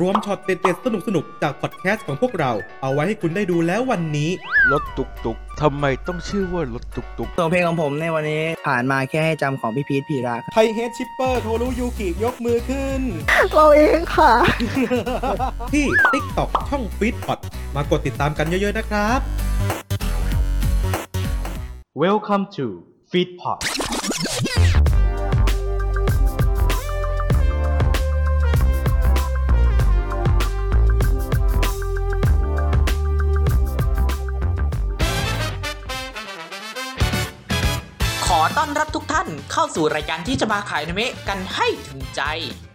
รวมช็อตเด็ดๆสนุกๆจากพอดแคสต์ของพวกเรา เอาไว้ให้คุณได้ดูแล้ววันนี้ รถตุกตุกทำไมต้องชื่อว่ารถตุกตุกส่วนเพลงของผมในวันนี้ผ่านมาแค่ให้จำของพี่พีทพีระครับไทยเฮดชิปเปอร์โทรุยูกิยกมือขึ้น เราเองค่ะ ที่ TikTok ช่องฟีดพอดมากดติดตามกันเยอะๆนะครับ Welcome to Feedpot ต้อนรับทุกท่านเข้าสู่รายการที่จะมาขายอนิเมะกันให้ถึงใจ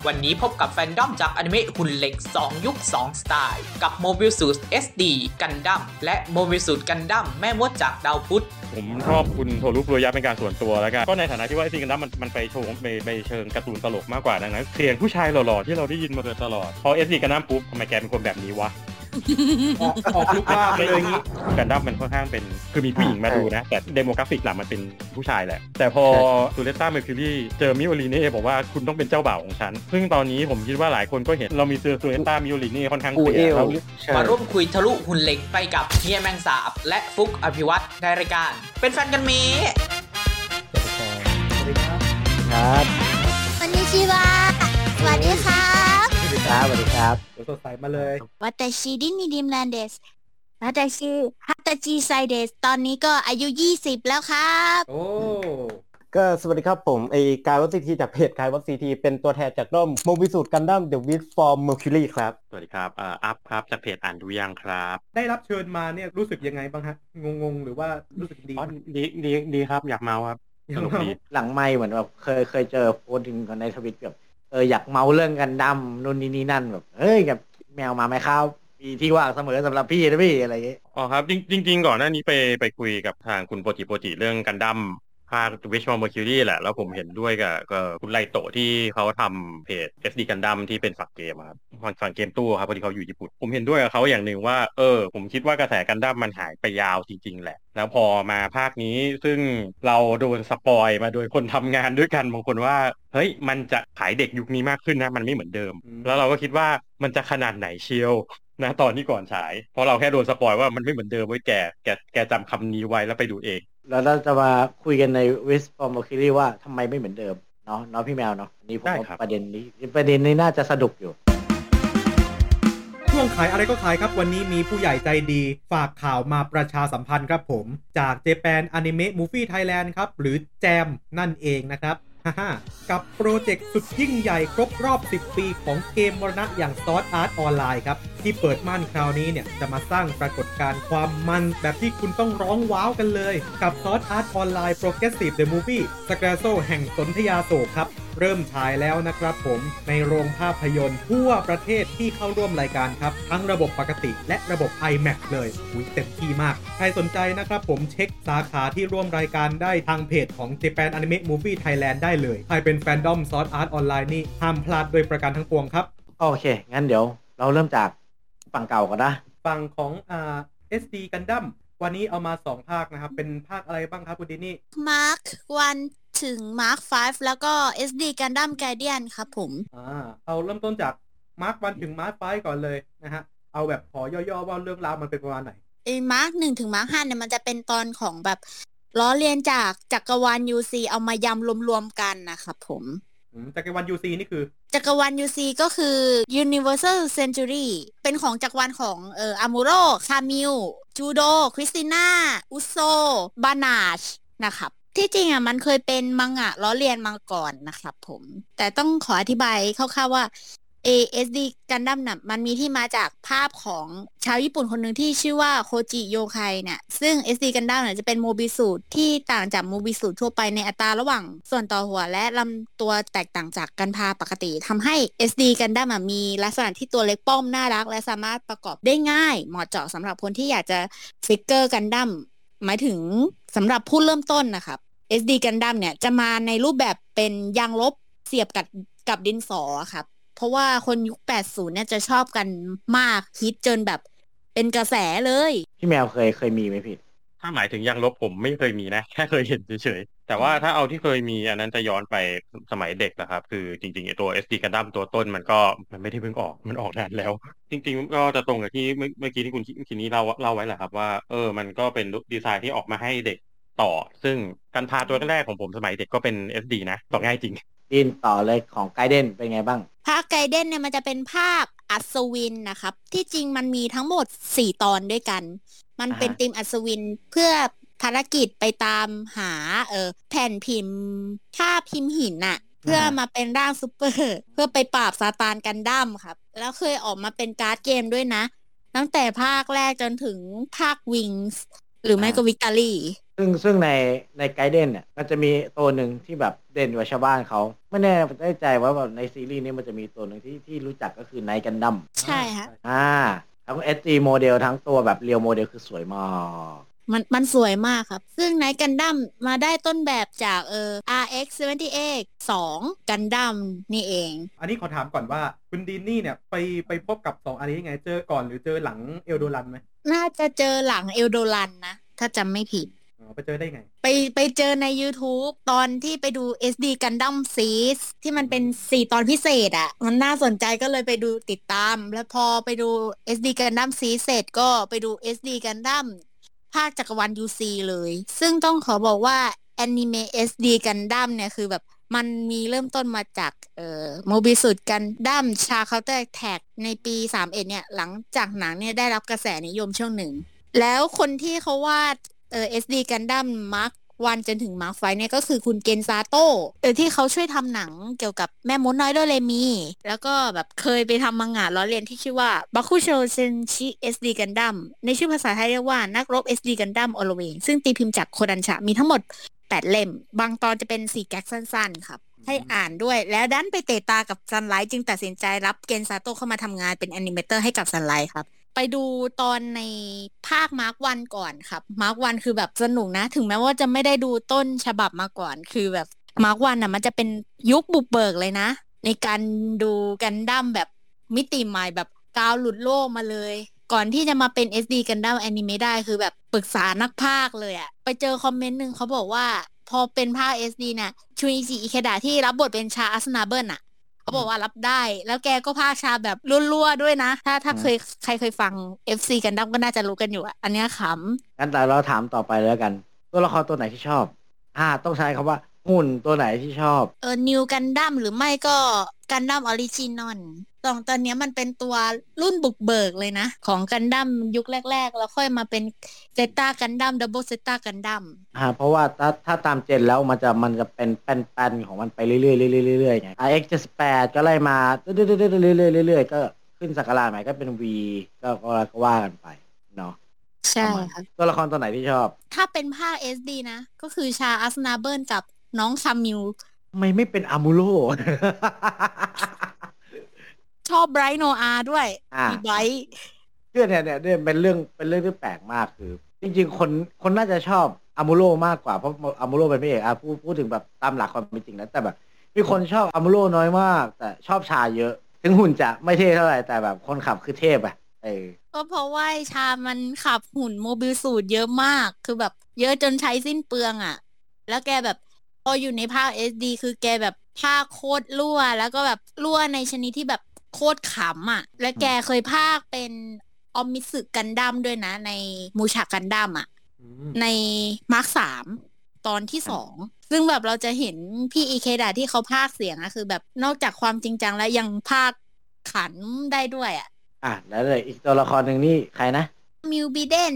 วันนี้พบกับแฟนดอมจากอนิเมะหุ่นเหล็ก 2 ยุค 2 สไตล์ กับโมบิลสูตร SD กันดั้มและ Mobile Suit กันดั้มแม่มดจากดาวพุธผมชอบคุณโทรุ ฟุรุยะเป็นการส่วนตัวแล้วกันก็ในฐานะที่ว่าไอ้ SD กันดั้มมันมันไปโชว์ไปไปเชิงการ์ตูนตลกมากกว่าดังนั้นเสียงผู้ชายหล่อๆที่เราได้ยินมาโดยตลอดพอ SD กันดั้มปุ๊บทำไมแกเป็นคนแบบนี้วะ ออกออกลูกมากเลยอย่างนี้กันดั้มมันค่อนข้างเป็น คือมีผู้หญิงมาดูนะ แต่ demographic หลักมันเป็นผู้ชายแหละ แต่พอซูเลต้าเมอร์คิวรีเจอมิโอลีเน่ผมว่าคุณต้องเป็นเจ้าบ่าวของฉัน ซึ่งตอนนี้ผมคิดว่าหลายคนก็เห็นเรามีเซอร์ซูเลต้ามิโอลีเน่ค่อนข้างอูเสีเอยลเราใช่มาร่วมคุยทะลุหุ่นเหล็กไปกับเฮียแมงสาบ และฟุกอภิวัตในรายการ เป็นแฟนกันเมะครับวันนี้ชิวาสวัสดีครับสวัสดี ครับสวัสดีครับเดี๋ยวสดใสมาเลยวัตชิดินิดิมแลนเดสวัตชิฮัตจิไซเดส ตอนนี้ก็อายุ 20 แล้วครับ โอ้ ก็สวัสดีครับผมไอกายวัตซีทีจากเพจกายวัตซีทีเป็นตัวแทนจากด้อมโมบิสูตรกันดั้มเดอะวิทฟอร์มเมอร์คิวรีครับ สวัสดีครับอ่าอัพครับจากเพจอ่านดูยังครับ ได้รับเชิญมาเนี่ยรู้สึกยังไงบ้างฮะ งงๆ หรือว่ารู้สึกดี อ๋อดีดีดีครับอยากเมาครับสนุกดีหลังไม่เหมือนแบบเคยเคยเจอโพสต์ถึงกันในทวิตแบบ เอออยากเมาท์เรื่องกันดั้มนู่นนี่นี่นั่นแบบเฮ้ยกับแมวมาไหมครับมีที่ว่างเสมอสำหรับพี่นะพี่อะไรอย่างเงี้ยอ๋อครับจริงจริงก่อนหน้านี้ไปไปคุยกับทางคุณโปจิโปจิเรื่องกันดั้ม ภาค Witch from Mercury แหละ แล้วผมเห็นด้วยกับกับคุณไลโตะที่เขาทำเพจ SD กันดั้มที่เป็นฝั่งเกมอะครับฝั่งฝั่งเกมตู้ครับพอดีเขาอยู่ญี่ปุ่น ผมเห็นด้วยกับเขาอย่างหนึ่งว่าเออ ผมคิดว่ากระแสกันดั้มมันหายไปยาวจริง ๆ แหละ แล้วพอมาภาคนี้ซึ่งเราโดน spoil มาโดยคนทำงานด้วยกันบางคนว่าเฮ้ยมันจะขายเด็กยุคนี้มากขึ้นนะมันไม่เหมือนเดิมอืมแล้วเราก็คิดว่ามันจะขนาดไหนเชียวนะตอนที่ก่อนฉายเพราะเราแค่โดน spoil ว่ามันไม่เหมือนเดิมเว้ยแกแกแกจำคำนี้ไว้แล้วไปดูเอง แล้วเราจะมาคุยกันใน Witch from Mercury ว่าทำไมไม่เหมือนเดิมเนาะเนาะพี่แมวเนาะอันนี้ผมได้ว่าครับประเด็นนี้ ประเด็นนี้น่าจะสนุกอยู่ ช่วงขายอะไรก็ขายครับวันนี้มีผู้ใหญ่ใจดี ฝากข่าวมาประชาสัมพันธ์ครับผม จาก Japan Anime Movie Thailand ครับ หรือแจมนั่นเองนะครับฮ่าฮ่า กับโปรเจกต์สุดยิ่งใหญ่ครบรอบ 10 ปีของเกมมรณะอย่าง Sword Art Online ครับ ที่เปิดม่านคราวนี้เนี่ย จะมาสร้างปรากฏการณ์ความมันแบบที่คุณต้องร้องว้าวกันเลย กับซอสอาร์ตออนไลน์ Progressive The Movie สแกร์โซแห่งสนธยาโศกครับเริ่มฉายแล้วนะครับผมในโรงภาพยนตร์ทั่วประเทศที่เข้าร่วมรายการครับ ทั้งระบบปกติและระบบ IMAX เลยอุ๊ยเต็มที่มาก ใครสนใจนะครับผมเช็คสาขาที่ร่วมรายการได้ทางเพจของ Japan Anime Movie Thailand ได้เลย ใครเป็น fandom Sword Art Online นี่ห้ามพลาดโดยประการทั้งปวงครับ โอเค งั้นเดี๋ยวเราเริ่มจากฝั่งเก่าก่อนนะ ฝั่งของอ่า SD Gundam วันนี้เอามา2ภาคนะครับ เป็นภาคอะไรบ้างครับคุณดินี่ Mark One ถึง Mark 5แล้วก็ SD Gundam Gaiden ครับผมอ่าเอาเริ่มต้นจาก Mark One ถึง Mark Five ก่อนเลยนะฮะ เอาแบบขอย่อๆว่าเรื่องราวมันเป็นประมาณไหนไอ้ Mark หนึ่งถึง Mark ห้าเนี่ยมันจะเป็นตอนของแบบล้อเลียนจากจักรวาล UC เอามายำรวมๆกันนะครับผมอืมจักรวาล UC นี่คือ จักรวาล UC ก็คือ Universal Century เป็นของจักรวาลของเอ่ออามูโรคามิลจูโด คริสติน่า อุโซ บานาช นะครับ ที่จริงอะมันเคยเป็นมังงะล้อเลียนมาก่อนนะครับผม แต่ต้องขออธิบายคร่าวๆว่า ASD กันดั้มน่ะมันมีที่มาจากภาพของชาวญี่ปุ่นคนหนึ่งที่ชื่อว่าโคจิโยไคเนี่ยซึ่ง SD กันดั้มเนี่ยจะเป็น Mobile Suit ที่ต่างจาก Mobile Suit ทั่วไปในอัตราระหว่างส่วนต่อหัวและลำตัวแตกต่างจากกันพลาปกติทำให้ SD กันดั้มมีลักษณะที่ตัวเล็กป้อมน่ารัก และสามารถประกอบได้ง่ายเหมาะเจาะสำหรับคนที่อยากจะฟิกเกอร์กันดั้มหมายถึงสำหรับผู้เริ่มต้นนะครับ SD กันดั้มเนี่ยจะมาในรูปแบบเป็นยางลบเสียบกับกับดินสอครับ เพราะว่าคนยุค 80 เนี่ยจะชอบกันมากฮิตจนแบบเป็นกระแสเลย พี่แมวเคยเคยมีไหมพี่ถ้าหมายถึงยังลบผมไม่เคยมีนะ แค่เคยเห็นเฉยๆ แต่ว่าถ้าเอาที่เคยมีอันนั้นจะย้อนไปสมัยเด็กนะครับ คือจริงๆไอตัว SD Gundam ตัวต้นมันก็มันไม่ได้เพิ่งออกมันออกนานแล้ว จริงๆ ก็จะตรงกับที่เมื่อเมื่อกี้ที่คุณคินี้เล่าเล่าไว้แหละครับว่าเออมันก็เป็นดีไซน์ที่ออกมาให้เด็กต่อ ซึ่งการพาตัวแรกๆของผมสมัยเด็กก็เป็น SD นะต่อง่ายจริง ดินต่อเลยของไกเดนเป็นไงบ้าง ภาคไกเดนเนี่ยมันจะเป็นภาคอัศวินนะครับ ที่จริงมันมีทั้งหมด 4 ตอนด้วยกัน มันเป็นอ่าฮะทีมอัศวินเพื่อภารกิจไปตามหาเออแผ่นพิมพ์ภาพพิมพ์หินน่ะ เพื่อมาเป็นร่างซูเปอร์เพื่อไปปราบซาตานกันดั้มครับ แล้วเคยออกมาเป็นการ์ดเกมด้วยนะ ตั้งแต่ภาคแรกจนถึงภาควิงส์หรือไม่ก็วิกตอรี่ ซึ่งซึ่งในในไกเดนเนี่ยมันจะมีตัวหนึ่งที่แบบเด่นกว่าชาวบ้านเขาไม่แน่ได้ใจว่าแบบในซีรีส์นี้มันจะมีตัวหนึ่งที่ที่รู้จักก็คือ Knight Gundamใช่ค่ะอ่าทั้ง SG โมเดลทั้งตัวแบบเรียวโมเดลคือสวยมากมันมันสวยมากครับ ซึ่ง Knight Gundam มาได้ต้นแบบจากเออ RX 78 2กันดั้มนี่เอง อันนี้ขอถามก่อนว่า คุณดีนี่เนี่ย ไปไปพบกับสองอันนี้ยังไง เจอก่อนหรือเจอหลังเอลโดรันไหม น่าจะเจอหลังเอลโดรันนะ ถ้าจำไม่ผิด อไปเจอได้ไง ไปไปเจอใน YouTube ตอนที่ไปดู SD Gundam Seas ที่มันเป็น4ตอนพิเศษอะ่ะ มันน่าสนใจก็เลยไปดูติดตาม แล้วพอไปดู SD Gundam Seas เสร็จก็ไปดู SD Gundam ภาคจักรวาล UC เลย ซึ่งต้องขอบอกว่าแอนิเมะ SD Gundam เนี่ยคือแบบมันมีเริ่มต้นมาจากเอ่อ Mobile Suit Gundam Char's Counterattack ในปี 31 เนี่ย หลังจากหนังเนี่ยได้รับกระแสนิยมช่วงหนึ่ง แล้วคนที่เขาวาด เอ่อ SD Gundam Mark วันจนถึง Mark ไฟเนี่ยก็คือคุณเกนซาโต้เออที่เขาช่วยทำหนังเกี่ยวกับแม่มดน้อยโดเรมี แล้วก็แบบเคยไปทำมังงะล้อเลียนที่ชื่อว่าบัคุโชเซนชิ SD Gundam ในชื่อภาษาไทยเรียกว่านักรบ SD Gundam อลเวงซึ่งตีพิมพ์จากโคดันชะมีทั้งหมด 8 เล่ม บางตอนจะเป็น4แก๊กสั้นๆ ครับ ให้อ่านด้วย แล้วดันไปเตะตากับซันไรส์จึงตัดสินใจรับเกนซาโต้เข้ามาทำงานเป็นแอนิเมเตอร์ให้กับซันไรส์ครับ ไปดูตอนในภาค Mark One ก่อนครับ Mark One คือแบบสนุกนะ ถึงแม้ว่าจะไม่ได้ดูต้นฉบับมาก่อน คือแบบMark One น่ะ มันจะเป็นยุคบุกเบิกเลยนะ ในการดูกันดั้มแบบมิติใหม่แบบกาวหลุดโลกมาเลย ก่อนที่จะมาเป็น SD กันดั้มแอนิเมได้คือแบบปรึกษานักพากย์เลยอะไปเจอคอมเมนต์หนึ่งเขาบอกว่า พอเป็นภาค SD นี่ยชูอิจิอิเคดะที่รับบทเป็นชาอัสนาเบิลอะ เขาบอกว่ารับได้ แล้วแกก็พากย์ชาแบบรั่วๆด้วยนะ ถ้าถ้าเคยใครเคยฟัง FC กันดั้มก็น่าจะรู้กันอยู่อะอันเนี้ยขำงั้นแต่เราถามต่อไปแล้วกัน ตัวละครตัวไหนที่ชอบ อ่า ต้องใช้คำว่าหุ่นตัวไหนที่ชอบ เออนิวกันดั้มหรือไม่ก็ กันดั้ม original สองตัวนี้มันเป็นตัวรุ่นบุกเบิกเลยนะ ของกันดั้มยุคแรก ๆ แล้วค่อยมาเป็นเซตากันดั้มดับเบิลเซตากันดั้มอ่าเพราะว่าถ้าถ้าตาม gen แล้วมันจะมันจะเป็นแป้นๆของมันไปเรื่อยๆเรื่อยๆเรื่อยๆไง RX 78ก็ไล่มาเรื่อยๆเรื่อยๆเรื่อยๆก็ขึ้นสักการะใหม่ก็เป็น V ก็ก็ก็ว่ากันไปเนาะใช่ประตัวละครตัวไหนที่ชอบ ถ้าเป็นภาค SD นะ ก็คือชาอัสนาเบิลกับน้องคามิว ไมไม่เป็นอามูโรชอบไบรท์โนอาด้วยอ่ามีไบรท์เรื่องเนี่ยเนี่ยเนี่ยเป็นเรื่องเป็นเรื่องที่แปลกมากคือ จริง ๆ คนคนน่าจะชอบอามูโรมากกว่าเพราะอามูโรเป็นพระเอกอะพูดพูดถึงแบบตามหลักความเป็นจริงนะแต่แบบ มีคนชอบอามูโรน้อยมาก แต่ชอบชาเยอะ ถึงหุ่นจะไม่เท่เท่าไหร่แต่แบบคนขับคือเทพอะเออก็เพราะว่าไอ้ชามันขับหุ่นโมบิลสูตรเยอะมาก คือแบบ เยอะจนใช้สิ้นเปลืองอะ่ะแล้วแกแบบ พออยู่ในภาค SD คือแกแบบภาคโคตรรั่ว แล้วก็แบบรั่วในชนิดที่แบบโคตรขำอะ่ะ และแกเคยภาคเป็นออมมิสึกันดั้มด้วยนะ ในมูชากันดั้มอะ ในMark สามตอนที่สองซึ่งแบบเราจะเห็นพี่อีเคดาที่เขาพากย์เสียงอะคือแบบนอกจากความจริงจังแล้วยังพากย์ขันได้ด้วยอะอะแล้วเลยอีกตัวละครหนึ่งนี่ใครนะ คามิวบิดัน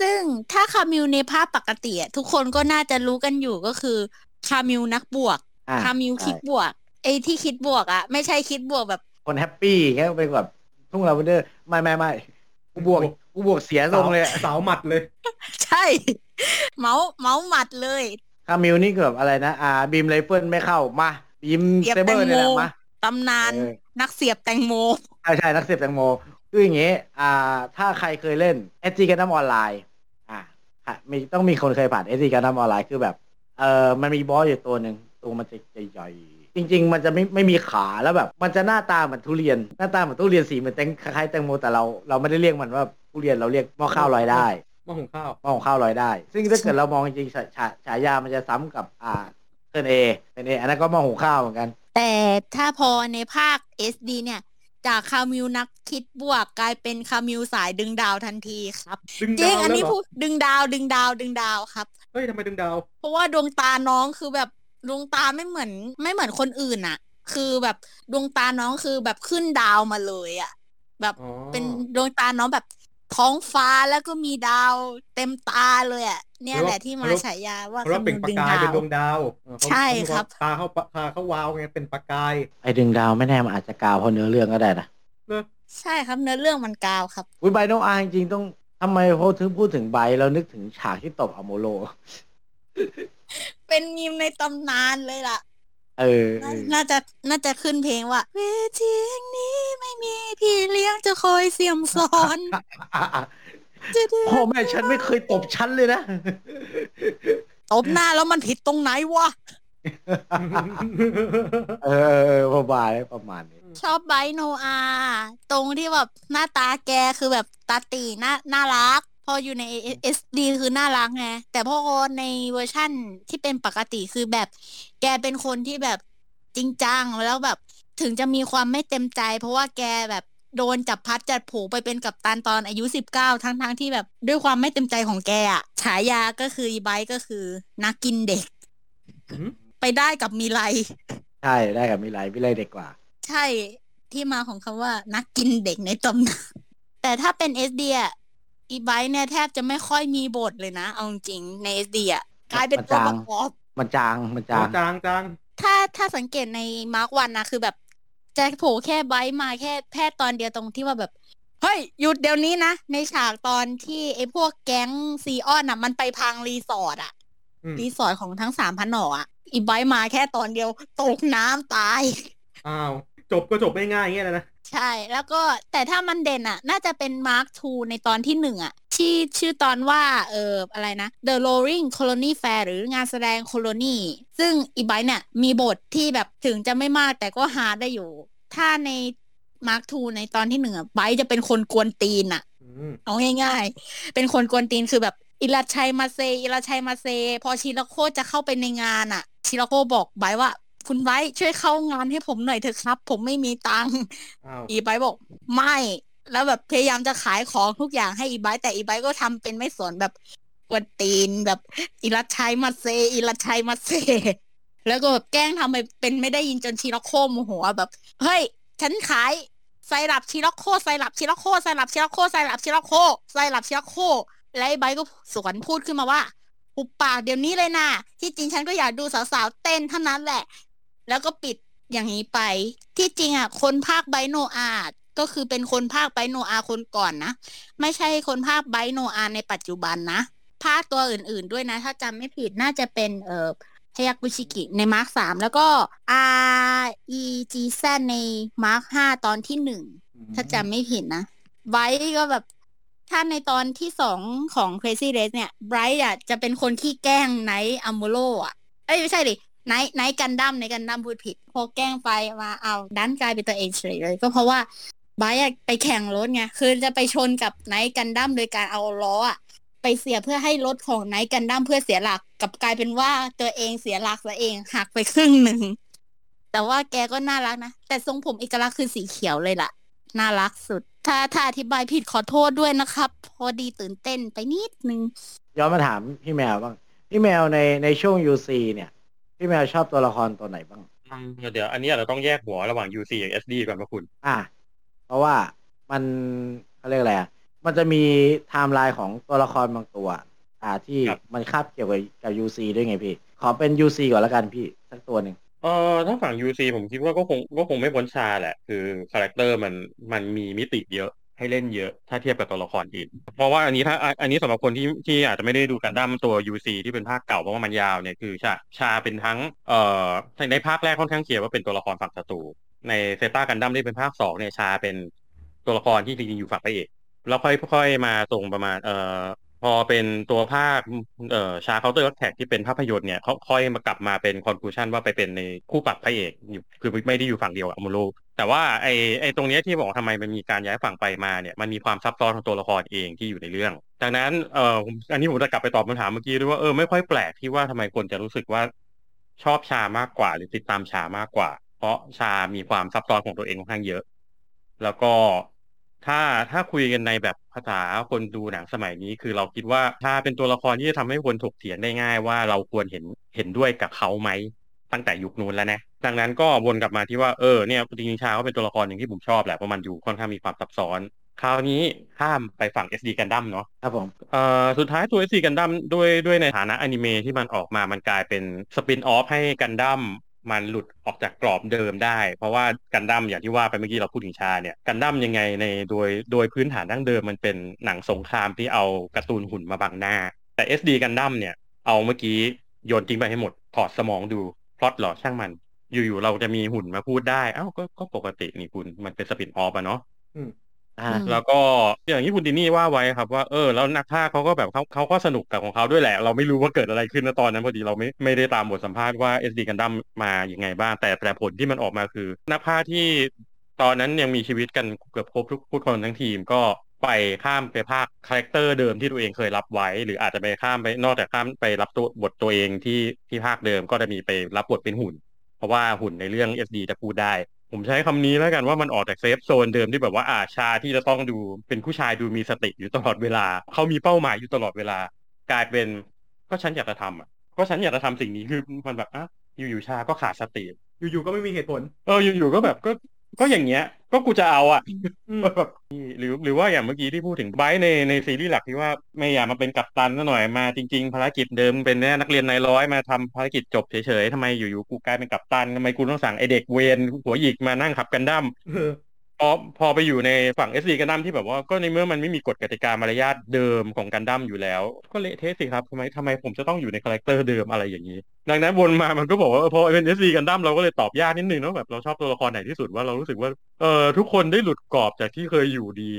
ซึ่งถ้าคามิวในภาคปกติอะทุกคนก็น่าจะรู้กันอยู่ก็คือ คามิวนักบวก อะคามิวใช่คิดบวกไอ้ที่คิดบวกอะไม่ใช่คิดบวกแบบ คน happy อย่างเงี้ยเป็นแบบทุ่งลาเวนเดอร์ไม่ไม่ไม่กูบวกกูบวกเสียทรงเลยอะสาวหมัดเลย ใช่ เมาส์เมาส์หมัดเลย คามิวนี่คือแบบอะไรนะ อ่า beam rifle ไม่เข้ามา beam เสียบเซเบอร์แตงโม เนี่ยแหละมา ตำนานเออ นักเสียบแตงโม ใช่ใช่นักเสียบแตงโมคืออย่างเงี้ยอ่า ถ้าใครเคยเล่น SD กันดั้มออนไลน์ อ่าค่ะมีต้องมีคนเคยผ่าน SD กันดั้มออนไลน์คือแบบ เออมันมีบอสอยู่ตัวหนึ่งตัวมันจะใหญ่ๆจริง ๆ มันจะไม่ไม่มีขาแล้วแบบ มันจะหน้าตาเหมือนทุเรียน หน้าตาเหมือนทุเรียนสีเหมือนแตงคล้ายๆแตงโมแต่เราเราไม่ได้เรียกมันว่าทุเรียนเราเรียกหม้อข้าวลอยได้หม้อหุงข้าวหม้อหุงข้าวลอยได้ ซึ่งถ้าเกิดเรามองจริงๆฉาฉาฉายามันจะซ้ำกับอ่าเทนเอเทนเออันนั้นก็หม้อหุงข้าวเหมือนกัน แต่ถ้าพอในภาค SD เนี่ยจากคามิวนักคิดบวกกลายเป็นคามิวสายดึงดาวทันทีครับดึงจริดางวอันแล้วนี้เหรพูอดดึงดาวดึงดาวดึงดาวครับ เฮ้ยทำไมดึงดาว เพราะว่าดวงตาน้องคือแบบดวงตาไม่เหมือน ไม่เหมือนคนอื่นอะคือแบบดวงตาน้องคือแบบขึ้นดาวมาเลยอะแบบอ๋อ เป็นดวงตาน้องแบบท้องฟ้าแล้วก็มีดาวเต็มตาเลยอะเนี่ยแหละที่มาฉายาว่าเพราะว่าเป็นประดึงกายดาเป็นวดวงดาวเออเขาใช่เขาครับตาเขาตาเขาวาวไงเป็นประกายไอ้ดึงดาวไม่แน่มันอาจจะกาวเพราะเนื้อเรื่องก็ได้นะ เนอะ ใช่ครับเนื้อเรื่องมันกาวครับ วิบายโนอาจริงๆต้อง ทำไมพอถึงพูดถึงไบร์ทแล้วนึกถึงฉากที่ตบอโมโล เป็นมีมในตำนานเลยล่ะ เออเอน่าอน่าจะน่าจะขึ้นเพลงว่า เวทีแห่งนี้ไม่มีพี่เลี้ยงจะคอยเสี่ยมสอนจะเดินพ่อแม่ฉันไม่เคยตบฉันเลยนะ ตบหน้าแล้วมันผิดตรงไหนวะ เออเออเออประมาณนี้ประมาณนี้ ชอบไบร์ทโนอาตรงที่แบบหน้าตาแกคือแบบตาตีน่าน่ารัก พออยู่ใน SD คือน่ารักไงแต่พอในเวอร์ชั่นที่เป็นปกติคือแบบ แกเป็นคนที่แบบจริงจังแล้วแบบถึงจะมีความไม่เต็มใจ เพราะว่าแกแบบโดนจับพลัดจับผลูไปเป็นกัปตันตอนอายุสิบเก้าทั้งทั้งๆที่แบบด้วยความไม่เต็มใจของแกอะฉายาก็คืออีไบร์ทก็คือนักกินเด็กหืมไปได้กับมิไลใช่ได้กับมิไลมิไลเด็กกว่า ใช่ที่มาของคำว่านักกินเด็กในตำนานแต่ถ้าเป็น SD อะอีไบร์ทเนี่ยแทบจะไม่ค่อยมีบทเลยนะ เอาจริงๆใน SD อะกลายเป็นตัวประกอบมันจางมันจาจางงจางจางถ้าถ้าสังเกตใน Mark One นะคือแบบแจ็คโผล่แค่ไบร์ทมาแค่แค่ตอนเดียวตรงที่ว่าแบบเฮ้ยหยุดเดี๋ยวนี้นะในฉากตอนที่ไอ้พวกแก๊งซีออนอะ มันไปพังรีสอร์ทอะอืมรีสอร์ทของทั้งสามพันหน่ออะอีไบร์ทมาแค่ตอนเดียว ตกน้ำตาย อ้าว จบก็จบไม่ง่ายๆอย่างเงี้ยเลยนะ ใช่แล้วก็แต่ถ้ามันเด่นอะ น่าจะเป็น Mark Two ในตอนที่หนึ่งอะที่ชื่อตอนว่าเอออะไรนะ The Roaring Colony Fair หรืองานแสดงโคโลนีซึ่งอีไบร์ทเนี่ยมีบทที่แบบถึงจะไม่มากแต่ก็ฮาได้อยู่ ถ้าใน Mark Two ในตอนที่หนึ่งอะไบร์ทจะเป็นคนกวนตีนอะอืมเอาง่ายๆ เป็นคนกวนตีนคือแบบいらっしゃいませ いらっしゃいませ พอชิราโคจะเข้าไปในงานอะ ชิราโคบอกไบร์ทว่า คุณไบร์ทช่วยเข้างานให้ผมหน่อยเถอะครับ ผมไม่มีตังค์อ้าวอีไบร์ทบอก ไม่ แล้วแบบพยายามจะขายของทุกอย่างให้อีไบร์ทแต่อีไบร์ทก็ทำเป็นไม่สนแบบกวนตีนแบบいらっしゃいませ いらっしゃいませ แล้วก็แบบแกล้งทำไปเป็นไม่ได้ยินจนชิราโคโมโหอะแบบเฮ้ยฉันขายไซรัปชิราโคไซรัปชิราโคไซรัปชิราโคไซรัปชิราโคไซรัปชิราโคแล้วไอ้ไบร์ทก็สวนพูดขึ้นมาว่าหุบปากเดี๋ยวนี้เลยนะที่จริงฉันก็อยากดูสาวๆเต้นเท่านั้นแหละ แล้วก็ปิดอย่างนี้ไป ที่จริงอะ คนพากย์ไบรท์ โนอาก็คือเป็นคนพากย์ไบรท์ โนอาคนก่อนนะ ไม่ใช่คนพากย์ไบรท์ โนอาในปัจจุบันนะพากย์ตัวอื่น ๆด้วยนะ ถ้าจำไม่ผิดน่าจะเป็นเอ่อฮยากุชิกิในมาร์คสามแล้วก็ R E G Z ในมาร์คห้าตอนที่หนึ่งถ้าจำไม่ผิดนะไบรท์ก็แบบ ถ้าในตอนที่สองของ Crazy Race เนี่ยไบรท์อะจะเป็นคนขี้แกล้งไนท์อามุโร่อะ เอ้ย ไม่ใช่ดิ ไนท์ไนท์กันดั้มในกันดั้มพูดผิดพอแกล้งไปมาเอ้าดันกลายเป็นตัวเองเฉยเลย ก็เพราะว่าไบรท์อะไปแข่งรถไงคือจะไปชนกับไนท์กันดั้มโดยการเอาล้ออะไปเสียเพื่อให้รถของไนท์กันดั้มเพื่อเสียหลักกลับกลายเป็นว่าตัวเองเสียหลักซะเองหักไปครึ่งหนึ่งแต่ว่าแกก็น่ารักนะแต่ทรงผมเอกลักษณ์คือสีเขียวเลยล่ะ น่ารักสุด ถ้าถ้าอธิบายผิดขอโทษด้วยนะครับ พอดีตื่นเต้นไปนิดนึงย้อนมาถามพี่แมวบ้างพี่แมวในในช่วง UC เนี่ย พี่แมวชอบตัวละครตัวไหนบ้างอืมเดี๋ยว อันนี้เราต้องแยกหัวระหว่าง UC กับ SD ก่อนพระคุณ อะเพราะว่ามันเขาเรียกอะไรอะ มันจะมีไทม์ไลน์ของตัวละครบางตัว อ่าที่ครับมันคาบเกี่ยวกับกับ UC ด้วยไงพี่ ขอเป็น UC ก่อนละกันพี่ สักตัวหนึ่งเออถ้าฝั่ง UC ผมคิดว่าก็คงก็คงไม่พ้นชาแหละ คือ character มันมันมีมิติเยอะ ให้เล่นเยอะถ้าเทียบกับตัวละครอื่น เพราะว่าอันนี้ถ้าอันนี้สำหรับคนที่ที่อาจจะไม่ได้ดูกันดั้มตัว UC ที่เป็นภาคเก่าเพราะว่ามันยาวเนี่ยคือชาชาเป็นทั้งเอ่อในภาคแรกค่อนข้าง clear ว่าเป็นตัวละครฝั่งศัตรูในเซต้ากันดั้มที่เป็นภาคสองเนี่ยชาเป็นตัวละครที่จริงๆอยู่ฝั่งพระเอกแล้วค่อยๆมาส่งประมาณเอ่อ พอเป็นตัวภาคเอ่อ Char's Counterattack ที่เป็นภาพยนตร์เนี่ยเขาค่อยมากลับมาเป็น conclusion ว่าไปเป็นในคู่ปรับพระเอกอยู่คือไม่ได้อยู่ฝั่งเดียวกับอมูโรแต่ว่าไอ้ไอ้ตรงเนี้ยที่บอกว่าทำไมมันมีการย้ายฝั่งไปมาเนี่ยมันมีความซับซ้อนของตัวละครเองที่อยู่ในเรื่องดังนั้นเอ่ออันนี้ผมจะกลับไปตอบคำถามเมื่อกี้ด้วยว่าเออไม่ค่อยแปลกที่ว่าทำไมคนจะรู้สึกว่าชอบชามากกว่า หรือติดตามชามากกว่า เพราะชามีความซับซ้อนของตัวเองค่อนข้างเยอะ แล้วก็ ถ้าถ้าคุยกันในแบบภาษาคนดูหนังสมัยนี้ คือเราคิดว่าถ้าเป็นตัวละครที่จะทำให้คนถกเถียงได้ง่าย ว่าเราควรเห็นเห็นด้วยกับเขาไหมตั้งแต่ยุคนู้นแล้วนะดังนั้นก็วนกลับมาที่ว่าเออเนี่ยจริงๆชาเขาเป็นตัวละครหนึ่งที่ผมชอบแหละเพราะมันอยู่ค่อนข้างมีความซับซ้อน คราวนี้ข้ามไปฝั่ง SD Gundam เนาะครับผมเอ่อสุดท้ายตัว SC กันดั้มด้วยด้วยในฐานะอนิเมะที่มันออกมามันกลายเป็นสปินออฟให้กันดั้ม มันหลุดออกจากกรอบเดิมได้ เพราะว่ากันดั้มอย่างที่ว่าไปเมื่อกี้เราพูดถึงชาเนี่ยกันดั้มยังไงในโดยโดยพื้นฐานดั้งเดิมมันเป็นหนังสงครามที่เอาการ์ตูนหุ่นมาบังหน้า แต่ SD กันดั้มเนี่ยเอาเมื่อกี้โยนทิ้งไปให้หมดถอดสมองดูพลอตหรอช่างมัน อยู่ๆเราจะมีหุ่นมาพูดได้ เอ้าก็ก็ปกตินี่คุณมันเป็น spin-off อะเนาะ แล้วก็อย่างที่คุณดินี่ว่าไว้ครับว่าเออแล้วนักพากย์เขาก็แบบเขาเขาก็สนุกกับของเขาด้วยแหละ เราไม่รู้ว่าเกิดอะไรขึ้นนะตอนนั้นพอดีเราไม่ไม่ได้ตามบทสัมภาษณ์ว่า SD กันดั้มมาอย่างไงบ้าง แต่แต่ผลที่มันออกมาคือ นักพากย์ที่ตอนนั้นยังมีชีวิตกันเกือบครบทุกทุกคนทั้งทีมก็ไปข้ามไปพากย์ character เดิมที่ตัวเองเคยรับไว้ หรืออาจจะไปข้ามไปนอกจากข้ามไปรับตัวบทตัวเองที่ที่ภาคเดิมก็จะมีไปรับบทเป็นหุ่น เพราะว่าหุ่นในเรื่อง SD จะพูดได้ ผมใช้คำนี้แล้วกันว่ามันออกจาก safe zone เดิมที่แบบว่าอาชาที่จะต้องดูเป็นผู้ชายดูมีสติอยู่ตลอดเวลา เขามีเป้าหมายอยู่ตลอดเวลา กลายเป็นก็ฉันอยากจะทำอะก็ฉันอยากจะทำสิ่งนี้คือมันแบบอะอยู่ๆชาก็ขาดสติ อยู่ๆก็ไม่มีเหตุผล เอออยู่ๆก็แบบก็ ก็อย่างเงี้ย ก็กูจะเอาอะอืมแบบหรือหรือว่าอย่างเมื่อกี้ที่พูดถึงไบร์ทในในซีรีส์หลักที่ว่าไม่อยากมาเป็นกัปตันซะหน่อยมาจริง ๆ ภารกิจเดิมเป็นแน่นักเรียนนายร้อยมาทำภารกิจจบเฉยๆทำไมอยู่ๆกูกลายเป็นกัปตันทำไมกูต้องสั่งไอเด็กเวรหัวหยิกมานั่งขับกันดั้มเออ พอพอไปอยู่ในฝั่ง SD กันดั้มที่แบบว่าก็ในเมื่อมันไม่มีกฎกติกามารยาทเดิมของกันดั้มอยู่แล้ว ก็เละเทะสิครับทำไมทำไมผมจะต้องอยู่ใน character เดิมอะไรอย่างนี้ ดังนั้นวนมามันก็บอกว่าพอเป็น SD กันดั้มเราก็เลยตอบยากนิดนึงเนาะแบบเราชอบตัวละครไหนที่สุดว่าเรารู้สึกว่าเออทุกคนได้หลุดกรอบจากที่เคยอยู่ดี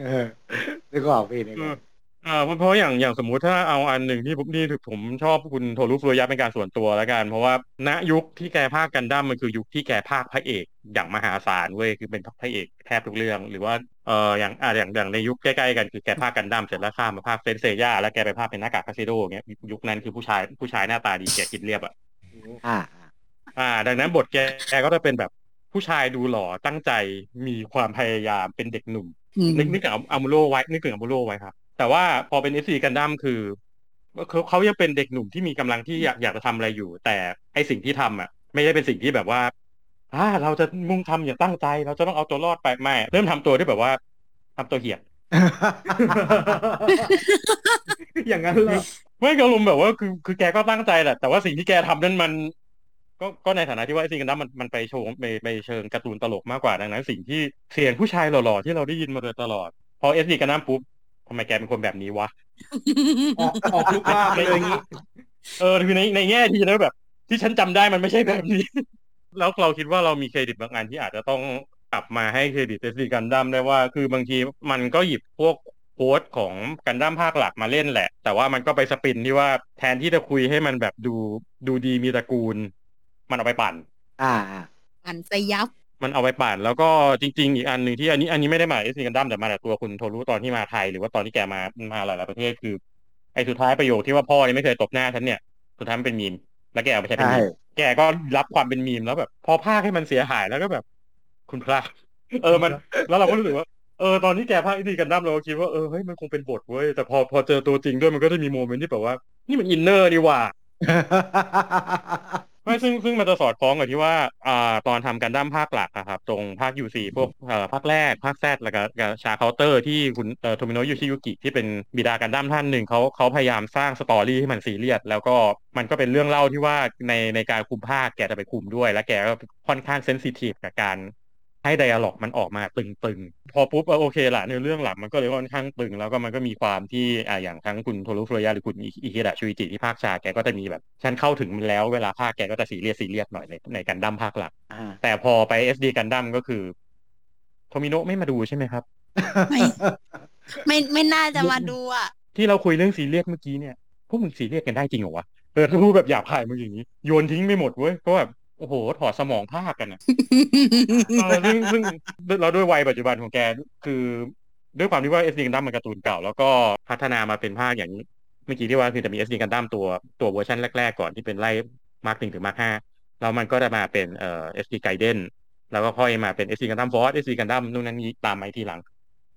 เออนึกออกพี่นึกออก อ่าเพราะเพราะอย่างอย่างสมมุติถ้าเอาอันหนึ่งที่ผมนี่ผมชอบคุณโทรุฟุรุยะเป็นการส่วนตัวแล้วกัน เพราะว่าณยุคที่แกพากย์กันดั้มมันคือยุคที่แกพากย์พระเอกอย่างมหาศาลเว้ยคือเป็นพระเอกแทบทุกเรื่อง หรือว่าเอออย่างอ่าอย่างอย่างในยุคใกล้ๆกันคือแกพากย์กันดั้มเสร็จแล้วข้ามมาพากย์เซนต์เซย่าแล้วแกไปพากย์เป็นหน้ากากทักซิโด้อย่างเงี้ยยุคนั้นคือผู้ชายผู้ชายหน้าตาดีแกกินเรียบอะอ่า อ่า ดังนั้นบทแกแกก็จะเป็นแบบผู้ชายดูหล่อตั้งใจมีความพยายามเป็นเด็กหนุ่มนึกนึกถึงอามูโรไว้นึกถึงอามูโรไว้ครับ แต่ว่าพอเป็น SD กันดั้มคือเขาเขายังเป็นเด็กหนุ่มที่มีกำลังที่อยากอยากจะทำอะไรอยู่ แต่ไอสิ่งที่ทำอะ ไม่ได้เป็นสิ่งที่แบบว่าอ่าเราจะมุ่งทำอย่างตั้งใจ เราจะต้องเอาตัวรอดไปไม่เริ่มทำตัวที่แบบว่าทำตัวเหี้ยอย่างนั้นเหรอไม่กระลุมแบบว่าคือคือแกก็ตั้งใจแหละแต่ว่าสิ่งที่แกทำนั้นมัน ก็ก็ในฐานะที่ว่าไอ้สิ่งนั้นมันมันไปโชว์ไปไปเชิงการ์ตูนตลกมากกว่าดังนั้น สิ่งที่เสียงผู้ชายหล่อๆที่เราได้ยินมาโดยตลอด พอเอสดีกันน้ำปุ๊บ ทำไมแกเป็นคนแบบนี้วะออกออกลูกล่างเลยอย่างนี้ เออคือในในแง่ที่แล้วแบบ ที่ฉันจำได้มันไม่ใช่แบบนี้ แล้วเราคิดว่าเรามีเครดิตบางอันที่อาจจะต้องกลับมาให้เครดิต SD กันดั้มได้ว่า คือบางทีมันก็หยิบพวก quote ของกันดั้มภาคหลักมาเล่นแหละ แต่ว่ามันก็ไป spin ที่ว่าแทนที่จะคุยให้มันแบบดูดูดีมีตระกูล มันเอาไปปั่น อ่าอ่าอันจะยับ มันเอาไปปั่น แล้วก็จริง ๆ อีกอันหนึ่งที่อันนี้อันนี้ไม่ได้มา SD กันดั้มแต่มาจากตัวคุณโทรุตอนที่มาไทย หรือว่าตอนที่แกมามาหลายๆประเทศคือ ไอ้สุดท้ายประโยคที่ว่าพ่อนี่ไม่เคยตบหน้าฉันเนี่ยสุดท้ายมันเป็นมีมแล้วแกเอาไปใช้เป็นมีมแกก็รับความเป็นมีมแล้วแบบ พอพากย์ให้มันเสียหายแล้วก็แบบ คุณพระเออมัน แล้วเราก็รู้สึกว่าเออตอนที่แกพากย์อีกันดั้มเราก็คิดว่าเออเฮ้ยมันคงเป็นบทเว้ยแต่พอพอเจอตัวจริงด้วยมันก็จะมี moment ที่แบบว่า นี่มัน inner นี่หว่า ไม่ซึ่งซึ่งมันจะสอดคล้องกับที่ว่าอ่าตอนทำกันดั้มภาคหลักอะครับ ตรงภาค UC พวกเอ่อภาคแรก ภาคแซดแล้วก็กับ Char's Counter ที่คุณเอ่อโทมิโนะยูชิยุกิที่เป็นบิดากันดั้มท่านหนึ่งเขาเขาพยายามสร้าง story ให้มันซีเรียสแล้วก็มันก็เป็นเรื่องเล่าที่ว่าในในการคุมพากย์แกจะไปคุมด้วย และแกก็ค่อนข้าง sensitive กับการ ให้ dialogue มันออกมาตึงๆ พอปุ๊บเออโอเคละในเรื่องหลักมันก็เลยค่อนข้างตึง แล้วก็มันก็มีความที่อ่าอย่างทั้งคุณโทรุฟุรุยะหรือคุณอิเคดะชูอิจิที่พากย์ชาร์แกก็จะมีแบบ ฉันเข้าถึงมันแล้วเวลาพากย์แกก็จะซีเรียสซีเรียสหน่อยในในกันดั้มภาคหลักอ่าแต่พอไป SD กันดั้มก็คือโทมิโนะไม่มาดูใช่ไหมครับ ไม่ไม่ไม่น่าจะมาดูอะ ที่เราคุยเรื่องซีเรียสเมื่อกี้เนี่ยพวกมึงซีเรียสกันได้จริงเหรอวะเออถ้าพูดแบบหยาบคายมึงอย่างนี้โยนทิ้งไม่หมดเว้ยเพราะแบบ โอ้โห ถอดสมองพากย์กันอะเออซึ่งซึ่งเราด้วยวัยปัจจุบันของแกคือด้วยความที่ว่า SD กันดั้มมันการ์ตูนเก่า แล้วก็พัฒนามาเป็นภาคอย่างเมื่อกี้ที่ว่าคือจะมี SD กันดั้มตัวตัวเวอร์ชันแรก ๆ ก่อนที่เป็นไล่ Mark หนึ่งถึง Mark ห้าแล้วมันก็จะมาเป็นเอ่อ SD ไกเดนแล้วก็ค่อยมาเป็น SD กันดั้มฟอร์ SD กันดั้มนู่นนั่นนี้ตามมาอีกทีหลัง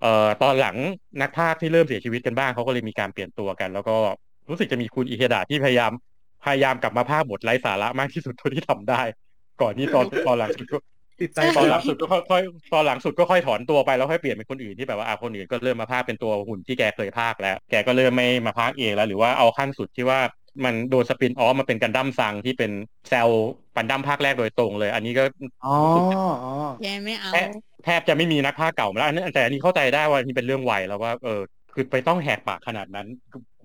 เอ่อตอนหลังนักพากย์ที่เริ่มเสียชีวิตกันบ้างเขาก็เลยมีการเปลี่ยนตัวกัน แล้วก็รู้สึกจะมีคุณอิเคดะที่พยายาม พยายามกลับมาพากย์บทไร้สาระมากที่สุดเท่าที่ทำได้ ก่อนที่ตอนตอนหลังสุดก็ติดใจตอนหลังสุดก็ค่อยๆตอนหลังสุดก็ค่อยถอนตัวไปแล้วค่อยเปลี่ยนเป็นคนอื่นที่แบบว่าอะคนอื่นก็เริ่มมาพากย์เป็นตัวหุ่นที่แกเคยพากย์แล้ว แกก็เริ่มไม่มาพากย์เองแล้ว หรือว่าเอาขั้นสุดที่ว่ามันโดนสปินออฟมาเป็นกันดั้มซังที่เป็นแซลกันดั้มภาคแรกโดยตรงเลย อันนี้ก็อ๋ออ๋อแกไม่เอาแทบแทบจะไม่มีนักพากย์เก่ามาแล้วอันนี้แต่อันนี้เข้าใจได้ว่านี่เป็นเรื่องวัยแล้วว่าเออ คือไปต้องแหกปากขนาดนั้น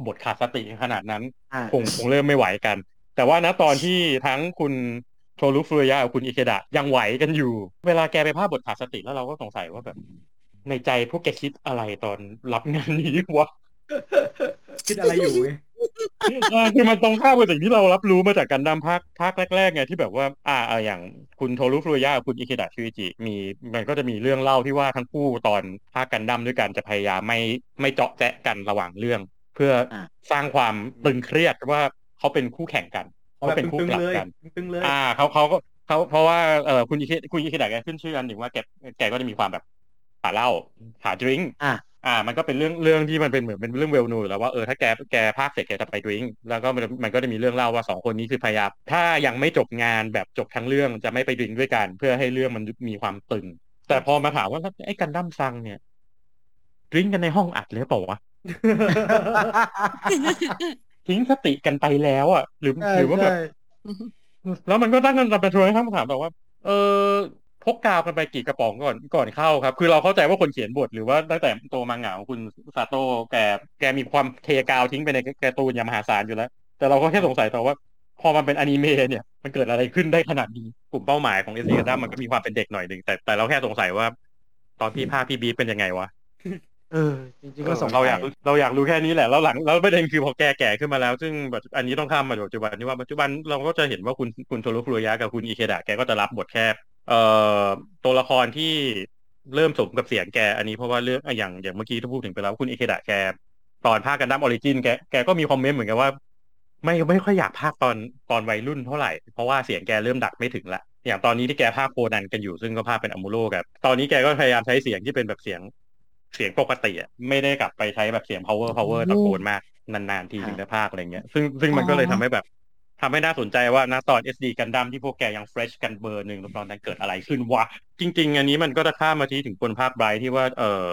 บทขาดสติขนาดนั้นอ่าคงคงเริ่มไม่ไหวกัน แต่ว่าณตอนที่ทั้งคุณโทรุฟุรุยะกับคุณอิเคดะยังไหวกันอยู่ เวลาแกไปภาพบทขาดสติแล้วเราก็สงสัยว่าแบบ ในใจพวกแกคิดอะไรตอนรับงานนี้วะคิดอะไรอยู่เว้ยเออ คือมันตรงข้ามกับสิ่งที่เรารับรู้มาจากการนำภาคภาคแรกๆไงที่แบบว่า อ่าเอออย่างคุณโทรุฟุรุยะกับคุณอิเคดะชูอิจิมีมันก็จะมีเรื่องเล่าที่ว่าทั้งคู่ตอนภาคกันดั้มด้วยกันจะพยายามไม่ไม่เจาะแจ๊ะกันระหว่างเรื่อง เพื่ออาสร้างความตึงเครียดว่าเขาเป็นคู่แข่งกันเอาเขาแบบเป็นคู่ตึงกลัๆบเลยกันตึงๆเลยอ่าเขาเขาก็เขาเพราะว่าเออคุณอิเคคุณอิเคดะแกขึ้นชื่ออันหนึ่งว่าแกแกก็จะมีความแบบหาเหล้าหาดริงก์ อะอ่า มันก็เป็นเรื่องเรื่องที่มันเป็นเหมือนเป็นเรื่องเวลนูอยู่แล้วว่าเออถ้าแกแกภาคเสร็จแกจะไปดริงก์แล้วก็มันมันก็จะมีเรื่องเล่าว่าสองคนนี้คือพยายามถ้ายังไม่จบงานแบบจบทั้งเรื่องจะไม่ไปดริงก์ด้วยกัน เพื่อให้เรื่องมันมีความตึง แต่พอมาถามว่าแล้วไอ้กันดั้มซังเนี่ยดริงก์กันในห้องอัดเลยเปล่าวะทิ้งสติกันไปแล้วอะหรือใช่หรือว่าแบบใช่แล้วมันก็ตั้งกันประท้วงคำถามแบบว่า เออ พกกาวกันไปกี่กระป๋องก่อนก่อนเข้าครับ คือเราเข้าใจว่าคนเขียนบทหรือว่าตั้งแต่ตัวมังงะของคุณซาโต้แกแกมีความเทกาวทิ้งไปในการ์ตูนอย่างมหาศาลอยู่แล้ว แต่เราก็แค่สงสัยต่อว่า พอมันเป็นอนิเมะเนี่ย มันเกิดอะไรขึ้นได้ขนาดนี้กลุ่มเป้าหมายของ SD กันดั้มมันก็มีความเป็นเด็กหน่อยหนึ่งแต่แต่เราแค่สงสัยว่า ตอนพี่พากย์พี่ brief เป็นยังไงวะเออจริงๆก็สงเราสัอยากเราอยากรู้แค่นี้แหละแล้วหลังแล้วประเด็นคือพอแกแก่ขึ้นมาแล้ว ซึ่งแบบอันนี้ต้องข้ามมาปัจจุบันที่ว่าปัจจุบันเราก็จะเห็นว่าคุณคุณโทรุฟุรุยะกับคุณอิเคดะแกก็จะรับบทแค่ เอ่อตัวละครที่เริ่มสมกับเสียงแก อันนี้เพราะว่าเรื่องอะอย่างอย่างเมื่อกี้ที่พูดถึงไปแล้วคุณอิเคดะแกตอนพากย์กันดั้ม Origin แกแกก็มี comment เหมือนกันว่า ไม่ไม่ค่อยอยากพากย์ตอนตอนวัยรุ่นเท่าไหร่ เพราะว่าเสียงแกเริ่มดัดไม่ถึงละอย่างตอนนี้ที่แกพากย์โคนันกันอยู่ซึ่งก็พากย์เป็นอมูโรกับตอนนี้แกก็พยายามใช้เสียงที่เป็นแบบเสียงเสียงปกติอะไม่ได้กลับไปใช้แบบเสียง power power ตะโกนมากนานๆทีถึงจะพากย์อะไรเงี้ยซึ่งซึ่งมันก็เลยทำให้แบบ ทำให้น่าสนใจว่าณตอน SD กันดั้มที่พวกแกยัง fresh กันเบอร์หนึ่งตอนนั้นเกิดอะไรขึ้นวะ จริง ๆ อันนี้มันก็จะข้ามมาที่ถึงคนภาคไบรท์ที่ว่าเออ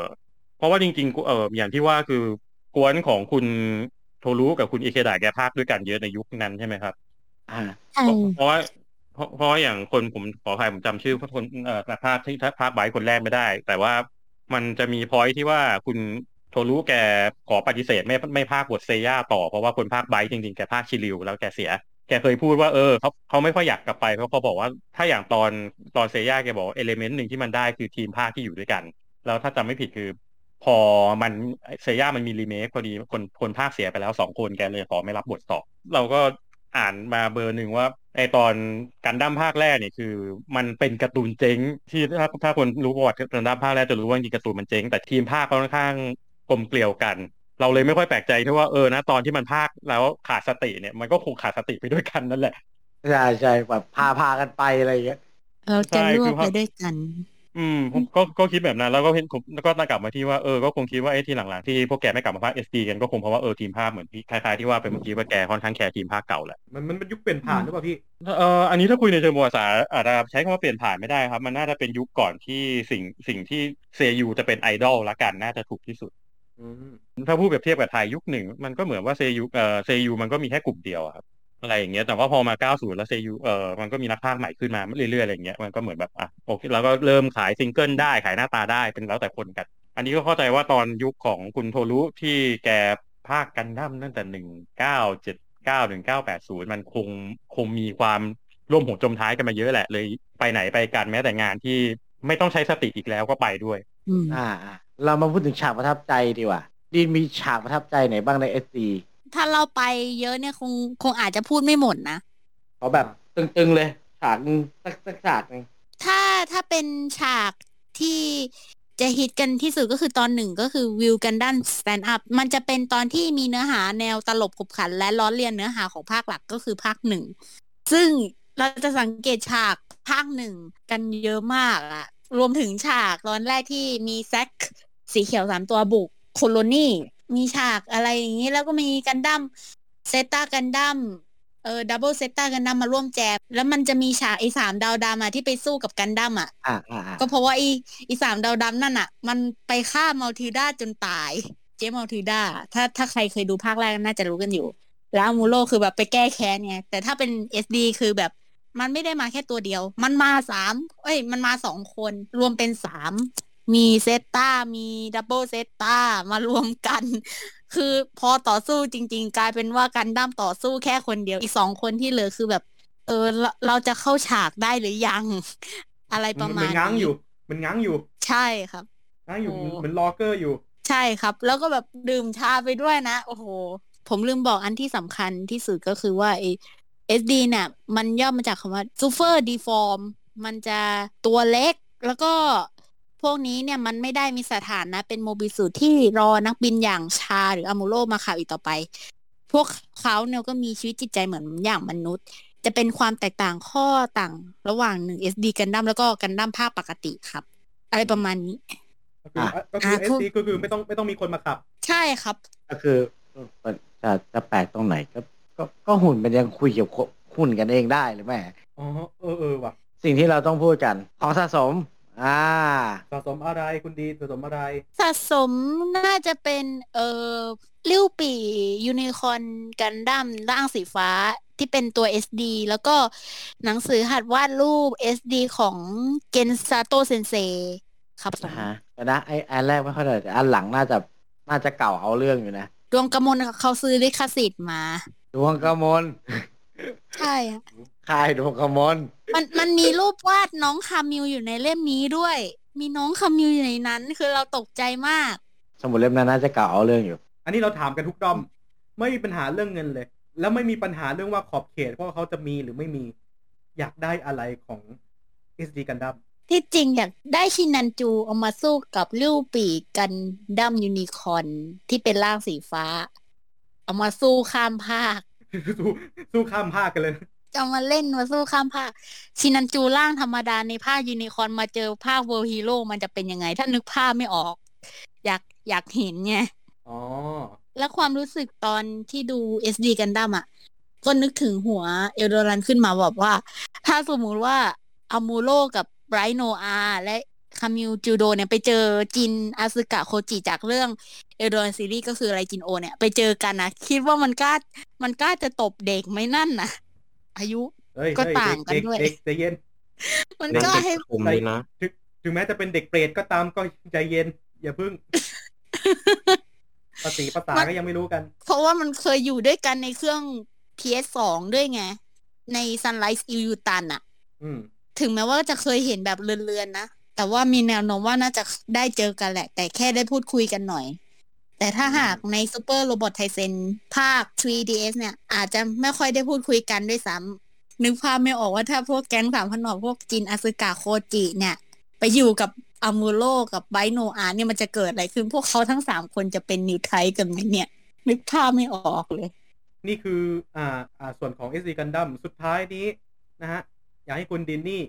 เพราะว่าจริงๆเอออย่างที่ว่าคือกวนของคุณโทรุกับคุณอิเคดะแกภาคด้วยกันเยอะในยุคนั้นใช่ไหมครับอ่าใช่เพราะว่าเพราะเพราะว่าอย่างคนผมขออภัยผมจำชื่อคนเอ่อนักภาคที่ภาคไบค์คนแรกไม่ได้ แต่ว่ามันจะมีพอยที่ว่าคุณโทรุแกขอปฏิเสธไม่ไม่พากย์บทเซย่าต่อเพราะว่าคนพากย์ไบรท์จริงๆ แกพากย์ชิริวแล้วแกเสีย แกเคยพูดว่าเออเขาเขาไม่ค่อยอยากกลับไปเพราะเขาบอกว่าถ้าอย่างตอนตอนเซย่าแกบอก element หนึ่งที่มันได้คือทีมพากย์ที่อยู่ด้วยกัน แล้วถ้าจำไม่ผิดคือ พอมันเซย่ามันมีรีเมคพอดีคนคนพากย์เสียไปแล้วสองคนแกเลยขอไม่รับบทต่อเราก็อ่านมาเบอร์หนึ่งว่าไอตอนกันดั้มภาคแรกเนี่ยคือ มันเป็นการ์ตูนเจ๊งที่ถ้าถ้าคนรู้ประวัติกันดั้มภาคแรกจะรู้ว่าจริงการ์ตูนมันเจ๊งแต่ทีมพากย์ค่อนข้างกลมเกลียวกัน เราเลยไม่ค่อยแปลกใจที่ว่าเออนะตอนที่มันพากย์แล้วขาดสติเนี่ยมันก็คงขาดสติไปด้วยกันนั่นแหละใช่ใช่แบบพาพากันไปอะไรอย่างเงี้ยเราจะใช่ร่วคืมอไปว่าด้วยกัน อืมผมก็ก็คิดแบบนั้นแล้วก็เห็นผมแล้วก็กลับมาที่ว่าเออก็คงคิดว่าไอ้ที่หลังๆที่พวกแกไม่กลับมาพากย์ SD กันก็คงเพราะว่าเออทีมพากย์เหมือนที่คล้ายๆที่ว่าไปเมื่อกี้ว่าแกค่อนข้างแคร์ทีมพากย์เก่าแหละมันมันมันยุคเปลี่ยนผ่านหรือเปล่าพี่เอ่ออันนี้ถ้าคุยในเชิงประวัติศาสตร์อาจจะใช้คำว่าเปลี่ยนผ่านไม่ได้ครับ มันน่าจะเป็นยุคก่อนที่สิ่งสิ่งที่เซยูจะเป็นไอดอลละกันน่าจะถูกที่สุดอืม ถ้าพูดเปรียบเทียบกับไทยยุคหนึ่ง มันก็เหมือนว่าเซย์ยูเอ่อเซย์ยูมันก็มีแค่กลุ่มเดียวอะครับอะไรอย่างเงี้ยแต่ว่าพอมา 90 แล้วเซย์ยูเอ่อมันก็มีนักพากย์ใหม่ขึ้นมาเรื่อยๆอะไรอย่างเงี้ยมันก็เหมือนแบบอะโอเคแล้วก็เริ่มขายซิงเกิลได้ขายหน้าตาได้เป็นแล้วแต่คนกัน อันนี้ก็เข้าใจว่าตอนยุคของคุณโทรุที่แกพากย์กันดั้มตั้งแต่หนึ่งเก้าเจ็ดเก้าถึงเก้าแปดศูนย์มันคงคงมีความร่วมหัวจมท้ายกันมาเยอะแหละเลยไปไหนไปกันแม้แต่งานที่ไม่ต้องใช้สติอีกแล้วก็ไปด้วยอืมอ่าอ่า เรามาพูดถึงฉากประทับใจดีกว่าดีนมีฉากประทับใจไหนบ้างใน SDถ้าเราไปเยอะเนี่ยคงคงอาจจะพูดไม่หมดนะเขาแบบตึงๆเลย ฉากหนึงสักสักฉากหนึ่งถ้าถ้าเป็นฉากที่จะฮิตกันที่สุดก็คือตอนหนึ่งก็คือวิวกันดั้ม stand up มันจะเป็นตอนที่มีเนื้อหาแนวตลบขบขัน และล้อเลียนเนื้อหาของภาคหลักก็คือภาคหนึ่งซึ่งเราจะสังเกตฉากภาคหนึ่งกันเยอะมากอะรวมถึงฉากตอนแรกที่มีแซค สีเขียวสามตัวบุกโคโลนีมีฉากอะไรอย่างนี้ แล้วก็มีกันดั้มเซตากันดั้มเออดับเบิลเซตากันดั้มมาร่วมแจมแล้วมันจะมีฉากไอ้สามดาวดำอะที่ไปสู้กับกันดั้มอะอ่าอ่าอ่าก็เพราะว่าไอีอีสามดาวดำนั่นอะ มันไปฆ่ามาทิลด้าจนตาย เจมาทิลด้าถ้าถ้าใครเคยดูภาคแรกน่าจะรู้กันอยู่ แล้วอามูโรคือแบบไปแก้แค้นไงแต่ถ้าเป็น SD คือแบบมันไม่ได้มาแค่ตัวเดียว มันมาสามเอ้ย มันมาสองคนรวมเป็นสาม มีเซตตามีดับเบิลเซตตามารวมกัน คือพอต่อสู้จริง ๆ กลายเป็นว่ากันดั้มต่อสู้แค่คนเดียว อีกสองคนที่เหลือคือแบบ เออเราเราจะเข้าฉากได้หรือยัง อะไรประมามัณนง้างนี้อยู่ มันง้างอยู่ ใช่ครับง้างอยู่โอ้เหมือนลอเกอร์อยู่ ใช่ครับ แล้วก็แบบดื่มชาไปด้วยนะ โอ้โห ผมลืมบอกอันที่สำคัญที่สุดก็คือว่าไอ SD เนี่ย มันย่อมาจากคำว่า super deform มันจะตัวเล็กแล้วก็ พวกนี้เนี่ยมันไม่ได้มีสถานะเป็นโมบิสูทที่รอนักบินอย่างชาหรืออามูโรมาข่าวอีกต่อไป พวกเขาเนี่ยก็มีชีวิตจิตใจเหมือนอย่างมนุษย์ จะเป็นความแตกต่างข้อต่างระหว่างหนึ่ง SD กันดั้มแล้วก็กันดั้มภาคปกติครับ อะไรประมาณนี้ก็คือก็คืออะเอพูสดซีก็คือไม่ต้องไม่ต้องมีคนมาขับ ใช่ครับ ก็คือจะจะแปลกตรงไหนก็ก็ก็หุ่นมันยังคุยเกี่ยวกับหุ่นกันเองได้หรือไม่อ๋อเออเออว่ะสิ่งที่เราต้องพูดกัน ของสะสม อ่า สะสมอะไรคุณดีสะสมอะไร สะสมน่าจะเป็นเอ่อลิ้วปี่ยูนิคอนกันดั้มร่างสีฟ้าที่เป็นตัว SD แล้วก็หนังสือหัดวาดรูป SD ของเกนซาโตเซนเซครับผมนะฮะแต่นะไออันแรกไม่ค่อยได้แต่อันหลังน่าจะน่าจะเก่าเอาเรื่องอยู่นะ ดวงกระมวลเขาซื้อลิขสิทธิ์มา ดวงกระมล ใช่อะค่ายดวงกระมลมันมันมีรูปวาดน้องคามิวอยู่ในเล่มนี้ด้วย มีน้องคามิวอยู่ในนั้น คือเราตกใจมาก สมุดเล่มนั้นน่าจะเก่าเอาเรื่องอยู่ อันนี้เราถามกันทุกด้อม ไม่มีปัญหาเรื่องเงินเลย แล้วไม่มีปัญหาเรื่องว่าขอบเขตว่าเขาจะมีหรือไม่มี อยากได้อะไรของ SD กันดั้มที่จริงอยากได้ชินันจูเอามาสู้กับลิ้วปีกกันดั้มยูนิคอร์นที่เป็นร่างสีฟ้า เอามาสู้ข้ามภาค สู้สู้ข้ามภาคกันเลยจะมาเล่นมาสู้ข้ามภาค ชินันจูร่างธรรมดาในภาคยูนิคอร์นมาเจอภาคเวิร์ฮีโร่มันจะเป็นยังไง ถ้านึกภาพไม่ออก อยากอยากเห็นไงอ๋อ แล้วความรู้สึกตอนที่ดู SD กันดั้มอะ ก็นึกถึงหัวเอลโดรันขึ้นมาบอกว่า ถ้าสมมุติว่าอามูโรกับไบรท์โนอาและคามิวจูโดเนี่ยไปเจอจินอาซึกะโคจิจากเรื่อง เอลโดรันซีรีส์ก็คืออะไรจินโอเนี่ยไปเจอกันนะคิดว่ามันกล้ามันกล้าจะตบเด็กไหมนั่นนะอายุเฮ้ยก็เฮ้ยต่างกันเด็กด้วยเด็กใจเย็น มันเล่นกล้าเด็กให้ผมเลยนะถึงถึงแม้จะเป็นเด็กเปรตก็ตามก็ใจเย็น อย่าพึ่งภาษีภาษาก็ยังไม่รู้กัน เพราะว่ามันเคยอยู่ด้วยกันในเครื่อง PS2 ด้วยไง ใน Sunrise i l u t a n อะอืมถึงแม้ว่าจะเคยเห็นแบบเลือนๆนะ แต่ว่ามีแนวโน้มว่าน่าจะได้เจอกันแหละ แต่แค่ได้พูดคุยกันหน่อย แต่ถ้าหากใน Super Robot t y s o n ภาค 3DS เนี่ย อาจจะไม่ค่อยได้พูดคุยกันด้วยซ้ำนึกภาพไม่ออกว่าถ้าพวกแก๊งสามพันหอกพวกจินอาซึกะโคจิเนี่ย ไปอยู่กับอามูโรกับไบโนอาเนี่ยมันจะเกิดอะไรขึ้น พวกเขาทั้งสามคนจะเป็นนิวไทกันไหมเนี่ย นึกภาพไม่ออกเลย นี่คืออ่าอ่าส่วนของ SD Gundam สุดท้ายนี้นะฮะ อยากให้คุณดินนี่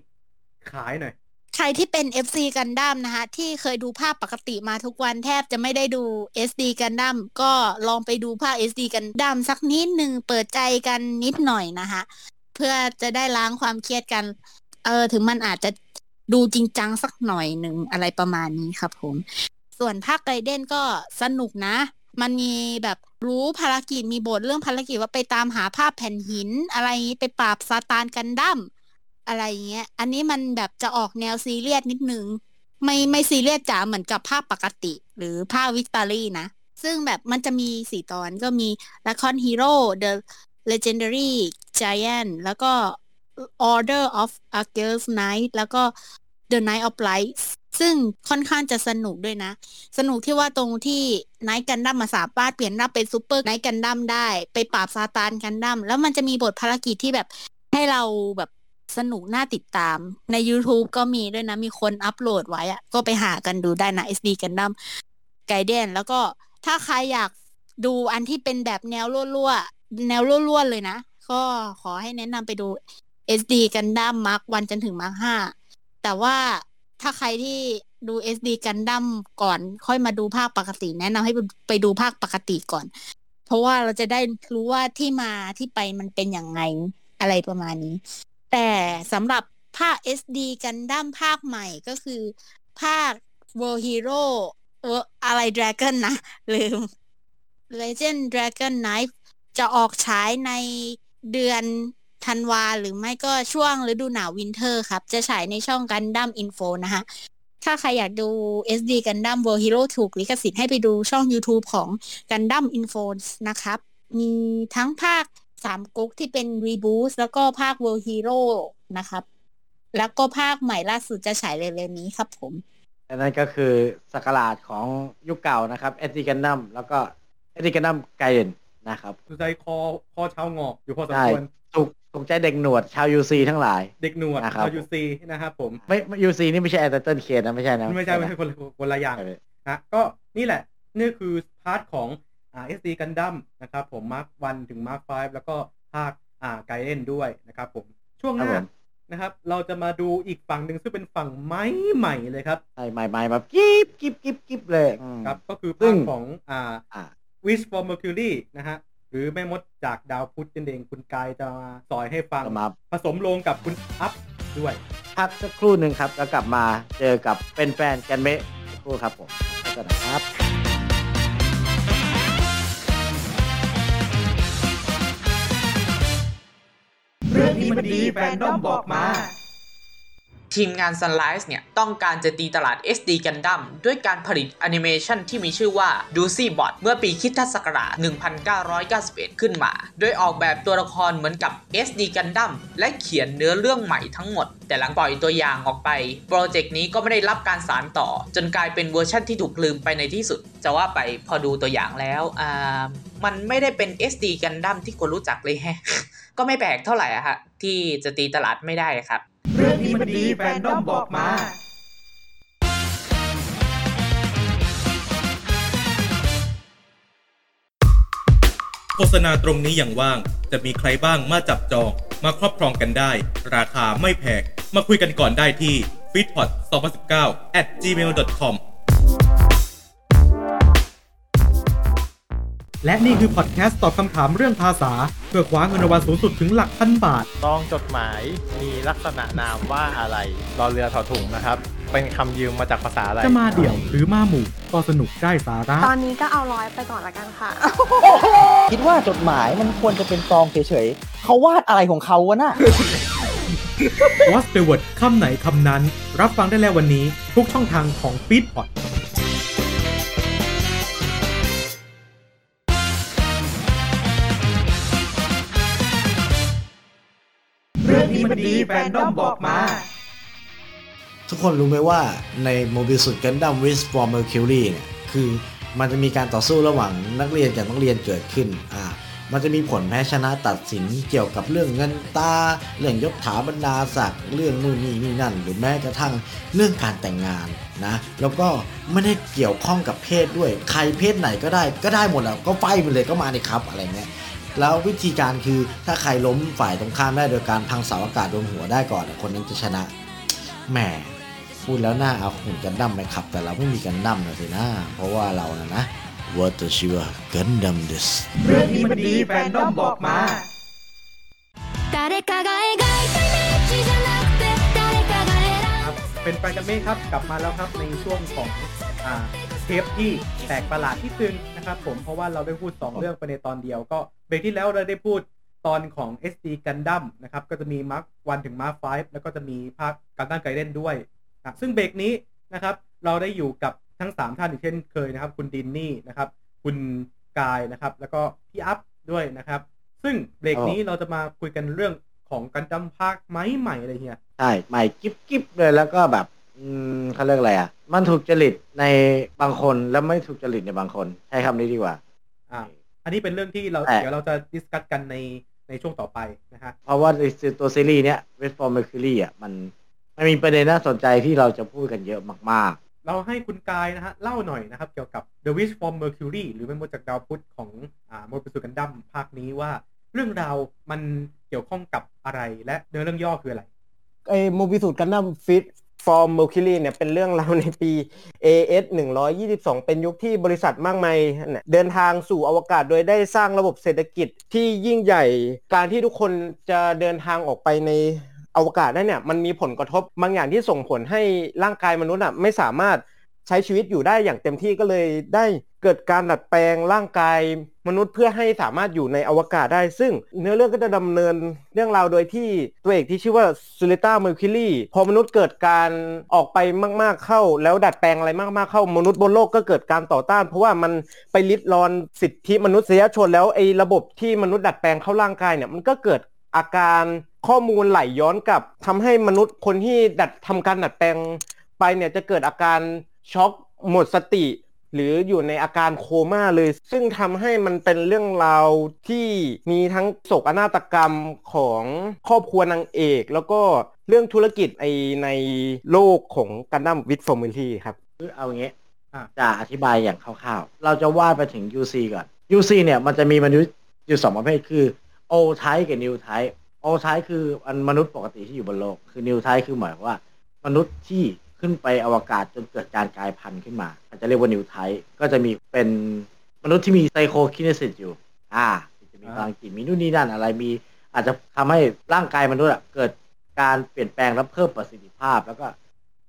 ขายหน่อย ใครที่เป็น FC กันดั้มนะคะ ที่เคยดูภาพปกติมาทุกวันแทบจะไม่ได้ดู SD กันดั้มก็ลองไปดูภาค SD กันดั้มสักนิดหนึ่งเปิดใจกันนิดหน่อยนะคะ เพื่อจะได้ล้างความเครียดกัน เออถึงมันอาจจะดูจริงจังสักหน่อยหนึ่งอะไรประมาณนี้ครับผม ส่วนภาคไกเด้นก็สนุกนะ มันมีแบบรู้ภารกิจมีบทเรื่องภารกิจว่าไปตามหาภาพแผ่นหิน อะไรไปปราบ Satan Gundam อะไรเงี้ย อันนี้มันแบบจะออกแนวซีเรียสนิดนึง ไม่ไม่ซีเรียสจ๋าเหมือนกับภาคปกติ หรือภาค Victory นะ ซึ่งแบบมันจะมีสี่ตอนก็มี l a c o n Hero The Legendary Giant แล้วก็ Order of Argus Knight แล้วก็ The Knight of Lights ซึ่งค่อนข้างจะสนุกด้วยนะ สนุกที่ว่าตรงที่ Knight Gundam มาสามารถเปลี่ยนร่างเป็น Super Knight Gundam ได้ ไปปราบ Satan Gundam แล้วมันจะมีบทภารกิจที่แบบให้เราแบบ สนุกน่าติดตาม ใน YouTube ก็มีด้วยนะ มีคนอัปโหลดไว้อะก็ไปหากันดูได้นะ SD Gundamไกเดนแล้วก็ถ้าใครอยากดูอันที่เป็นแบบแนวรั่วๆ แนวรั่วๆ เลยนะ ก็ขอให้แนะนำไปดู SD กันดั้มมาร์กวันจนถึงมาร์กห้าแต่ว่าถ้าใครที่ดู SD กันดั้มก่อน ค่อยมาดูภาคปกติ แนะนำให้ไปดูภาคปกติก่อน เพราะว่าเราจะได้รู้ว่าที่มาที่ไปมันเป็นอย่างไงอะไรประมาณนี้ แต่สำหรับภาค SD กันดั้มภาคใหม่ก็คือ ภาค World Hero เอออะไร Dragon นะ ลืม Legend Dragon Knight จะออกฉายในเดือนธันวาหรือไม่ก็ช่วงฤดูหนาว winter ครับ จะฉายในช่อง Gundam Info นะคะถ้าใครอยากดู SD Gundam World Hero ถูกลิขสิทธิ์ให้ไปดูช่อง YouTube ของ Gundam Info นะครับ มีทั้งภาค สามก๊กที่เป็น reboot แล้วก็ภาค World Hero นะครับ แล้วก็ภาคใหม่ล่าสุดจะฉายเร็วๆนี้ครับผมอันนั้นก็คือสกราชของยุคเก่านะครับเอติกันดัมแล้วก็เอติกันดัมไกเดนนะครับสุดใจคอคอเช้างอกอยู่พอสมใช่ควรถูกถูกใจเด็กหนวดชาวยูซีทั้งหลาย เด็กหนวดนะครับชาวยูซีนะครับผม ไม่ยูซีนี่ไม่ใช่แอนเตอร์เคนนะไม่ใช่นะ ไม่ใช่ไม่ใช่คนละคนละอย่างเออนะก็นี่แหละ นี่คือพาร์ทของ อ่า SD Gundam นะครับผมมาร์ควันถึงมาร์คไแล้วก็ภาคอ่าไกเดนด้วยนะครับผมช่วงหครับน้าผมนะครับ เราจะมาดูอีกฝั่งหนึ่งซึ่งเป็นฝั่งไม้ใหม่เลยครับใช่ใหม่ใหม่แบบกิ๊บกิ๊บกิ๊บกิ๊บเลยอืมครับ ก็คือซึ่ภางคของอ่าอ่า Wish for Mercury นะฮะหรือแม่มดจากดาวพุธนั่นเองคุณกายจะมาสอยให้ฟังจะมาผสมลงกับคุณอัพด้วยพักสักครู่หนึ่งครับแล้วกลับมาเจอกับเป็นแฟนกันเมะสักครู่ครับผมพักกันนะครับ เรื่องที่มันดีแฟนดอมบอกมา ทีมงาน Sunrise เนี่ย ต้องการจะตีตลาด SD Gundam ด้วยการผลิตแอนิเมชันที่มีชื่อว่า Ducy Bot เมื่อปีคริดศักราช 1991 ขึ้นมา โดยออกแบบตัวละครเหมือนกับ SD Gundam และเขียนเนื้อเรื่องใหม่ทั้งหมด แต่หลังปล่อยตัวอย่างออกไป โปรเจกต์นี้ก็ไม่ได้รับการสานต่อ จนกลายเป็นเวอร์ชั่นที่ถูกลืมไปในที่สุด จะว่าไปพอดูตัวอย่างแล้วอ่ามันไม่ได้เป็น SD Gundam ที่คนรู้จักเลยแฮะก็ไม่แปลกเท่าไหร่อะฮะที่จะตีตลาดไม่ได้ครับ เรื่องที่มันดีแฟนดอมบอกมา โฆษณาตรงนี้อย่างว่าง จะมีใครบ้างมาจับจอง มาครอบครองกันได้ ราคาไม่แพงมาคุยกันก่อนได้ที่ f e e d p o t 2019 at gmail.com และนี่คือพอดแคสต์ตอบคำถามเรื่องภาษา เพื่อคว้าเงินรางวัลสูงสุดถึงหลักพันบาท ซองจดหมายมีลักษณะนามว่าอะไรรอเรือถอถุงนะครับ เป็นคำยืมมาจากภาษาอะไรจะมาเดี่ยวหรือมาหมู่ก็สนุกได้สาระ ตอนนี้ก็เอาร้อยไปก่อนละกันค่ะ คิดว่าจดหมายมันควรจะเป็นซองเฉยๆ เขาวาดอะไรของเขาวะน่ะวอสเ e เวิร์ดคำไหนคำนั้น รับฟังได้แล้ววันนี้ทุกช่องทางของฟีดพอดเแฟนดอมบอกมา ทุกคนรู้ไหมว่าใน Mobile Suit Gundam Witch From Mercury เนี่ย คือมันจะมีการต่อสู้ระหว่างนักเรียนกับนักเรียนเกิดขึ้น อ่า มันจะมีผลแพ้ชนะตัดสินเกี่ยวกับเรื่องเงินตรา เรื่องยศถาบรรดาศักดิ์ เรื่องนู่นนี่นี่นั่น หรือแม้กระทั่งเรื่องการแต่งงานนะ แล้วก็ไม่ได้เกี่ยวข้องกับเพศด้วย ใครเพศไหนก็ได้ ก็ได้หมดแล้ว ก็ fight ไปเลยก็มาเลยครับอะไรเงี้ย แล้ววิธีการคือถ้าใครล้มฝ่ายตรงข้ามได้โดยการพังเสาอากาศโดนหัวได้ก่อนคนนั้นจะชนะแหมพูดแล้วหน้าเอาหุ่นกันดั้มไปขับ แต่เราไม่มีกันดั้มนะสินะ เพราะว่าเรานะนะว่าจะชิวะกันดั้มเดสเรื่องนี้มันดีแฟนต้อมบอกมาเป็นไปกันเมฆครับกลับมาแล้วครับในช่วงของเทปที่แตกประหลาดที่ตึงนะครับผมเพราะว่าเราได้พูดสองเรื่องไปในตอนเดียวก็ รกที่แล้วเราได้พูดตอนของ SD Gundam นะครับ ก็จะมี Mark 1ถึง Mark 5แล้วก็จะมีภาคการตั้งไกเดนด้วยนะซึ่งเบรกนี้นะครับ เราได้อยู่กับทั้ง 3 ท่านอีกเช่นเคยนะครับ คุณดินนี่นะครับ คุณกายนะครับ แล้วก็พี่อัพด้วยนะครับ ซึ่งเบรกนี้เราจะมาคุยกันเรื่องของกันดั้มภาคไม้ใหม่อะไรเงี้ยใช่ใหม่กิ๊บกิ๊บเลยแล้วก็แบบ อืมเขาเรียกอะไรอะ มันถูกจริตในบางคนแล้วไม่ถูกจริตในบางคน ใช้คำนี้ดีกว่า อ่าอันนี้เป็นเรื่องที่เราแต่เดี๋ยวเราจะดิสคัตกันในในช่วงต่อไปนะฮะเพราะว่าในตัวซีรีส์เนี้ย West for Mercury อะมันมันมีประเด็นน่าสนใจที่เราจะพูดกันเยอะมากเราให้คุณกายนะฮะเล่าหน่อยนะครับ เกี่ยวกับ The Wish from Mercury หรือเป็นมดจากดาวพุธของอ่าโมบิสุกันดั้มภาคนี้ว่า เรื่องราวมันเกี่ยวข้องกับอะไรและเนื้อเรื่องย่อคืออะไรไอ้ Mobile Suit Gundam Witch From Mercury เนี่ยเป็นเรื่องราวในปี AS 122 เป็นยุคที่บริษัทมากมายเดินทางสู่อวกาศโดยได้สร้างระบบเศรษฐกิจที่ยิ่งใหญ่ การที่ทุกคนจะเดินทางออกไปในอวกาศได้เนี่ยมันมีผลกระทบบางอย่างที่ส่งผลให้ร่างกายมนุษย์อะไม่สามารถ ใช้ชีวิตอยู่ได้อย่างเต็มที่ก็เลยได้เกิดการดัดแปลงร่างกายมนุษย์เพื่อให้สามารถอยู่ในอวกาศได้ ซึ่งเนื้อเรื่องก็จะดำเนินเรื่องราวโดยที่ตัวเอกที่ชื่อว่า Suletta Mercury พอมนุษย์เกิดการออกไปมากๆเข้า แล้วดัดแปลงอะไรมากๆเข้ามนุษย์บนโลกก็เกิดการต่อต้าน เพราะว่ามันไปลิดรอนสิทธิมนุษยชนแล้วไอ้ระบบที่มนุษย์ดัดแปลงเข้าร่างกายเนี่ยมันก็เกิดอาการข้อมูลไหลย้อนกลับทำให้มนุษย์คนที่ดัดทำการดัดแปลงไปเนี่ยจะเกิดอาการ ช็อกหมดสติ หรืออยู่ในอาการโคม่าเลย ซึ่งทำให้มันเป็นเรื่องราวที่มีทั้งโศกนาฏกรรมของครอบครัวนางเอก แล้วก็เรื่องธุรกิจไอ้ในโลกของ Gundam Witch From Mercury ครับคือเอาอย่างเงี้ยจะอธิบายอย่างคร่าวๆ เราจะว่าไปถึง UC ก่อน UC เนี่ยมันจะมีมนุษย์อยู่สองประเภทคือ old type กับ new type old type คืออันมนุษย์ปกติที่อยู่บนโลก คือ new type คือหมายว่ามนุษย์ที่ ขึ้นไปอวกาศจนเกิดการกลายพันธุ์ขึ้นมาอาจจะเรียกว่า new type ก็จะมีเป็นมนุษย์ที่มีไซโคคิน e ซิสอยู่ อ่า จะมีพลังจิตมีนู่นนี่นั่นอะไรมี อาจจะทำให้ร่างกายมนุษย์อะเกิดการเปลี่ยนแปลงและเพิ่มประสิทธิภาพแล้วก็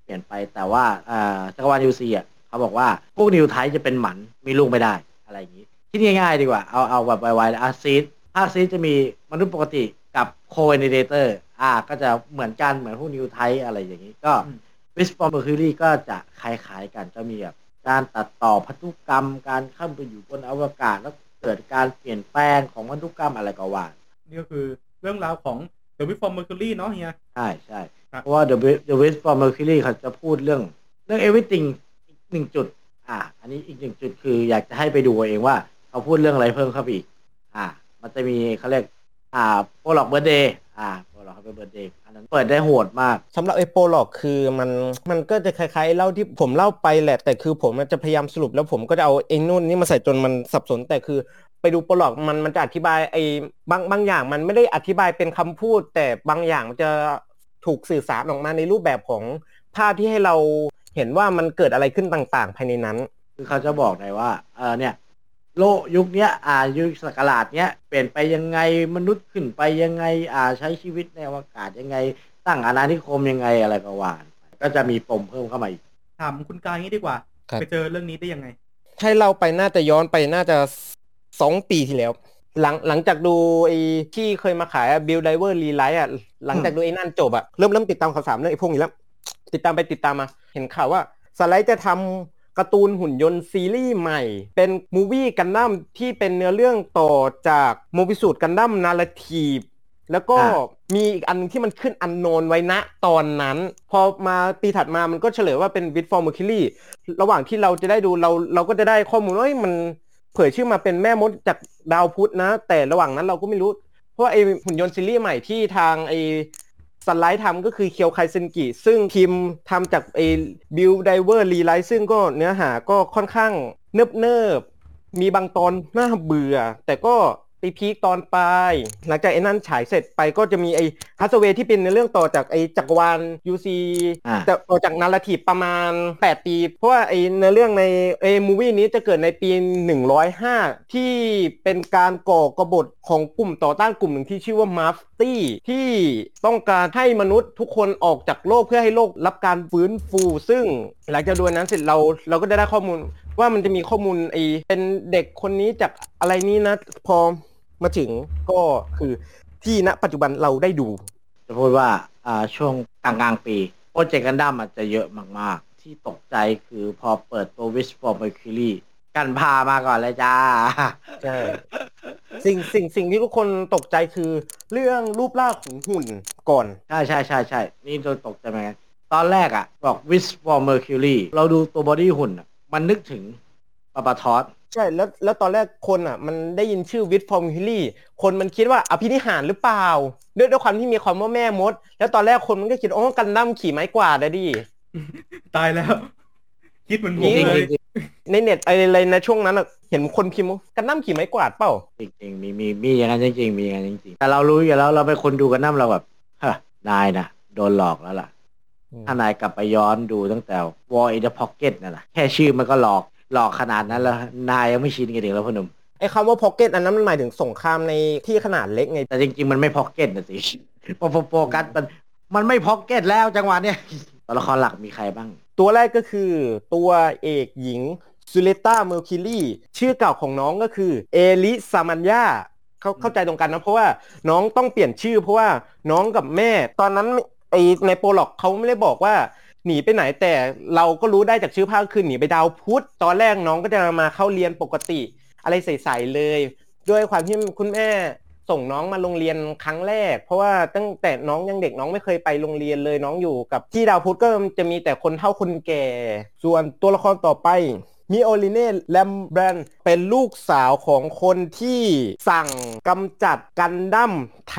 เปลี่ยนไปแต่ว่าอ่าจักรวาลยูซีอะเขาบอกว่าพวกนิวไทจะเป็นหมันมีลูกไม่ได้อะไรอย่างนี้ที่ง่ายๆดีกว่า เอาเอาแบบไวๆอาซีดภาคซีดจะมีมนุษย์ปกติกับ Coordinator อ่า ก็จะเหมือนกันเหมือนพวก new type อะไรอย่างนี้ก็ อืมวิสปอร์เมอร์คิวรีก็จะคล้ายๆกันจะมีแบบการตัดต่อพันธุกรรมการเข้าไปอยู่บนอวกาศแล้วเกิดการเปลี่ยนแปลงของพันธุกรรมอะไรก็ว่านี่ก็คือเรื่องราวของ The Witch from Mercury เนาะเฮียใช่ใช่ครับเพราะว่า The Witch The Witch from Mercury เขาจะพูดเรื่องเรื่อง everything อีกหนึ่งจุด อ่า อันนี้อีกหนึ่งจุดคืออยากจะให้ไปดูเอาเองว่า เขาพูดเรื่องอะไรเพิ่มเข้าไปอีก อ่า มันจะมีเขาเรียกอ่าโปรล็อกเบ r ร์ d เดย์อ่า โปรล็อกเบ r ร์ d เดย์อันนั้นเปิดได้โหดมาก สำหรับไอ้ prologue คือมันมันก็จะคล้ายๆเล่าที่ผมเล่าไปแหละ แต่คือผมจะพยายามสรุปแล้วผมก็จะเอาเองนู่นนี่มาใส่จนมันสับสนแต่คือไปดู prologue มันมันจะอธิบายไอ้บางบางอย่างมันไม่ได้อธิบายเป็นคำพูด แต่บางอย่างจะถูกสื่อสารออกมาในรูปแบบของภาพที่ให้เราเห็นว่ามันเกิดอะไรขึ้นต่างๆ ภายในนั้น คือเขาจะบอกเลยว่าเออเนี่ย โลกยุคเนี้ย อ่า ยุคศักราชเนี้ยเปลี่ยนไปยังไงมนุษย์ขึ้นไปยังไง อ่า ใช้ชีวิตในอวกาศยังไงตั้งอาณานิคมยังไงอะไรก็ว่ากันไปก็จะมีปมเพิ่มเข้ามาอีกถามคุณกายงี้ดีกว่า ครับ ไปเจอเรื่องนี้ได้ยังไง ให้เราไปน่าจะย้อนไปน่าจะสองปีที่แล้ว หลังหลังจากดูไอ้ที่เคยมาขาย Build Divers Re:RISE อะ หลังจากดูไอ้นั่นจบอะ เริ่มเริ่มติดตามข่าวสารเรื่องไอ้พวกนี้แล้ว ติดตามไปติดตามมา เห็นข่าวว่า Sunrise จะทำ การ์ตูนหุ่นยนต์ซีรีส์ใหม่ เป็น movie กันดั้มที่เป็นเนื้อเรื่องต่อจาก Mobile Suit กันดั้ม Narrative แล้วก็อ่ามีอีกอันหนึ่งที่มันขึ้นอันโนนไว้ณตอนนั้น พอมาปีถัดมามันก็เฉลยว่าเป็นวิดฟอร์ม r คิลี่ระหว่างที่เราจะได้ดูเราเราก็จะได้ข้อมูลว่าเอ้ยมันเผยชื่อมาเป็นแม่มดจากดาวพุธนะ แต่ระหว่างนั้นเราก็ไม่รู้ เพราะว่าไอหุ่นยนต์ซีรีส์ใหม่ที่ทางไอ Sunrise ทำก็คือเคียวไคเซนกิซึ่งทีมทำจากไอ Build Divers Re:RISE ซึ่งก็เนื้อหาก็ค่อนข้างเนิบเนิบมีบางตอนน่าเบื่อ แต่ก็ ไป peak ตอนปลาย หลังจากไอ้นั่นฉายเสร็จไปก็จะมีไอ้ Hathaway ที่เป็นเนื้อเรื่องต่อจากไอ้จักรวาล UC อ่าจะต่อจาก Narrative ประมาณ 8 ปี เพราะว่าไอ้เนื้อเรื่องในไอ้มูวี่นี้จะเกิดในปี 105 ที่เป็นการก่อกบฏของกลุ่มต่อต้านกลุ่มหนึ่งที่ชื่อว่ามาฟตี้ที่ต้องการให้มนุษย์ทุกคนออกจากโลกเพื่อให้โลกรับการฟื้นฟู ซึ่งหลังจากดูอันนั้นเสร็จเราเราก็ได้ได้ข้อมูล ว่ามันจะมีข้อมูลไอ้เป็นเด็กคนนี้จากอะไรนี้นะ พอ มาถึงก็คือที่ณปัจจุบันเราได้ดูจะพูดว่าอ่าช่วงกลางกลางๆปีโปรเจกต์กันดั้มมันจะเยอะมาก ๆ ที่ตกใจคือพอเปิดตัว Witch From Mercury กันพามาก่อนเลยจ้า ใช่ สิ่งสิ่งสิ่งที่ทุกคนตกใจคือเรื่องรูปร่างของหุ่นก่อน ใช่ใช่ใช่ใช่ นี่โดนตกใจเหมือนกันตอนแรกอะบอก Wish for Mercury เราดูตัว body หุ่นอะมันนึกถึงบาร์บาทอส ใช่แล้วแล้วตอนแรกคนอะ มันได้ยินชื่อ Witch From Mercury คนมันคิดว่าอภินิหารหรือเปล่า ด้วยด้วยความที่มีความว่าแม่มด แล้วตอนแรกคนมันก็คิดอ๋อกันดั้มขี่ไม้กวาดอะดิตายแล้ว คิดเหมือนผมเลยในเน็ตอะไรนะช่วงนั้นอะเห็นคนพิมพ์ว่ากันดั้มขี่ไม้กวาดเปล่าจริงๆมีมีมีอย่างนั้นจริงๆมีอย่างนั้นจริงๆแต่เรารู้อยู่แล้วเราเป็นคนดูกันน้ำเราแบบฮะนายนะโดนหลอกแล้วล่ะถ้านายกลับไปย้อนดูตั้งแต่ War in the Pocket นั่นแหละแค่ชื่อมันก็หลอก หลอกขนาดนั้นแล้วนายยังไม่ชินกันเองแล้วพ่อหนุ่มไอ้คำว่า pocket อันนั้นมันหมายถึงสงครามในที่ขนาดเล็กไงแต่จริงๆมันไม่ pocket นะสิโปโฟกัสมันมันไม่ pocket แล้วจังหวะเนี้ยตัวละครหลักมีใครบ้าง ตัวแรกก็คือตัวเอกหญิงซูเลต้าเมอร์คิวรีชื่อเก่าของน้องก็คือเอริซามาย่าเขาเข้าใจตรงกันนะเพราะว่าน้องต้องเปลี่ยนชื่อเพราะว่าน้องกับแม่ ตอนนั้นไอใน prologue เขาไม่ได้บอกว่า หนีไปไหนแต่เราก็รู้ได้จากชื่อภาคคือหนีไปดาวพุธตอนแรกน้องก็จะมาเข้าเรียนปกติ อะไรใสๆเลย ด้วยความที่คุณแม่ส่งน้องมาโรงเรียนครั้งแรก เพราะว่าตั้งแต่น้องยังเด็กน้องไม่เคยไปโรงเรียนเลยน้องอยู่กับที่ดาวพุธก็จะมีแต่คนเฒ่าคนแก่ ส่วนตัวละครต่อไปมิโอลิเน่แลมแบรนเป็นลูกสาวของคนที่สั่งกำจัดกันดั้มไท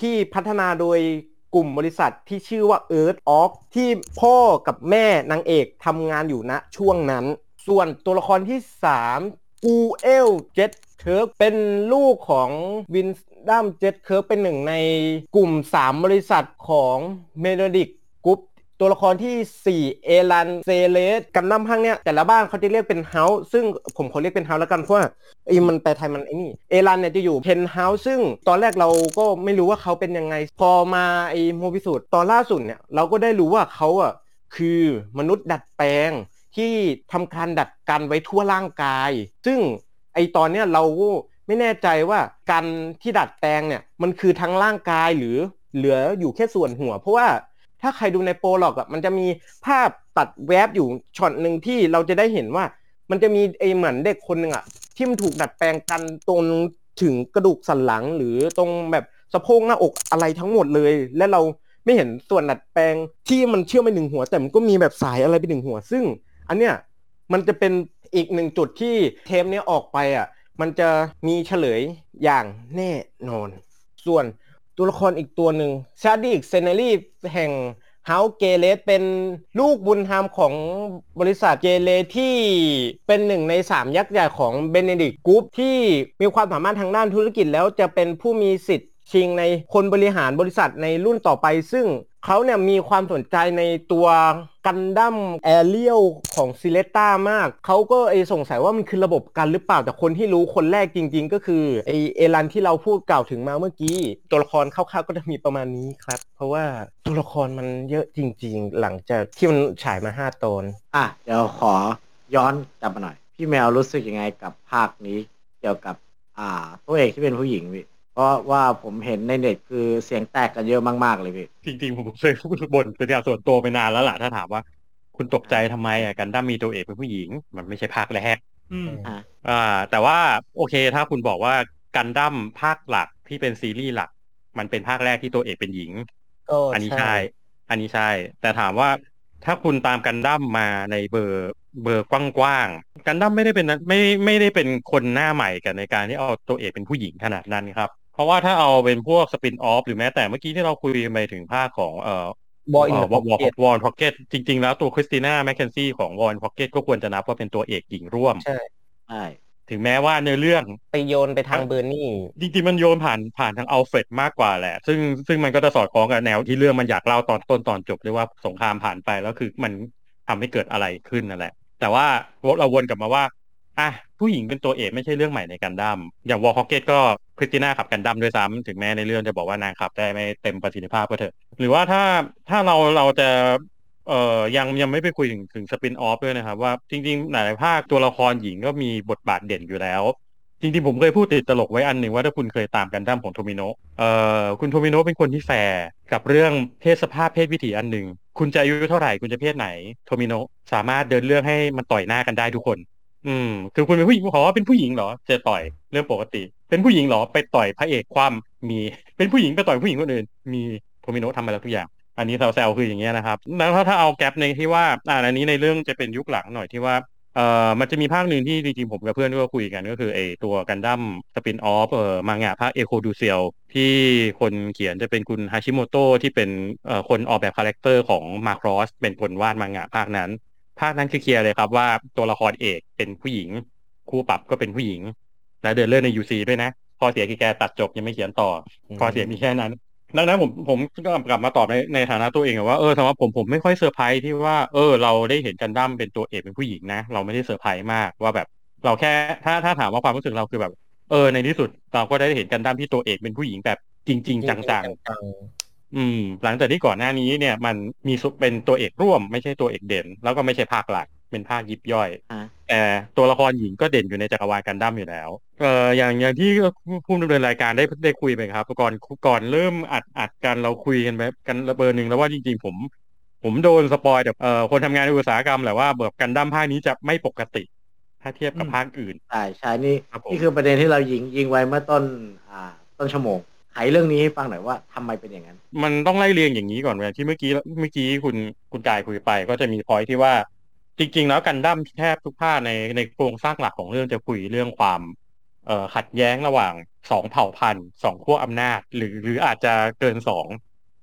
ที่พัฒนาโดย กลุ่มบริษัทที่ชื่อว่า Earth Orc ที่พ่อกับแม่นางเอกทำงานอยู่ณช่วงนั้น ส่วนตัวละครที่ 3 กูเอลเจ็ตเคิร์กเป็นลูกของวินดัมเจ็ตเคิร์กเป็นหนึ่งในกลุ่ม 3 บริษัทของเบเนริท ตัวละครที่ 4 เอลันเซเรสกันดั้มภาคเนี้ยแต่ละบ้านเขาจะเรียกเป็น house ซึ่งผมขอเรียกเป็น house แล้วกันเพราะว่าไอ้มันแปลไทยมันไอ้นี่เอลันเนี่ยจะอยู่เพล house ซึ่งตอนแรกเราก็ไม่รู้ว่าเขาเป็นยังไง พอมาไอ้ Mobile Suit ตอนล่าสุดเนี่ยเราก็ได้รู้ว่าเขาอะคือมนุษย์ดัดแปลงที่ทำการดัดกันไว้ทั่วร่างกาย ซึ่งไอตอนเนี้ยเราไม่แน่ใจว่าการที่ดัดแปลงเนี่ยมันคือทั้งร่างกายหรือเหลืออยู่แค่ส่วนหัว เพราะว่า ถ้าใครดูในโปรล็อกอะมันจะมีภาพตัดแวบอยู่ช็อตหนึ่งที่เราจะได้เห็นว่า มันจะมีไอเหมือนเด็กคนหนึ่งอะที่มันถูกดัดแปลงกันตรงถึงกระดูกสันหลังหรือตรงแบบสะโพกหน้าอกอะไรทั้งหมดเลย และเราไม่เห็นส่วนดัดแปลงที่มันเชื่อมไปหนึ่งหัว แต่มันก็มีแบบสายอะไรไปหนึ่งหัว ซึ่ง อันเนี้ยมันจะเป็นอีกหนึ่งจุดที่เทปเนี้ยออกไปอะมันจะมีเฉลยอย่างแน่นอน ส่วน ตัวละครอีกตัวหนึ่งชาดิกเซเนรีแห่ง house เกรสลีย์เป็นลูกบุญธรรมของบริษัทเกรสลีย์ที่เป็นหนึ่งในสามยักษ์ใหญ่ของเบเนริกกรุ๊ปที่มีความสามารถทางด้านธุรกิจแล้วจะเป็นผู้มีสิทธิ์ ชิงในคนบริหารบริษัทในรุ่นต่อไป ซึ่งเขาเนี่ยมีความสนใจในตัวกันดั้มแอเรียลของซูเลต้ามาก เขาก็ไอสงสัยว่ามันคือระบบกันด์หรือเปล่า แต่คนที่รู้คนแรกจริง ๆ ก็คือไอเอรันที่เราพูดกล่าวถึงมาเมื่อกี้ ตัวละครคร่าวๆก็จะมีประมาณนี้ครับ เพราะว่าตัวละครมันเยอะจริง ๆ หลังจากที่มันฉายมาห้าตอนอะเดี๋ยวขอย้อนกลับมาหน่อย พี่แมวรู้สึกยังไงกับภาคนี้เกี่ยวกับอ่าตัวเอกที่เป็นผู้หญิงพี่ เพราะว่าผมเห็นในเน็ตคือเสียงแตกกันเยอะมากๆเลยพี่ จริงๆ ผมเคยพูดบ่นเป็นการส่วนตัวไปนานแล้วล่ะถ้าถามว่า คุณตกใจทำไมอะกันดั้มมีตัวเอกเป็นผู้หญิง มันไม่ใช่ภาคแรกอืมอ่าอ่า แต่ว่าโอเคถ้าคุณบอกว่ากันดั้มภาคหลักที่เป็นซีรีส์หลัก มันเป็นภาคแรกที่ตัวเอกเป็นหญิงก็อันนี้ใช่ อันนี้ใช่ แต่ถามว่าถ้าคุณตามกันดั้มมาในเบอร์เบอร์กว้างๆกันดั้มไม่ได้เป็นไม่ไม่ได้เป็นคนหน้าใหม่กันในการที่เอาตัวเอกเป็นผู้หญิงขนาดนั้นครับ เพราะว่าถ้าเอาเป็นพวก spin-off หรือแม้แต่เมื่อกี้ที่เราคุยไปถึงภาคของเอ่อ Boy in War War Pocket จริง ๆ แล้วตัวคริสติน่าแมคเคนซี่ของ War Pocket ก็ควรจะนับว่าเป็นตัวเอกหญิงร่วม ใช่ใช่ถึงแม้ว่าในอเรื่องไปโยนไปทางเบอร์นี่จริงๆมันโยนผ่านผ่านทางอัลเฟรดมากกว่าแหละ ซึ่งซึ่งมันก็จะสอดคล้องกับแนวที่เรื่องมันอยากเล่าตอนต้นตอนจบเลยว่าสงครามผ่านไปแล้วคือมันทำให้เกิดอะไรขึ้นนั่นแหละ แต่ว่าเราวนกลับมาว่าอะผู้หญิงเป็นตัวเอกไม่ใช่เรื่องใหม่ในกันดั้มอย่าง War Pocket ก็ คริสติน่าขับกันดั้มด้วยซ้ำถึงแม้ในเรื่องจะบอกว่านางขับได้ไม่เต็มประสิทธิภาพก็เถอะ หรือว่าถ้าถ้าเราเราจะเอ่อยังยังไม่ไปคุยถึงถึง spin-off ด้วยนะครับ ว่าจริง ๆ หลายภาคตัวละครหญิงก็มีบทบาทเด่นอยู่แล้ว จริง ๆ ผมเคยพูดติดตลกไว้อันหนึ่งว่าถ้าคุณเคยตามกันดั้มของโทมิโนะเอ่อคุณโทมิโนะเป็นคนที่แฟร์กับเรื่องเพศสภาพเพศวิถีอันหนึ่งคุณจะอายุเท่าไหร่คุณจะเพศไหนโทมิโนะสามารถเดินเรื่องให้มันต่อยหน้ากันได้ทุกคน อืมคือคุณเป็นผู้หญิงขอว่าเป็นผู้หญิงเหรอจะต่อยเรื่องปกติ เป็นผู้หญิงเหรอไปต่อยพระเอกความมี เป็นผู้หญิงไปต่อยผู้หญิงคนอื่น มีโทมิโนะทำมาแล้วทุกอย่าง อันนี้แซวๆคืออย่างเงี้ยนะครับแล้วถ้าถ้าเอาแกลบในที่ว่าอ่าอันนี้ในเรื่องจะเป็นยุคหลังหน่อยที่ว่าเอ่อมันจะมีภาคหนึ่งที่จริงๆผมกับเพื่อนก็คุยกันก็คือไอตัวกันดั้มspin-off เอ่อมังะภาค École du Ciel ที่คนเขียนจะเป็นคุณฮาชิโมโตะที่เป็นเอ่อคนออกแบบ character ของมาครอสเป็นคนวาดมังงะภาคนั้น ภาคนั้นคือเคลียร์เลยครับว่าตัวละครเอกเป็นผู้หญิง คู่ปรับก็เป็นผู้หญิง และเดินเรื่องใน UC ด้วยนะข้อเสียคือแกตัดจบยังไม่เขียนต่ออข้อเสียมีแค่นั้นดังนั้นผมผมก็กลับมาตอบในในฐานะตัวเองอะว่าเออสำหรับผมผมไม่ค่อยเซอร์ไพรส์ที่ว่าเออเราได้เห็นกันดั้มเป็นตัวเอกเป็นผู้หญิงนะ เราไม่ได้เซอร์ไพรส์มากว่าแบบเราแค่ถ้าถ้าถามว่าความรู้สึกเราคือแบบ เออในที่สุดเราก็ได้เห็นกันดั้มที่ตัวเอกเป็นผู้หญิงแบบจริง ๆ จังๆ อืม หลังจากที่ก่อนหน้านี้เนี่ย มันมีสุเป็นตัวเอกร่วม ไม่ใช่ตัวเอกเด่น แล้วก็ไม่ใช่ภาคหลัก เป็นภาคยิบย่อยอ่าแต่ตัวละครหญิงก็เด่นอยู่ในจักรวาลกันดั้มอยู่แล้วเอ่ออย่างอย่างที่ผู้ดำเนินรายการได้ได้คุยไปครับ ก่อนก่อนเริ่มอัดอัดกันเราคุยกันแบบกันระเบอร์หนึ่งแล้วว่าจริง ๆ ผม ผมโดน spoil จากเอ่อคนทำงานในอุตสาหกรรมแหละว่าแบบกันดั้มภาคนี้จะไม่ปกติ ถ้าเทียบกับภาคอื่นใช่ใช่นี่ครับผมนี่คือประเด็นที่เรายิงยิงไว้เมื่อต้นอ่าต้นชั่วโมง ไขเรื่องนี้ให้ฟังหน่อยว่าทำไมเป็นอย่างนั้น มันต้องไล่เรียงอย่างนี้ก่อนเวลาที่เมื่อกี้เมื่อกี้คุณคุณกายคุยไป ก็จะมีพอยที่ว่า จริง ๆ แล้วกันดั้มแทบทุกภาคในในโครงสร้างหลักของเรื่องจะคุยเรื่องความเอ่อขัดแย้งระหว่างสองเผ่าพันธุ์สองขั้วอำนาจ หรือหรืออาจจะเกินสอง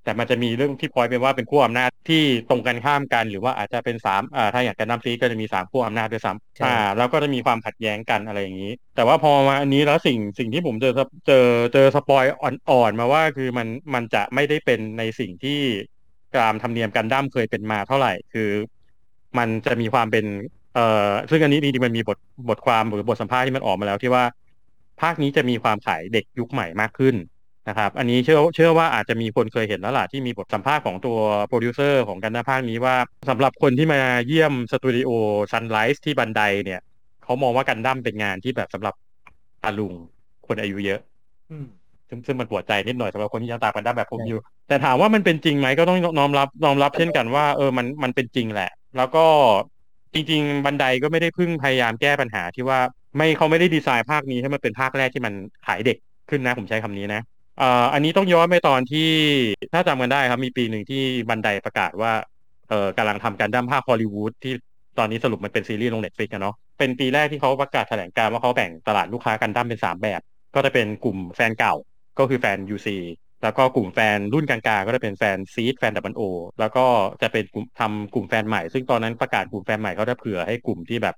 แต่มันจะมีเรื่องที่พอยเป็นว่าเป็นขั้วอำนาจที่ตรงกันข้ามกัน หรือว่าอาจจะเป็นสามอ่าถ้าอย่างกันดั้ม SEED ก็จะมีสามขั้วอำนาจด้วยซ้ำอ่าแล้วก็จะมีความขัดแย้งกันอะไรอย่างนี้ แต่ว่าพอมาอันนี้แล้วสิ่งสิ่งที่ผมเจอเจอเจอ spoil อ่อนๆมาว่าคือมันมันจะไม่ได้เป็นในสิ่งที่ตามธรรมเนียมกันดั้มเคยเป็นมาเท่าไหร่คือ มันจะมีความเป็นเอ่อซึ่งอันนี้จริงๆมันมีบทบทความหรือบทสัมภาษณ์ที่มันออกมาแล้วที่ว่า ภาคนี้จะมีความขายเด็กยุคใหม่มากขึ้น นะครับ อันนี้เชื่อเชื่อว่าอาจจะมีคนเคยเห็นแล้วล่ะที่มีบทสัมภาษณ์ของตัวโปรดิวเซอร์ของกันดั้มภาคนี้ว่าสำหรับคนที่มาเยี่ยมสตูดิโอซันไรส์ที่ Bandai เนี่ยเขามองว่ากันดั้มเป็นงานที่แบบสำหรับตาลุงคนอายุเยอะอืมซึ่งซึ่งมันปวดใจนิดหน่อยสำหรับคนที่ยังตามกันดั้มแบบผมอยู่ แต่ถามว่ามันเป็นจริงไหมก็ต้องน้อมรับน้อมรับเช่นกันว่าเออมันมันเป็นจริงแหละ แล้วก็จริง ๆ Bandai ก็ไม่ได้เพิ่งพยายามแก้ปัญหาที่ว่าไม่เขาไม่ได้ดีไซน์ภาคนี้ให้มันเป็นภาคแรกที่มันขายเด็กขึ้นนะ ผมใช้คำนี้นะเอ่ออันนี้ต้องย้อนไปตอนที่ถ้าจำกันได้ครับ มีปีหนึ่งที่ Bandai ประกาศว่าเออกำลังทำกันดั้มภาคฮอลลีวูดที่ตอนนี้สรุปมันเป็นซีรีส์ลง Netflix เนาะเป็นปีแรกที่เขาประกาศแถลงการณ์ว่าเขาแบ่งตลาดลูกค้ากันดั้มเป็นสามแบบ ก็จะเป็นกลุ่มแฟนเก่าก็คือแฟน UC แล้วก็กลุ่มแฟนรุ่นกลางๆก็จะเป็นแฟน SEED แฟน Double O แล้วก็จะเป็นกลุ่มทำกลุ่มแฟนใหม่ ซึ่งตอนนั้นประกาศกลุ่มแฟนใหม่เขาจะเผื่อให้กลุ่มที่แบบ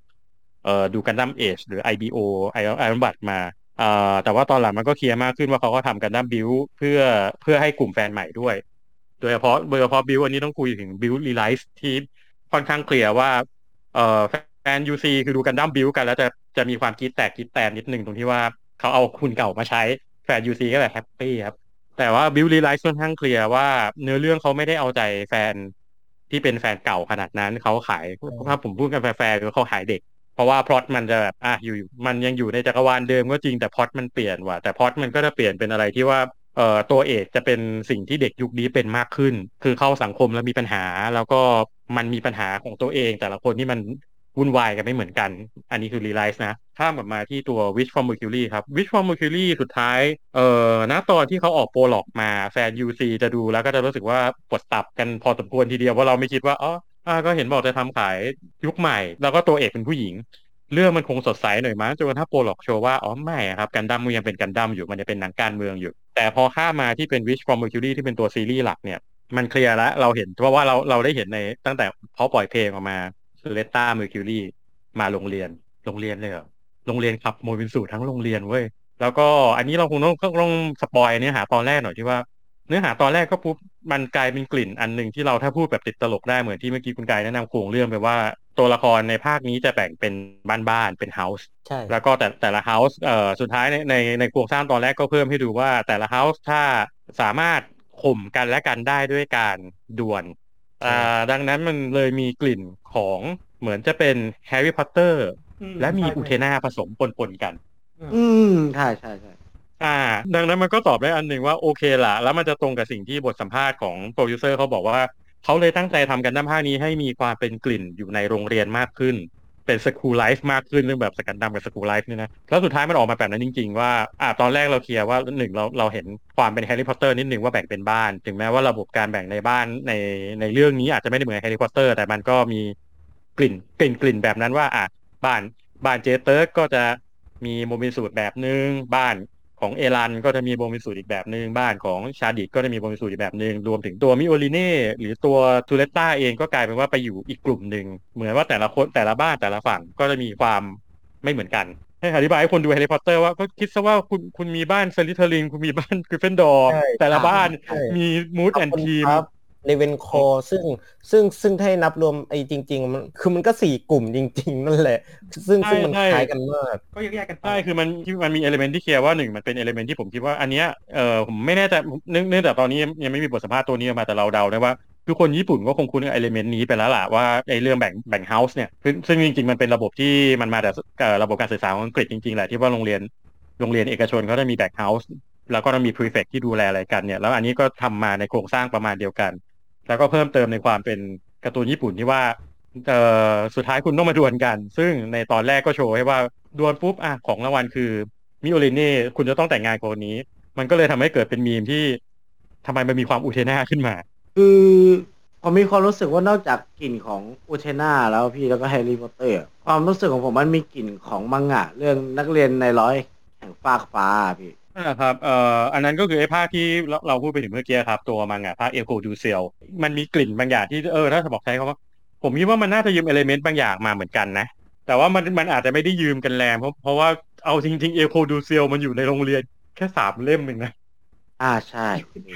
เอ่อดูกันดั้ม AGE หรือ IBO ไอ Iron-Blooded มา แต่ว่าตอนหลังมันก็เคลียร์มากขึ้นว่าเขาก็ทำกันดั้มบิวเพื่อเพื่อให้กลุ่มแฟนใหม่ด้วย โดยเฉพาะโดยเฉพาะบิวอันนี้ต้องคุยถึง Build Re:Rise ที่ค่อนข้างเคลียร์ว่าแฟน UC คือดูกันดั้มบิวกันแล้วจะจะมีความคิดแตกคิดแตนนิดหนึ่งตรงที่ว่าเขาเอาคุณเก่ามาใช้แฟน UC ก็แบบแฮปปี้ครับแต่ว่า Build Re:Rise ค่อนข้างเคลียร์ว่าเนื้อเรื่องเขาไม่ได้เอาใจแฟนที่เป็นแฟนเก่าขนาดนั้นเขาขายถ้าผมพูดกันแฟร์ๆคือเขาขายเด็ก เพราะว่าพล็อตมันจะแบบอะอยู่มันยังอยู่ในจักรวาลเดิมก็จริงแต่พล็อตมันเปลี่ยนว่ะแต่พล็อตมันก็จะเปลี่ยนเป็นอะไรที่ว่าเอ่อตัวเอกจะเป็นสิ่งที่เด็กยุคนี้เป็นมากขึ้น คือเข้าสังคมแล้วมีปัญหา แล้วก็มันมีปัญหาของตัวเอง แต่ละคนที่มันวุ่นวายกันไม่เหมือนกัน อันนี้คือ Re:Rise นะ ข้ามกลับมาที่ตัว Witch from Mercury ครับ Witch from Mercury สุดท้าย เอ่อ ณ ตอนที่เขาออก prologue มาแฟน UC จะดูแล้วก็จะรู้สึกว่าปวดตับกันพอสมควรทีเดียว ว่าเราไม่คิดว่า อ๋อ่าก็เห็นบอกจะทำขายยุคใหม่ แล้วก็ตัวเอกเป็นผู้หญิง เรื่องมันคงสดใสหน่อยมั้งจนกระทั่ง prologue โชว์ว่าอ๋อไม่ครับกันดั้มมันยังเป็นกันดั้มอยู่มันจะเป็นหนังการเมืองอยู่ แต่พอข้ามาที่เป็น Witch from Mercury ที่เป็นตัวซีรีส์หลักเนี่ย มันเคลียร์แล้วเราเห็นเพราะว่าเราเราได้เห็นในตั้งแต่เขาปล่อยเพลงออกมาสุเลตตาเมอร์คิวรีมาโรงเรียนโรงเรียนเลยเหรอโรงเรียนขับ Mobile Suit ทั้งโรงเรียนเว้ยแล้วก็อันนี้เราคงต้องต้องต้อง spoil เนื้อหาตอนแรกหน่อยที่ว่า เนื้อหาตอนแรกก็ปุ๊บมันกลายเป็นกลิ่นอันหนึ่งที่เราถ้าพูดแบบติดตลกได้เหมือนที่เมื่อกี้คุณกายแนะนำโครงเรื่องไปว่าตัวละครในภาคนี้จะแบ่งเป็นบ้านๆเป็น house ใช่แล้วก็แต่แต่ละ house เอ่อสุดท้ายในในในโครงสร้างตอนแรกก็เพิ่มให้ดูว่าแต่ละ house ถ้าสามารถข่มกันและกันได้ด้วยการดวลอ่าดังนั้นมันเลยมีกลิ่นของเหมือนจะเป็นแฮร์รี่พอตเตอร์อืมและมีใช่อุเทนาผสมปนๆกัน อืมใช่ใช่ใช่ อ่า ดังนั้นมันก็ตอบได้อันหนึ่งว่าโอเคละแล้วมันจะตรงกับสิ่งที่บทสัมภาษณ์ของโปรดิวเซอร์เขาบอกว่าเขาเลยตั้งใจทำกันดั้มภาคนี้ให้มีความเป็นกลิ่นอยู่ในโรงเรียนมากขึ้น เป็น school life มากขึ้นเรื่องแบบสกันดัมกับสกูไลฟ์เนี่ยนะแล้วสุดท้ายมันออกมาแบบนั้นจริง ๆ ว่าอ่าตอนแรกเราเคลียร์ว่าหนึ่งเราเราเห็นความเป็นแฮร์รี่พอตเตอร์นิดหนึ่งว่าแบ่งเป็นบ้าน ถึงแม้ว่าระบบการแบ่งในบ้านในในเรื่องนี้อาจจะไม่ได้เหมือนแฮร์รี่พอตเตอร์แต่มันก็มีกลิ่นกลิ่นกลิ่นแบบนั้นว่าอะบ้านบ้านเจเติร์กก็จะมี Mobile Suit แบบนึงบ้าน ของเอรันก็จะมี Mobile Suit อีกแบบนึงบ้านของชาดิกก็จะมี Mobile Suit อีกแบบนึงรวมถึงตัวมิโอลิเน่หรือตัวสุเลตตาเองก็กลายเป็นว่าไปอยู่อีกกลุ่มหนึ่งเหมือนว่าแต่ละคนแต่ละบ้านแต่ละฝั่งก็จะมีความไม่เหมือนกันให้อธิบายให้คนดูแฮร์รี่พอตเตอร์ว่าก็คิดซะว่าคุณคุณมีบ้านเซลิเทอริงคุณมีบ้านกริฟฟินดอร์ใช่แต่ละบ้านใช่มี mood and theme ครับ เรเวนคลอซึ่งซึ่งซึ่งถ้าให้นับรวมไอ้จริงๆมันคือมันก็สี่กลุ่มจริง ๆ นั่นแหละ ซึ่งซึ่งมันใช่คล้ายกันมาก ก็แยกๆกันไปใช่คือมันที่มันมี element ที่เคลียร์ว่าหนึ่งมันเป็น element ที่ผมคิดว่าอันเนี้ยเออผมไม่แน่ใจเนื่องเนื่องจากตอนนี้ยังไม่มีบทสัมภาษณ์ตัวนี้ออกมาแต่เราเดาได้ว่าคือคนญี่ปุ่นก็คงคุ้นกับ element นี้ไปแล้วล่ะว่าไอ้เรื่องแบ่งแบ่ง house เนี่ยซึ่งซึ่งจริงๆ มันเป็นระบบที่มันมาจากเอ่อระบบการสื่อสารของอังกฤษจริงๆแหละที่ว่าโรงเรียนโรงเรียนเอกชนเขาจะมีแบ่ง houseแล้วก็ต้องมี prefect ที่ดูแลอะไรกันเนี่ยแล้วอันนี้ก็ทำมาในโครงสร้างประมาณเดียวกัน แล้วก็เพิ่มเติมในความเป็นการ์ตูนญี่ปุ่นที่ว่าเอ่อสุดท้ายคุณต้องมาดวลกัน ซึ่งในตอนแรกก็โชว์ให้ว่าดวลปุ๊บอะของรางวัลคือมิโอลิเน่คุณจะต้องแต่งงานกับคนนี้ มันก็เลยทำให้เกิดเป็นมีมที่ทำไมมันมีความอุเทน่าขึ้นมา คือผมมีความรู้สึกว่านอกจากกลิ่นของอูเทน่าแล้วพี่แล้วก็แฮร์รี่พอตเตอร์ความรู้สึกของผมมันมีกลิ่นของมังงะ เรื่องนักเรียนนายร้อยแห่งฟากฟ้าพี่ นะครับ เอ่อ อันนั้นก็คือไอ้ภาคที่เราเราพูดไปถึงเมื่อกี้ครับ ตัวมังงะภาค École du Ciel มันมีกลิ่นบางอย่างที่เออ ถ้าจะบอกใช้คำว่า ผมคิดว่ามันน่าจะยืม element บางอย่างมาเหมือนกันนะ แต่ว่ามันมันอาจจะไม่ได้ยืมกันแรงเพราะเพราะว่าเอาจริงๆ École du Ciel มันอยู่ในโรงเรียนแค่สามเล่มเองนะ อ่าใช่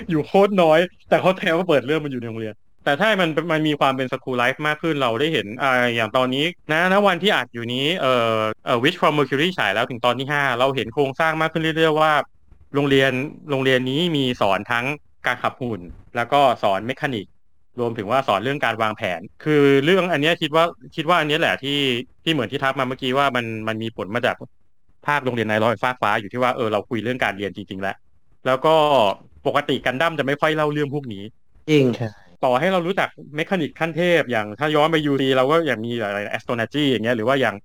อยู่โคตรน้อย แต่เขาแทนว่าเปิดเรื่องมันอยู่ในโรงเรียน แต่ถ้ามันมันมีความเป็น school life มากขึ้นเราได้เห็นอ่าอย่างตอนนี้นะณวันที่อัดอยู่นี้เอ่อเอ่อ Wish from Mercury ฉายแล้วถึงตอนที่ห้าเราเห็นโครงสร้างมากขึ้นเรื่อยๆว่า โรงเรียนโรงเรียนนี้มีสอนทั้งการขับหุ่น แล้วก็สอนเมคานิกรวมถึงว่าสอนเรื่องการวางแผน คือเรื่องอันนี้คิดว่าคิดว่าอันนี้แหละที่ที่เหมือนที่ทักมาเมื่อกี้ว่ามันมันมีผลมาจากภาคโรงเรียนนายร้อยฟ้าฟ้าอยู่ที่ว่าเออเราคุยเรื่องการเรียนจริงๆแล้วแล้วก็ปกติกันดั้มจะไม่ค่อยเล่าเรื่องพวกนี้ จริง ต่อให้เรารู้จัก mechanic ขั้นเทพ อย่างถ้าย้อนไป UC เราก็อย่างมีอะไร Astonaige อย่างเงี้ยหรือว่าอย่าง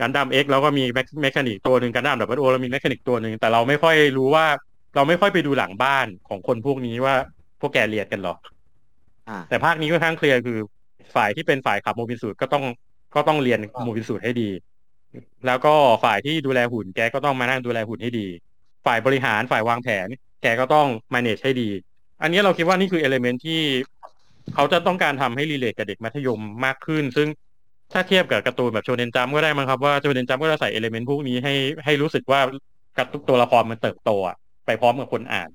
กันดั้ม X เราก็มี mechanic ตัวหนึ่งกันดั้ม Double O เรามี mechanic ตัวหนึ่งแต่เราไม่ค่อยรู้ว่า เราไม่ค่อยไปดูหลังบ้านของคนพวกนี้ว่าพวกแกเรียนกันหรออ่าแต่ภาคนี้ค่อนข้างเคลียร์คือฝ่ายที่เป็นฝ่ายขับ mobile suit ก็ต้องก็ต้องเรียน mobile suit ให้ดี แล้วก็ฝ่ายที่ดูแลหุ่นแกก็ต้องมานั่งดูแลหุ่นให้ดี ฝ่ายบริหารฝ่ายวางแผน แกก็ต้อง manage ให้ดี อันนี้เราคิดว่านี่คือ element ที่ เขาจะต้องการทำให้ relate กับเด็กมัธยมมากขึ้น ซึ่งถ้าเทียบกับการ์ตูนแบบโชเนนจัมป์ก็ได้มั้งครับว่าโชเนนจัมป์ก็จะใส่ element พวกนี้ให้ให้รู้สึกว่าการ์ตูนตัวละครมันเติบโตไปพร้อมกับคนอ่าน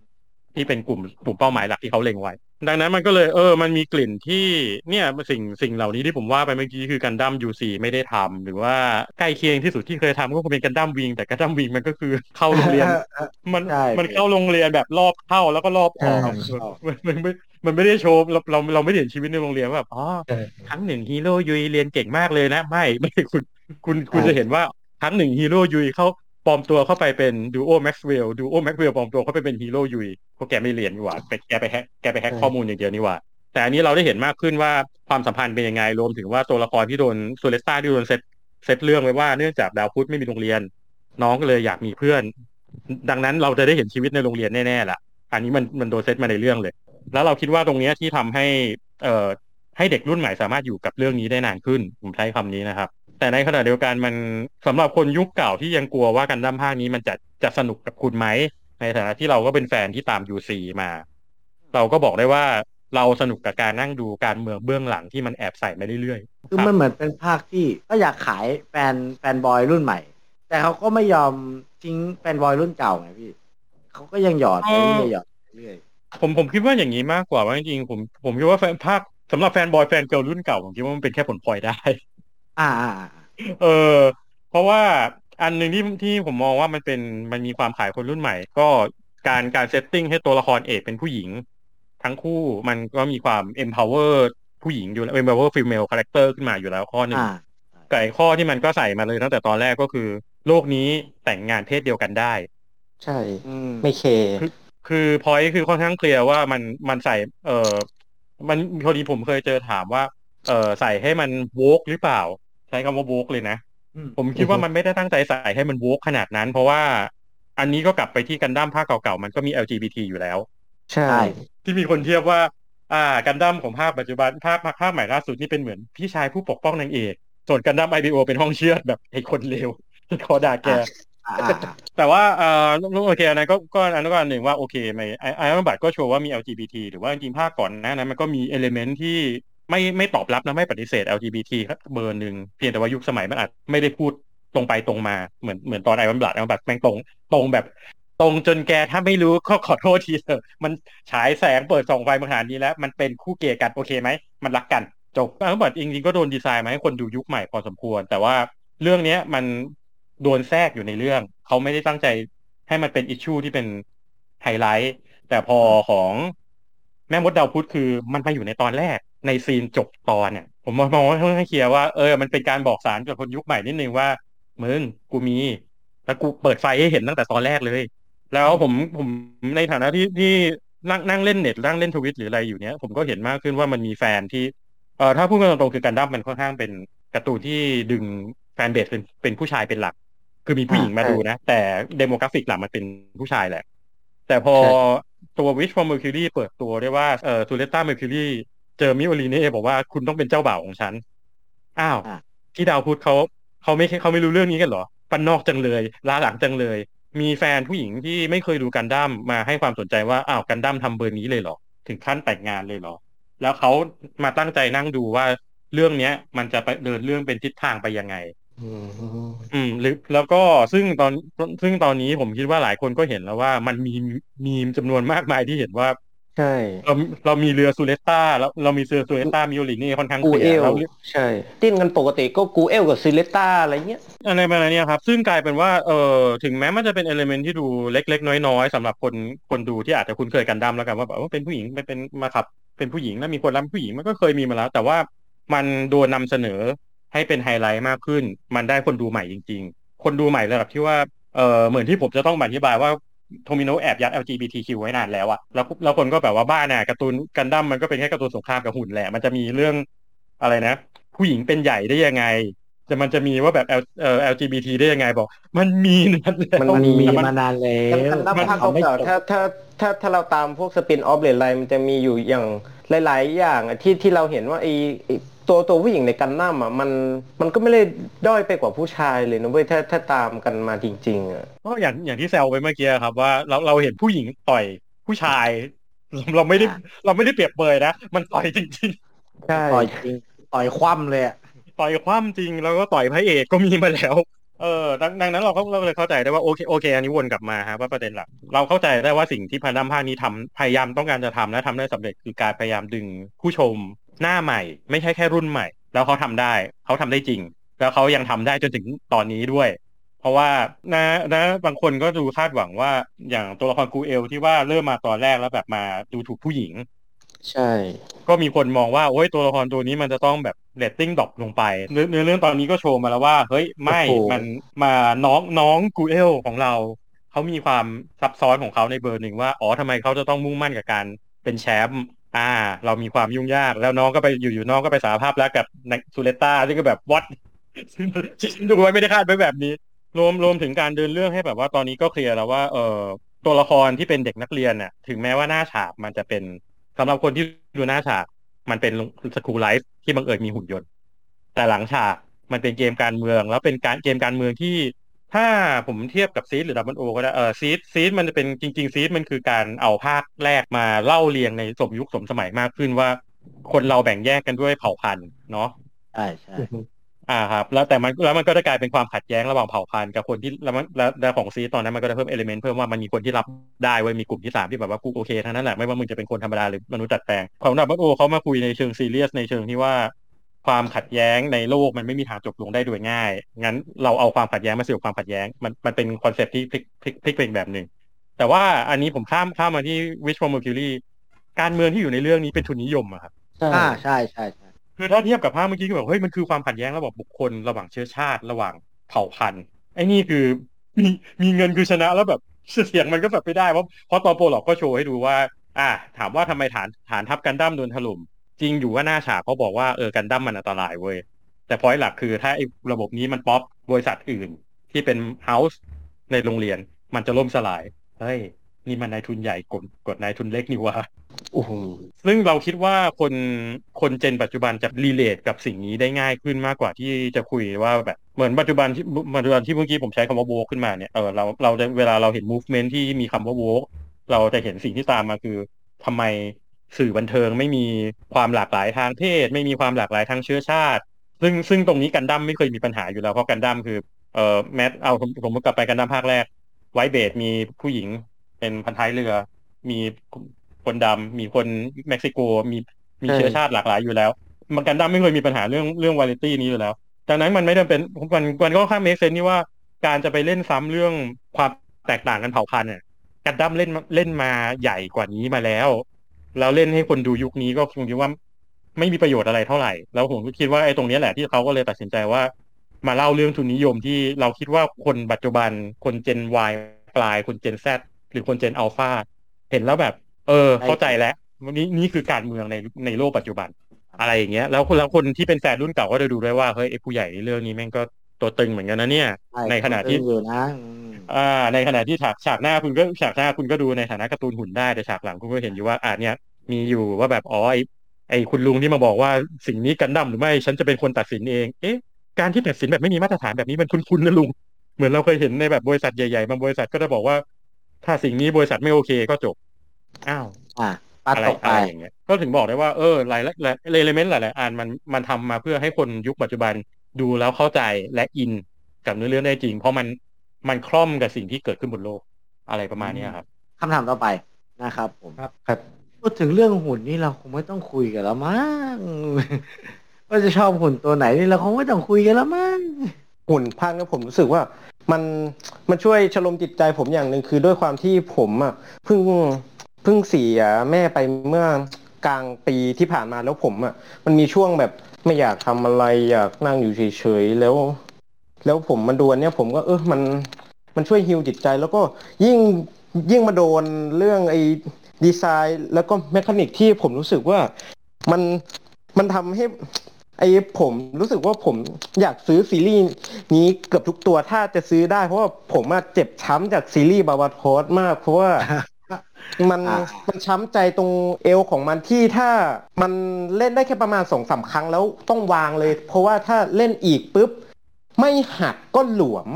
ที่เป็นกลุ่มกลุ่มเป้าหมายหลักที่เขาเล็งไว้ ดังนั้นมันก็เลยเออมันมีกลิ่นที่เนี่ยสิ่งสิ่งเหล่านี้ที่ผมว่าไปเมื่อกี้คือกันดั้ม UC ไม่ได้ทำหรือว่าใกล้เคียงที่สุดที่เคยทำก็คงเป็นกันดั้ม Wing แต่กันดั้ม Wing มันก็คือเข้าโรงเรียน มันใช่มันเข้าโรงเรียนแบบลอบเข้าแล้วก็ลอบออกใช่มันมันไม่มันไม่ได้โชว์เราเราเราไม่ได้เห็นชีวิตในโรงเรียนว่าแบบอ๋อใช่ครั้งหนึ่งฮีโร่ยุยเรียนเก่งมากเลยนะ ไม่ไม่คุณคุณคุณจะเห็นว่าครั้งหนึ่งฮีโร่ยุยเขา ปลอมตัวเข้าไปเป็นดูโอแม็กซ์เวลดูโอแม็กซ์เวลปลอมตัวเข้าไปเป็นฮีโร่ยุยเพราะแกไม่เรียนนี่หว่าไปแกไป hack แกไป hack ข้อมูลอย่างเดียวนี่หว่า แต่อันนี้เราได้เห็นมากขึ้นว่าความสัมพันธ์เป็นยังไงรวมถึงว่าตัวละครที่โดนซูเลตต้าที่โดนเซตเซตเรื่องไว้ว่าเนื่องจากดาวพุธไม่มีโรงเรียน น้องก็เลยอยากมีเพื่อน ดังนั้นเราจะได้เห็นชีวิตในโรงเรียนแน่ๆล่ะ อันนี้มันมันโดนเซตมาในเรื่องเลย แล้วเราคิดว่าตรงเนี้ยที่ทำให้ เอ่อให้เด็กรุ่นใหม่สามารถอยู่กับเรื่องนี้ได้นานขึ้นผมใช้คำนี้นะครับ แต่ในขณะเดียวกันมันสำหรับคนยุคเก่าที่ยังกลัวว่ากันดั้มภาคนี้มันจะจะสนุกกับคุณไหม ในฐานะที่เราก็เป็นแฟนที่ตาม UC มา เราก็บอกได้ว่าเราสนุกกับการนั่งดูการเมืองเบื้องหลังที่มันแอบใส่มาเรื่อยๆคือรับมันเหมือนเป็นภาคที่ก็อยากขายแฟน fanboy รุ่นใหม่ แต่เขาก็ไม่ยอมทิ้ง fanboy รุ่นเก่าไงพี่เขาก็ยังหยอดไปเรื่อยๆหยอดไปเรื่อยผมผมคิดว่าอย่างนี้มากกว่าว่าจริงๆผมผมคิดว่าแฟนภาคสำหรับ fanboy fangirl รุ่นเก่าผมคิดว่ามันเป็นแค่ผลพลอยได้ อ่าอ่าอ่า เออ เพราะว่าอันหนึ่งที่ที่ผมมองว่ามันเป็นมันมีความขายคนรุ่นใหม่ ก็การการ setting ให้ตัวละครเอกเป็นผู้หญิง ทั้งคู่มันก็มีความ empower ผู้หญิงอยู่แล้ว empower female character ขึ้นมาอยู่แล้วข้อหนึ่งอ่ากับไอ้ข้อที่มันก็ใส่มาเลยตั้งแต่ตอนแรกก็คือ โลกนี้แต่งงานเพศเดียวกันได้ ใช่อืมไม่เคคือคือพอยคือค่อนข้างเคลียร์ว่ามันมันใส่ เออมันพอดีผมเคยเจอถามว่า เออใส่ให้มันโวกหรือเปล่า ใช้คำว่าโวกเลยนะอืมผมคิดว่ามันไม่ได้ตั้งใจใส่ให้มันโวกขนาดนั้น เพราะว่าอันนี้ก็กลับไปที่กันดั้มภาคเก่าๆ มันก็มี LGBT อยู่แล้ว ใช่ ที่มีคนเทียบว่า อ่ากันดั้มของภาคปัจจุบันภาคภาคภาคใหม่ล่าสุดนี่เป็นเหมือนพี่ชายผู้ปกป้องนางเอกส่วนกันดั้ม IBO เป็นห้องเชือดแบบไอ้คนเลวขอด่าแกอ่าอ่าอ่าแต่ว่าเอ่อโอเคอันนั้นก็ก็อันนั้นก็อันหนึ่งว่าโอเคไม่ไอ Iron-Blooded ก็โชว์ว่ามี LGBT หรือว่าจริงๆภาคก่อนหน้านั้นมันก็มี element ที่ ไม่ไม่ตอบรับนะไม่ปฏิเสธ LGBT ครับเบอร์หนึ่งเพียงแต่ว่ายุคสมัยมันอาจไม่ได้พูดตรงไปตรงมาเหมือนเหมือนตอน Iron-Blooded Iron-Blooded แม่งตรงตรงแบบตรงจนแกถ้าไม่รู้ก็ขอโทษทีเถอะมันฉายแสงเปิดส่องไฟมาขนาดนี้แล้ว มันเป็นคู่เกย์กันโอเคไหมมันรักกันจบ Iron-Blooded จริงๆก็โดนดีไซน์มาให้คนดูยุคใหม่พอสมควร แต่ว่าเรื่องเนี้ยมันโดนแทรกอยู่ในเรื่อง เขาไม่ได้ตั้งใจให้มันเป็น issue ที่เป็นไฮไลท์แต่พอของแม่มดดาวพุธคือมันมาอยู่ในตอนแรก ใน scene จบตอนเนี่ย ผมมองว่าให้เคลียร์ว่าเออมันเป็นการบอกสารกับคนยุคใหม่นิดนึงว่ามึงกูมี แล้วกูเปิดไฟให้เห็นตั้งแต่ตอนแรกเลย แล้วผมผมในฐานะที่ที่นั่งนั่งเล่นเน็ตนั่งเล่นทวิตหรืออะไรอยู่เนี้ยผมก็เห็นมากขึ้นว่ามันมีแฟนที่เออถ้าพูดกันตรงๆคือกันดั้มมันค่อนข้างเป็นการ์ตูนที่ดึง fanbase เป็นเป็นผู้ชายเป็นหลัก คือมีผู้หญิงมาดูนะ แต่ demographic หลักมันเป็นผู้ชายแหละ แต่พอตัว Witch from Mercury เปิดตัวได้ว่าเอ่อซูเลตต้า Mercury เจอมิโอลีเน่บอกว่าคุณต้องเป็นเจ้าบ่าวของฉัน อ้าวอะที่ดาวพุธเขาเขาไม่เขาไม่รู้เรื่องนี้กันเหรอปันนอกจังเลยล้าหลังจังเลย มีแฟนผู้หญิงที่ไม่เคยดูกันดั้มมาให้ความสนใจว่าอ้าวกันดั้มทำเบอร์นี้เลยเหรอ ถึงขั้นแต่งงานเลยเหรอ แล้วเขามาตั้งใจนั่งดูว่าเรื่องเนี้ย มันจะไปเดินเรื่องเป็นทิศทางไปยังไงอืมหรือแล้วก็ซึ่งตอนซึ่งตอนนี้ผมคิดว่าหลายคนก็เห็นแล้วว่ามันมีมีมจำนวนมากมายที่เห็นว่าใช่ เราเรามีเรือซูเลต้าแล้วเรามีเรือซูเลต้ามิโอลินี่ค่อนข้างกูเสีเอยลแล้วใช่ติ้นกันปกติก็กูเอลกับซิเลต้าอะไรเงี้ยอะไรประมาณเนี้ยครับ ซึ่งกลายเป็นว่าเออถึงแม้มันจะเป็นเอลิเมนที่ดูเล็ก ๆ น้อยๆสำหรับคนคนดูที่อาจจะคุ้นเคยกันดั้มแล้วกันว่าแบบว่าเป็นผู้หญิงเป็นเป็นมาขับ เป็นผู้หญิงแล้วมีคนรับผู้หญิงมันก็เคยมีมาแล้ว แต่ว่ามันโดนนำเสนอให้เป็นไฮไลท์มากขึ้น มันได้คนดูใหม่จริง ๆ คนดูใหม่ระดับที่ว่าเออเหมือนที่ผมจะต้องอธิบายว่า โทมิโนแอบยัด LGBTQ ไว้นานแล้วอะแล้วแล้วคนก็แบบว่าบ้าน่ะการ์ตูนกันดั้มมันก็เป็นแค่การ์ตูนสงครามกับหุ่นแหละ มันจะมีเรื่องอะไรนะ ผู้หญิงเป็นใหญ่ได้ยังไง จะมันจะมีว่าแบบ L เอ่อ LGBT ได้ยังไงบอก มันมีนั่นแหละมันมันมีแต่มานานแล้วกันดั้มมันภาคเอาไม่เก่าจบๆถ้าถ้าถ้าถ้าเราตามพวก spin-off หรืออะไรมันจะมีอยู่อย่างหลาย ๆ อย่างอะที่ที่เราเห็นว่าไอ้ไอ้ ตัวตัวผู้หญิงในกันดั้มอะมันมันก็ไม่ได้ด้อยไปกว่าผู้ชายเลยนะเว้ยถ้าถ้าตามกันมาจริง ๆอะก็อย่างอย่างที่แซวไปเมื่อกี้ครับว่าเราเราเห็นผู้หญิงต่อยผู้ชาย เราไม่ได้เราไม่ได้เปรียบเปรยนะมันต่อยจริงใช่ต่อยจริงต่อยคว่ำเลยอะๆต่อยคว่ำจริงแล้วก็ต่อยพระเอกก็มีมาแล้วเออดังดังนั้นเราก็เราเลยเข้าใจได้ว่าโอเคโอเค อันนี้วนกลับมาฮะว่าประเด็นหลักเราเข้าใจได้ว่าสิ่งที่พันดัมภาคนี้ทำพยายามต้องการจะทำและทำได้สำเร็จคือการพยายามดึงผู้ชม หน้าใหม่ ไม่ใช่แค่รุ่นใหม่ แล้วเขาทำได้เขาทำได้จริง แล้วเขายังทำได้จนถึงตอนนี้ด้วย เพราะว่านะนะบางคนก็ดูคาดหวังว่าอย่างตัวละครกูเอลที่ว่าเริ่มมาตอนแรกแล้วแบบมาดูถูกผู้หญิง ใช่ ก็มีคนมองว่าโอ้ยตัวละครตัวนี้มันจะต้องแบบ rating drop ลงไปเนื้อเนื้อเรื่องตอนนี้ก็โชว์มาแล้วว่า เฮ้ยไม่โอ้โหมันมาน้องน้องกูเอลของเราเขามีความซับซ้อนของเขาในเบอร์หนึ่งว่า อ๋อทำไมเขาจะต้องมุ่งมั่นกับการเป็นแชมป์ อ่า เรามีความยุ่งยาก แล้วน้องก็ไปอยู่ๆน้องก็ไปสารภาพแล้วกับซูเลต้าซึ่งก็แบบวัดดูไว้ไม่ได้คาดไว้แบบนี้ รวมรวมถึงการเดินเรื่องให้แบบว่าตอนนี้ก็เคลียร์แล้วว่าเออตัวละครที่เป็นเด็กนักเรียนเนี่ยถึงแม้ว่าหน้าฉากมันจะเป็นสำหรับคนที่ดูหน้าฉาก มันเป็น school life ที่บังเอิญมีหุ่นยนต์ แต่หลังฉากมันเป็นเกมการเมือง แล้วเป็นการเกมการเมืองที่ ถ้าผมเทียบกับ SEED หรือ Double O ก็ได้เออ SEED SEED มันจะเป็นจริง ๆ SEED มันคือการเอาภาคแรกมาเล่าเรื่องในสมยุคสมสมัยมากขึ้นว่า คนเราแบ่งแยกกันด้วยเผ่าพันธุ์เนาะใช่ใช่อ่าครับ แล้วแต่มันแล้วมันก็จะกลายเป็นความขัดแย้งระหว่างเผ่าพันธุ์กับคนที่แล้วมันแล้วแล้วของ SEED ตอนนั้นมันก็จะเพิ่ม element เพิ่มว่ามันมีคนที่รับได้เว้ยมีกลุ่มที่สามที่แบบว่ากูโอเคทั้งนั้นแหละไม่ว่ามึงจะเป็นคนธรรมดาหรือมนุษย์ดัดแปลงของ Double O เขามาคุยในเชิงซีเรียสในเชิงที่ว่า ความขัดแย้งในโลกมันไม่มีทางจบลงได้โดยง่าย งั้นเราเอาความขัดแย้งมาสู่ความขัดแย้ง มันมันเป็นคอนเซ็ปต์ที่พลิกพลิกพลิกเป็นแบบหนึ่ง แต่ว่าอันนี้ผมข้ามข้ามมาที่ Wish for Mercury การเมืองที่อยู่ในเรื่องนี้เป็นทุนนิยมอะครับใช่อ่าใช่ใช่ใช่คือถ้าเทียบกับภาพเมื่อกี้คือแบบเฮ้ยมันคือความขัดแย้งระหว่างบุคคลระหว่างเชื้อชาติระหว่างเผ่าพันธุ์ไอ้นี่คือมีมีเงินคือชนะแล้วแบบเสียงมันก็แบบไม่ได้เพราะเพราะตอนโปรหลอกก็โชว์ให้ดูว่า อ่า ถามว่าทำไมฐานฐานทัพกันดั้มโดนถล่ม จริงอยู่ว่าหน้าฉากเขาบอกว่าเออกันดั้มมันอันตรายเว้ย แต่พอยหลักคือถ้าไอ้ระบบนี้มันป๊อปบริษัทอื่นที่เป็น house ในโรงเรียน มันจะล่มสลาย เฮ้ย นี่มันนายทุนใหญ่กดกดนายทุนเล็กนี่วะโอ้โหซึ่งเราคิดว่าคนคน gen ปัจจุบันจะ relate กับสิ่งนี้ได้ง่ายขึ้นมากกว่าที่จะคุยว่าแบบเหมือนปัจจุบันที่ปัจจุบันที่เมื่อกี้ผมใช้คำว่าโวขึ้นมาเนี่ยเออเราเราจะเวลาเราเห็น movement ที่มีคำว่าโวเราจะเห็นสิ่งที่ตามมาคือทำไม สื่อบันเทิงไม่มีความหลากหลายทางเพศ ไม่มีความหลากหลายทางเชื้อชาติ ซึ่งซึ่งตรงนี้กันดั้มไม่เคยมีปัญหาอยู่แล้วเพราะกันดั้มคือเอ่อแมทเอาผมผมกลับไปกันดั้มภาคแรก ไวเบดมีผู้หญิงเป็นพันท้ายเรือ มีคนดำมีคนเม็กซิโกมีมีเชื้อชาติหลากหลายอยู่แล้ว มันกันดั้มไม่เคยมีปัญหาเรื่องเรื่องวาไรตี้นี้อยู่แล้วดังนั้นมันไม่ได้เป็นมันมันก็ค่อนข้างเมคเซนนี่ว่าการจะไปเล่นซ้ำเรื่องความแตกต่างกันเผ่าพันธุ์เนี่ยกันดั้มเล่นเล่นมาใหญ่กว่านี้มาแล้ว แล้วเล่นให้คนดูยุคนี้ก็คงคิดว่าไม่มีประโยชน์อะไรเท่าไหร่ แล้วผมก็คิดว่าไอ้ตรงเนี้ยแหละที่เขาก็เลยตัดสินใจว่า มาเล่าเรื่องทุนนิยมที่เราคิดว่าคนปัจจุบัน คนเจน Y ปลาย คนเจน Z หรือคนเจนอัลฟาเห็นแล้วแบบ เออ เข้าใจแล้วนี่นี่คือการเมืองในในโลกปัจจุบัน อะไรอย่างเงี้ย แล้วคนแล้วคนที่เป็นแฟนรุ่นเก่าก็จะดูด้วยว่าเฮ้ยไอ้ผู้ใหญ่เรื่องนี้แม่งก็ ตัวตึงเหมือนกันนะเนี่ยใช่ในขณะที่อยู่นะอืมอ่า ในขณะที่ฉากฉากหน้าคุณก็ฉากหน้าคุณก็ดูในฐานะการ์ตูนหุ่นได้แต่ฉากหลังคุณก็เห็นอยู่ว่าอ่าเนี่ยมีอยู่ว่าแบบอ๋อไอไอคุณลุงที่มาบอกว่าสิ่งนี้กันดั้มหรือไม่ฉันจะเป็นคนตัดสินเอง เอ๊ะ การที่ตัดสินแบบไม่มีมาตรฐานแบบนี้มันคุ้นๆนะลุง เหมือนเราเคยเห็นในแบบบริษัทใหญ่ๆบางบริษัทก็จะบอกว่า ถ้าสิ่งนี้บริษัทไม่โอเคก็จบอ้าวอ่าปัดอะไรตกไปอะไรอย่างเงี้ยก็ถึงบอกได้ว่าเออหลายหลายเอลเมนต์หลายๆอันมันมันทำมาเพื่อให้คนยุคปัจจุบัน ดูแล้วเข้าใจและอินกับเนื้อเรื่องได้จริง เพราะมันมันคล่อมกับสิ่งที่เกิดขึ้นบนโลกอะไรประมาณเนี้ยครับคำถามต่อไปนะครับ ผมครับครับพูดถึงเรื่องหุ่นนี่เราคงไม่ต้องคุยกันแล้วมั้งว่าจะชอบหุ่นตัวไหนนี่เราคงไม่ต้องคุยกันแล้วมั้งหุ่นภาคนี้ผมรู้สึกว่า มันมันช่วยชโลมจิตใจผมอย่างหนึ่งคือด้วยความที่ผมอะเพิ่งเพิ่งเสียแม่ไปเมื่อ กลางปีที่ผ่านมาแล้วผมอะ มันมีช่วงแบบไม่อยากทำอะไรอยากนั่งอยู่เฉยๆแล้ว แล้วผมมาดูอันเนี้ยผมก็เออมันมันช่วยฮิวจิตใจ แล้วก็ยิ่งยิ่งมาโดนเรื่องไอ้ดีไซน์ แล้วก็ mechanic ที่ผมรู้สึกว่ามันมันทำให้ไอ้ผมรู้สึกว่าผมอยากซื้อซีรีส์นี้เกือบทุกตัวถ้าจะซื้อได้ เพราะว่าผมอะเจ็บช้ำจากซีรีส์บาร์บาทอสมาก เพราะว่า มันอ่ามันช้ำใจตรงเอวของมันที่ถ้ามันเล่นได้แค่ประมาณสองสามครั้งแล้วต้องวางเลย เพราะว่าถ้าเล่นอีกปุ๊บ ไม่หักก็หลวม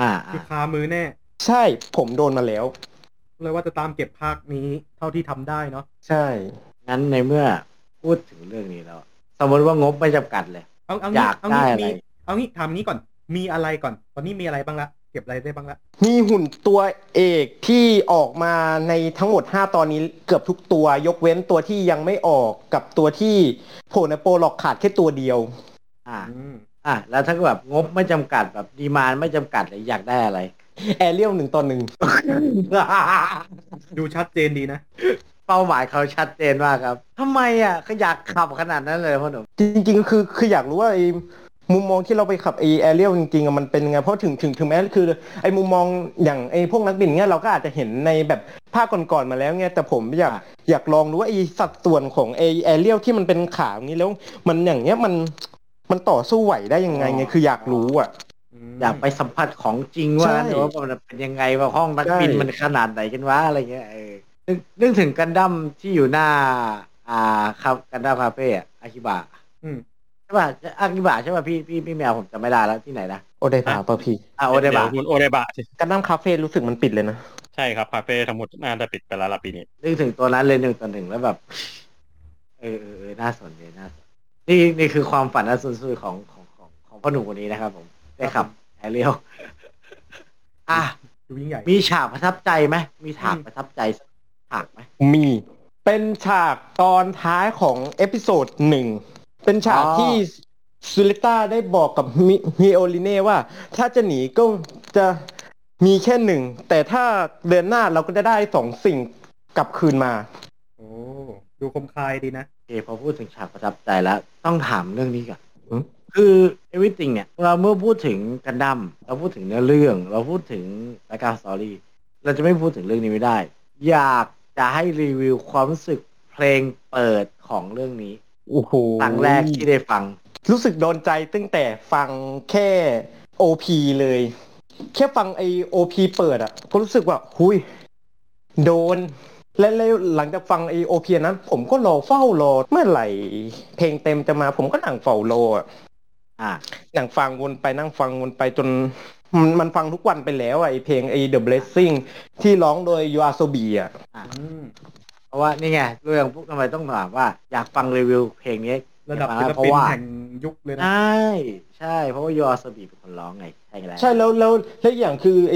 อ่าคืออ่าคามือแน่ ใช่ผมโดนมาแล้ว เลยว่าจะตามเก็บภาคนี้เท่าที่ทำได้เนาะใช่ งั้นในเมื่อพูดถึงเรื่องนี้แล้ว สมมติว่างบไม่จำกัดเลยเอาเอาองี้ยากเอางี้ได้อะไรมีเอางี้ถามงี้ก่อนมีอะไรก่อน ตอนนี้มีอะไรบ้างละ เก็บอะไรได้บ้างละมีหุ่นตัวเอกที่ออกมาในทั้งหมด 5 ตอนนี้เกือบทุกตัวยกเว้นตัวที่ยังไม่ออกกับตัวที่โผล่ใน prologue ขาดแค่ตัวเดียว อ่าอืมอ่าแล้วถ้าแบบงบไม่จำกัดแบบ demand ไม่จำกัดเลยอยากได้อะไร แอเรียลหนึ่งต่อหนึ่งดูชัดเจนดีนะเป้าหมายเขาชัดเจนมากครับทำไมอะเขาอยากขับขนาดนั้นเลยพ่อหนุ่มจริง ๆ คือคืออยากรู้ว่าไอ้ มุมมองที่เราไปขับไอ้แอเรียลจริงๆอะมันเป็นยังไงเพราะถึงถึงถึงแม้คือไอ้มุมมองอย่างไอ้พวกนักบินเงี้ยเราก็อาจจะเห็นในแบบภาคก่อนๆมาแล้วเงี้ยแต่ผมอยากอะอยากลองรู้ว่าไอ้สัดส่วนของไอ้แอเรียลที่มันเป็นขาอย่างนี้แล้ว มันอย่างเงี้ยมันมันต่อสู้ไหวได้ยังไงไงคืออยากรู้อะอยากไปสัมผัสของจริงว่าใช่งั้นเถอะว่ามันเป็นยังไงว่าห้องนักใช่บินมันขนาดไหนกันวะอะไรเงี้ยเออนึกนึกถึงกันดั้มที่อยู่หน้า อ่าครับกันดั้มคาเฟ่อะอาคิบะอืมใช่ ป่ะอาคิบะใช่ป่ะพี่พี่พี่แมวผมจำไม่ได้แล้วที่ไหนนะโอไดบะป่ะพี่อ่าโอไดบะเดี๋ยวคุณโอไดบะสิกันดั้มคาเฟ่รู้สึกมันปิดเลยนะ ใช่ครับ คาเฟ่ทั้งหมดน่าจะปิดไปแล้วละปีนี้นึกถึงตัวนั้นเลยหนึ่งต่อหนึ่งแล้วแบบ เออเออเออน่าสนใจน่าสนนี่นี่คือความฝันอันสุดๆของของของของพ่อหนุ่มคนนี้นะครับ ผมได้ขับแอเรียลอะดูยิ่งใหญ่มีฉากประทับใจไหมมีฉากประทับใจสักฉากไหมมีเป็นฉากตอนท้ายของ episode หนึ่ง เป็นฉากอ๋อที่ซูลิต้าได้บอกกับมิมิโอริเน่ว่า ถ้าจะหนีก็จะมีแค่หนึ่ง แต่ถ้าเดินหน้าเราก็จะได้สองสิ่งกลับคืนมา โอ้ดูคมคายดีนะโอเคพอพูดถึงฉากประทับใจแล้ว ต้องถามเรื่องนี้ก่อนอืมคือ everything เนี่ย เราเมื่อพูดถึงกันดั้มเราพูดถึงเนื้อเรื่อง เราพูดถึงรายการสตอรี่เราจะไม่พูดถึงเรื่องนี้ไม่ได้ อยากจะให้รีวิวความรู้สึกเพลงเปิดของเรื่องนี้ โอ้โหครั้งแรกที่ได้ฟัง รู้สึกโดนใจตั้งแต่ฟังแค่ OP เลย แค่ฟังไอ OP เปิดอะ ก็รู้สึกว่าหุยโดน และแล้วหลังจากฟังไอ OP นั้น ผมก็รอเฝ้ารอเมื่อไหร่ เพลงเต็มจะมาผมก็นั่งเฝ้ารออะอ่านั่งฟังวนไปนั่งฟังวนไปจนมันมันฟังทุกวันไปแล้วอะไอเพลงไอ The Blessing ที่ร้องโดย y o a s o b i อะ เพราะว่านี่ไงเรื่องพวกทำไมต้องถามว่าอยากฟังรีวิวเพลงนี้ระดับมาศิลเพราะปินว่าแห่งยุคเลยนะ ใช่ใช่ เพราะว่ายอสบีเป็นคนร้องไง ใช่แล้วใช่แล้วแล้วและอีกอย่างคือไอ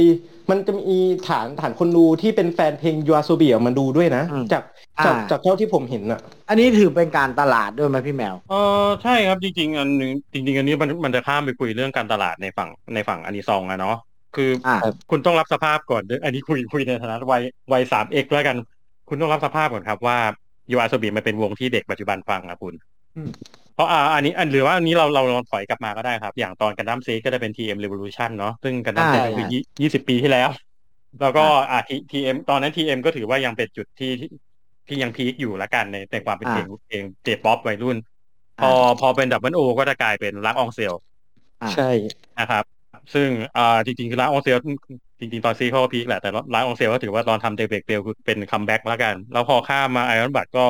มันจะมีฐานฐานคนดูที่เป็นแฟนเพลง y o a s o b i มาดูด้วยนะ จากจากจากเท่าที่ผมเห็นอะ อันนี้ถือเป็นการตลาดด้วยไหมพี่แมวเออใช่ครับจริง ๆ อันหนึงจริง ๆ อันนี้มันมันจะข้ามไปคุยเรื่องการตลาดในฝั่งในฝั่งอานิซองอะเนาะคือออ่าคุณต้องรับสภาพก่อนเด้ออันนี้คุยคุยในฐานะวัยวัยสามเอกแล้วกัน คุณต้องรับสภาพก่อนครับว่ายูอาร์โซบีมันเป็นวงที่เด็กปัจจุบันฟังนะคุณอืมเพราะอ่าอันนี้อันหรือว่าอันนี้เราเราลองถอยกลับมาก็ได้ครับ อย่างตอนกันดั้มซีก็จะเป็น TM Revolution เนาะซึ่งกันดั้มซีอ่าคือยี่ยี่สิบปีที่แล้ว แล้วก็อ่า T.M. ตอนนั้น T.M. ก็ถือว่ายังเป็นจุดที่ที่ที่ยัง peak อยู่ละกันในในความเป็นเพลงเพลง J-pop วัยรุ่น พอพอเป็น Double O ก็จะกลายเป็น L'Arc-en-Ciel ใช่นะครับ ซึ่งอ่าจริงๆคือ L'Arc-en-Ciel จริงๆ ตอน SEED เขาก็ peak แหละ แต่ L'Arc-en-Ciel ก็ถือว่าตอนทำ Daybreak's Bell คือเป็น comeback แล้วกัน แล้วพอข้ามมา Iron-Blooded ก็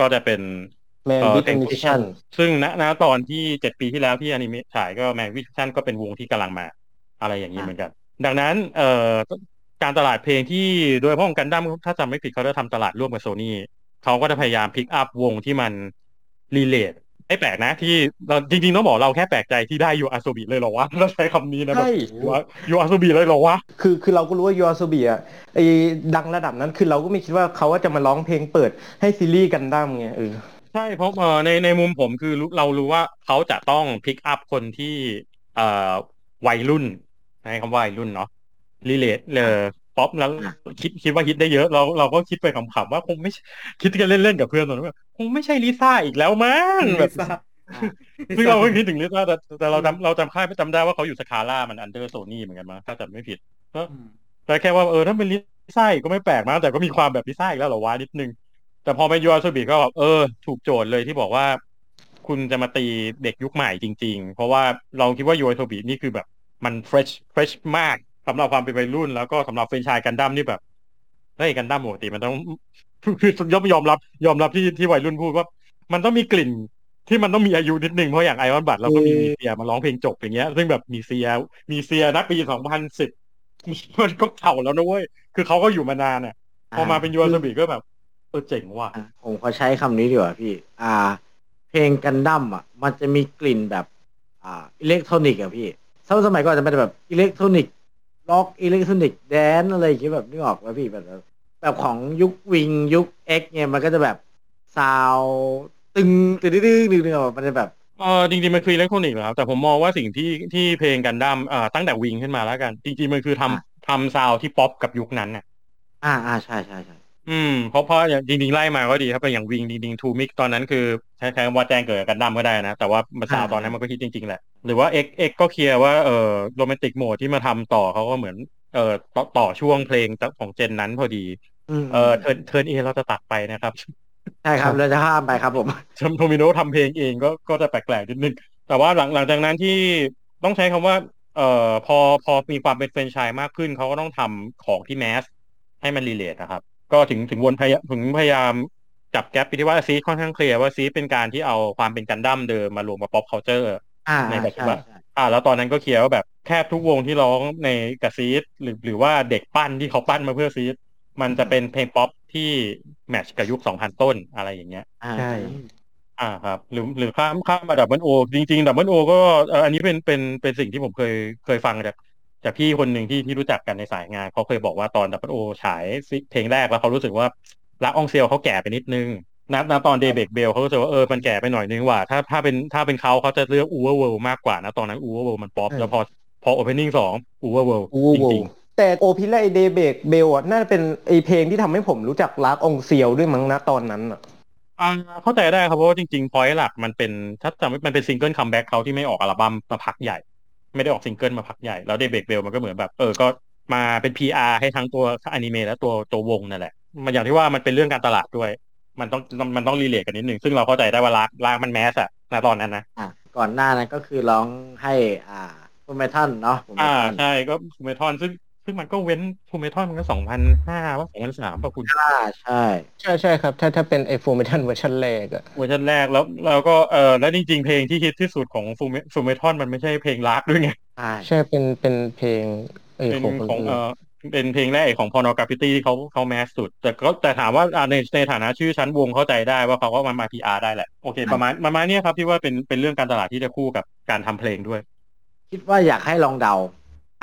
ก็จะเป็น Man เอ่อ with a Mission ซึ่งณณตอนที่เจ็ดปีที่แล้วที่อนิเมะฉายก็ Man with a Mission ก็เป็นวงที่กำลังมา อะไรอย่างนี้เหมือนกัน ดังนั้นเอ่อการตลาดเพลงที่โดยเฉพาะของกันดั้มถ้าจำไม่ผิดเขาจะทำตลาดร่วมกับโซนี่เขาก็จะพยายาม pick up วงที่มัน relate ไม่แปลกนะที่เราจริงๆ ต้องบอกเราแค่แปลกใจที่ได้ YOASOBI เลยเหรอวะเราใช้คำนี้นะแบใช่ YOASOBI เลยเหรอวะคือคือเราก็รู้ว่า y o a s o b i อะไอดังระดับนั้นคือเราก็ไม่คิดว่าเขาว่าจะมาร้องเพลงเปิดให้ซีรีส์กันดั้มไงเออใช่เพราะเอ่อในในมุมผมคือรู้เรารู้ว่าเขาจะต้อง pick up คนที่เอ่อวัยรุ่นใช้คำว่าวัยรุ่นเนาะ relate เลย ป๊อปแล้วคิดคิดว่าฮิตได้เยอะเราเราก็คิดไปขำๆว่าคงไม่ใช่คิดกันเล่นๆกับเพื่อนตอนนั้นว่าคงไม่ใช่ลิซ่าอีกแล้วมั้งแบบลิซ่าซึ่งเราก็คิดถึงลิซ่าแต่แต่เราจำเราจำค่ายจำได้ว่าเขาอยู่ SACRA มัน under โซนี่เหมือนกันมั้งถ้าจำไม่ผิดก็แต่แค่ว่าเออถ้าเป็นลิซ่าอีกก็ไม่แปลกมากแต่ก็มีความแบบลิซ่าอีกแล้วเหรอวะนิดนึง แต่พอเป็น YOASOBI ก็แบบเออ ถูกโจทย์เลยที่บอกว่า คุณจะมาตีเด็กยุคใหม่จริง ๆ เพราะว่าเราคิดว่า YOASOBI นี่คือแบบมัน fresh fresh มาก สำหรับความเป็นวัยรุ่น แล้วก็สำหรับแฟรนไชส์กันดั้มนี่แบบเฮ้ยกันดั้มปกติมันต้องคือยอมยอมรับ ยอมรับที่ที่วัยรุ่นพูดว่า มันต้องมีกลิ่นที่มันต้องมีอายุนิดนึงเพราะอย่าง Iron-Blooded เราก็มีมีเซียมาร้องเพลงจบอย่างเงี้ย ซึ่งแบบมีเซียมีเซียนะปีสองพันสิบมันก็เก่าแล้วนะเว้ย คือเขาก็อยู่มานานอะ พอมาเป็น YOASOBI ก็แบบเออเจ๋งว่ะผมขอใช้คำนี้ดีกว่าพี่ อ่า เพลงกันดั้มอะ มันจะมีกลิ่นแบบ อ่า อิเล็กทรอนิกส์อะพี่สมัยสมัยก่อนจะเป็นแบบอิเล็กทรอนิกส์ ร็อกอิเล็กทรอนิกส์ dance อะไรอย่างเงี้ยแบบนึกออกไหมพี่แบบแบบของยุค Wing ยุค X เนี่ยมันก็จะแบบซาวตึงตึงตึงตึงตึงตึงออกมันจะแบบเออจริงๆมันคืออิเล็กทรอนิกส์เหรอครับแต่ผมมองว่าสิ่งที่ที่เพลงกันดั้มอ่าตั้งแต่วิงขึ้นมาแล้วกัน จริงๆมันคือทำทำ sound ที่ป๊อปกับยุคนั้นน่ะ อ่าอ่าใช่ใช่ใช่ อืมเพราะเพราะอย่างจริงๆไล่มาก็ดีครับเป็นอย่าง Wing จริงๆ Two-Mix ตอนนั้นคือใช้ใช้คำว่าแจ้งเกิดกับกันดั้มก็ได้นะ แต่ว่ามา sound ตอนนั้นมันก็ฮิตจริงๆแหละ หรือว่า X X ก็ clear ว่าเออ Romantic Mode ที่มาทำต่อเขาก็เหมือนเออต่อต่อช่วงเพลงของ gen นั้นพอดีอืมเออ Turn Turn A เราจะตัดไปนะครับใช่ครับเราจะข้ามไปครับผมทำโทมิโนทำเพลงเองก็ก็จะแปลกๆนิดนึงแต่ว่าหลังหลังจากนั้นที่ต้องใช้คำว่าเอ่อพอพอมีความเป็นแฟรนไชส์มากขึ้นเขาก็ต้องทำของที่ mass ให้มัน relate นะครับ ก็ถึงถึงวนพยายถึงพยายามจับ gap ไปที่ว่า Seed ค่อนข้าง clear ว่า Seed เป็นการที่เอาความเป็นกันดั้มเดิมมารวมกับ pop culture อ่าในปัจจุใช่บันใช่อ่า แล้วตอนนั้นก็ clear ว่าแบบแทบทุกวงที่ร้องในกับ Seed หรือหรือว่าเด็กปั้นที่เขาปั้นมาเพื่อ Seed มันจะเป็นเพลงป๊อปที่ match กับยุค2000ต้นอะไรอย่างเงี้ยอ่าใช่อ่าครับหรือหรือข้ามข้ามมา Double Oจริงๆ Double O ก็เอ่ออันนี้เป็นเป็นเป็นสิ่งที่ผมเคยเคยฟังจาก จากพี่คนหนึ่งที่ที่รู้จักกันในสายงานเขาเคยบอกว่าตอน Double O ฉายซิเพลงแรกแล้วเขารู้สึกว่า L'Arc-en-Ciel เขาแก่ไปนิดนึงณณตอน Daybreak's Bell เขารู้สึกว่าเออมันแก่ไปหน่อยนึงว่าถ้าถ้าเป็นถ้าเป็นเขาเขาจะเลือกอูเวอร์เวิลมากกว่านะตอนนั้นอูเวอร์เวิลมันป๊อปเออแล้วพอพอ opening สอง UVERworld โอ้โหจริงแต่โอพิและไอ Daybreak's Bell อะน่าจะเป็นไอเพลงที่ทำให้ผมรู้จัก L'Arc-en-Ciel ด้วยมั้งนะตอนนั้นอะๆอ่าเข้าใจได้ครับเพราะว่าจริงๆ point หลักมันเป็นถ้าจำไม่มันเป็น single comeback เขาที่ไม่ออกอัลบั้มมาพักใหญ่ ไม่ได้ออกซิงเกิลมาพักใหญ่ แล้ว Daybreak's Bell มันก็เหมือนแบบ เออก็มาเป็น PR ให้ทั้งตัวอนิเมะและตัวตัววงนั่นแหละ มันอย่างที่ว่ามันเป็นเรื่องการตลาดด้วย มันต้องมันต้อง relate กันนิดหนึ่งซึ่งเราเข้าใจได้ว่า L'Arc L'Arc มัน mass อะณตอนนั้นนะอะก่อนหน้านั้นก็คือร้องให้อ่า Fullmetal เนาะอ่าใช่ก็ Fullmetal ซึ่ง ซึ่งมันก็เว้น Fullmetal มันก็สองพันห้าว่าสองพันสามป่ะคุณอ่าใช่ ใช่ใช่ครับ ถ้าถ้าเป็นไอ Fullmetal เวอร์ชันแรกอะเวอร์ชันแรกแล้วแล้วก็เออแล้วจริง ๆ เพลงที่ฮิตที่สุดของ Full Fullmetal มันไม่ใช่เพลง L'Arc ด้วยไงใช่ใช่เป็นเป็นเพลงไอเป็นของของเออเป็นเพลงแรกของ Porno Graffitti ที่เขาเขา mass สุด แต่ก็แต่ถามว่าอ่าในในฐานะชื่อชั้นวงเข้าใจได้ว่าเขาก็มันมา PR ได้แหละ โอเค ประมาณประมาณเนี้ยครับที่ว่าเป็นเป็นเรื่องการตลาดที่จะคู่กับการทำเพลงด้วย คิดว่าอยากให้ลองเดา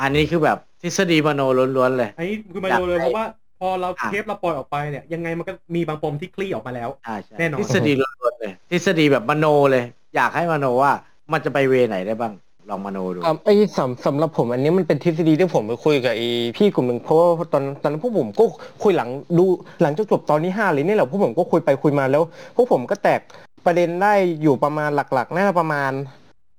อันนี้คือแบบ ทฤษฎีมโนล้วนๆเลยไอ้คือมาดูเลยเพราะว่าพอเราเทปเราปล่อยออกไปเนี่ยยังไงมันก็มีบางปมที่คลี่ออกมาแล้วใช่ใช่แน่นอนทฤษฎีล้วนๆเลยทฤษฎีแบบมโนเลย อยากให้มโนว่ามันจะไปเวไหนได้บ้างลองมโนดูอ่าไอสำสำหรับผมอันนี้มันเป็นทฤษฎีที่ผมไปคุยกับไอพี่กลุ่มหนึ่งเพราะว่าตอนตอนนั้นพวกผมก็คุยหลังดูหลังจากจบตอนนี้ห้าเลยนี่แหละพวกผมก็คุยไปคุยมาแล้ว พวกผมก็แตกประเด็นได้อยู่ประมาณหลักๆน่าจะประมาณ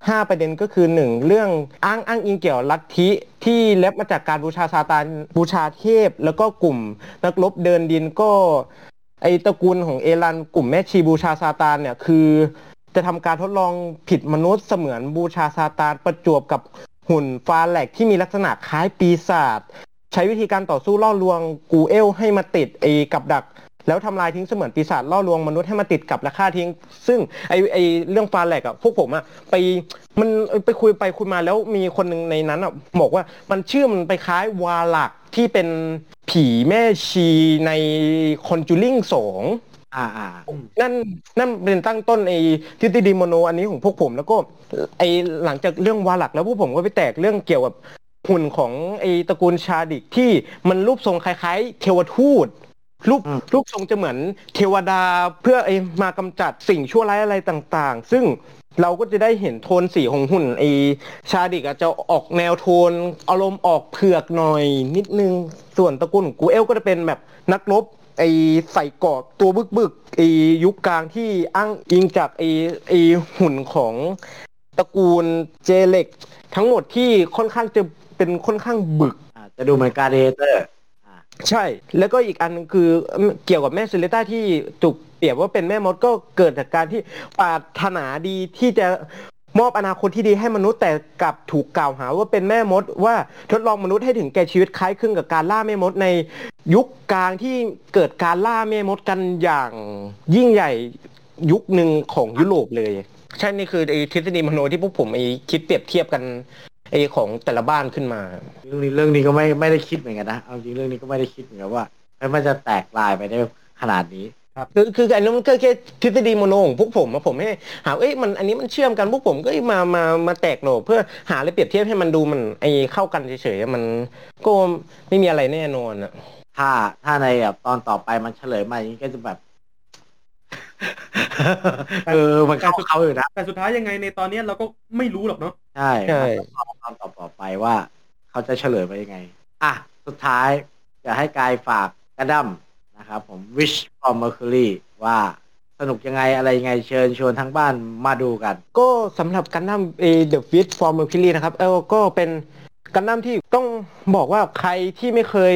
ห้าประเด็นก็คือหนึ่งเรื่องอ้างอ้างอิงเกี่ยวลัทธิที่แลบมาจากการบูชาซาตานบูชาเทพ แล้วก็กลุ่มนักรบเดินดินก็ ไอตระกูลของเอรันกลุ่มแม่ชีบูชาซาตานเนี่ยคือ จะทำการทดลองผิดมนุษย์เสมือนบูชาซาตานประจวบกับหุ่นฟาแลกที่มีลักษณะคล้ายปีศาจใช้วิธีการต่อสู้ล่อลวงกูเอลให้มาติดไอกับดัก แล้วทำลายทิ้งเสมือนปีศาจล่อลวงมนุษย์ให้มาติดกับและฆ่าทิ้ง ซึ่งไอไอเรื่องฟาแลกอะพวกผมอะไปมันไปคุยไปคุยมาแล้วมีคนหนึ่งในนั้นอะบอกว่ามันชื่อมันไปคล้ายวาลักที่เป็นผีแม่ชีในคอนจูริงสองอ่าอ่านั่นนั่นเป็นตั้งต้นไอ้ทฤษฎีโมโนอันนี้ของพวกผม แล้วก็ไอ้หลังจากเรื่องวาหลักแล้วพวกผมก็ไปแตกเรื่องเกี่ยวกับหุ่นของไอ้ตระกูลชาดิกที่มันรูปทรงคล้ายๆ เทวทูต รูปรูปทรงจะเหมือนเทวดาเพื่อไอ้มากำจัดสิ่งชั่วร้ายอะไรต่างๆ ซึ่งเราก็จะได้เห็นโทนสีของหุ่นไอ้ชาดิกอาจจะออกแนวโทนอารมณ์ออกเผือกหน่อยนิดนึง ส่วนตระกูลของกูเอลก็จะเป็นแบบนักรบไอใส่เกาะตัวบึกบึกๆไอยุคกลางที่อ้างอิงจากไอไอหุ่นของตระกูลเจเล็ก ทั้งหมดที่ค่อนข้างจะเป็นค่อนข้างบึกอ่าจะดูเหมือน gladiator ใช่ แล้วก็อีกอันคือเกี่ยวกับแม่สุเลตต้าที่ถูกเปรียบว่าเป็นแม่มดก็เกิดจากการที่ปรารถนาดีที่จะมอบอนาคตที่ดีให้มนุษย์แต่กลับถูกกล่าวหาว่าเป็นแม่มด ว่าทดลองมนุษย์ให้ถึงแก่ชีวิตคล้ายคลึงกับการล่าแม่มดในยุคกลางที่เกิดการล่าแม่มดกันอย่างยิ่งใหญ่ยุคหนึ่งของยุโรปเลย ใช่นี่คือไอ้ทฤษฎีมโนที่พวกผมไอ้คิดเปรียบเทียบกัน ไอ้ของแต่ละบ้านขึ้นมา เรื่องนี้เรื่องนี้ก็ไม่ไม่ได้คิดเหมือนกันนะ เอาจริงเรื่องนี้ก็ไม่ได้คิดเหมือนกันว่าเอ้ยมันจะแตกลายไปได้ขนาดนี้คือคืออันนั้นมันก็แค่ทฤษฎีโมโนของพวกผมอะผมให้หาเอ้ยมันอันนี้มันเชื่อมกันพวกผมก็เอ้ยมามามาแตกโหนกเพื่อหาอะไรเปรียบเทียบให้มันดูมันไอเข้ากันเฉยๆมันก็ไม่มีอะไรแน่นอนอะถ้าถ้าในแบบตอนต่อไปมันเฉลยมาอย่างนี้ก็จะแบบเออมันเข้าเขาอยู่นะแต่สุดท้ายยังไงในตอนเนี้ยเราก็ไม่รู้หรอกเนาะ ใช่ใช่ตอนต่อต่อไปว่า เขาจะเฉลยไปยังไง อะ สุดท้ายจะให้กายฝากกันดั้มนะครับผม Witch from Mercury ว่าสนุกยังไงอะไรยังไงเชิญชวนทั้งบ้านมาดูกัน ก็สำหรับกันดั้มเอ The Witch from Mercury นะครับเออก็เป็นกันดั้มที่ต้องบอกว่าใครที่ไม่เคย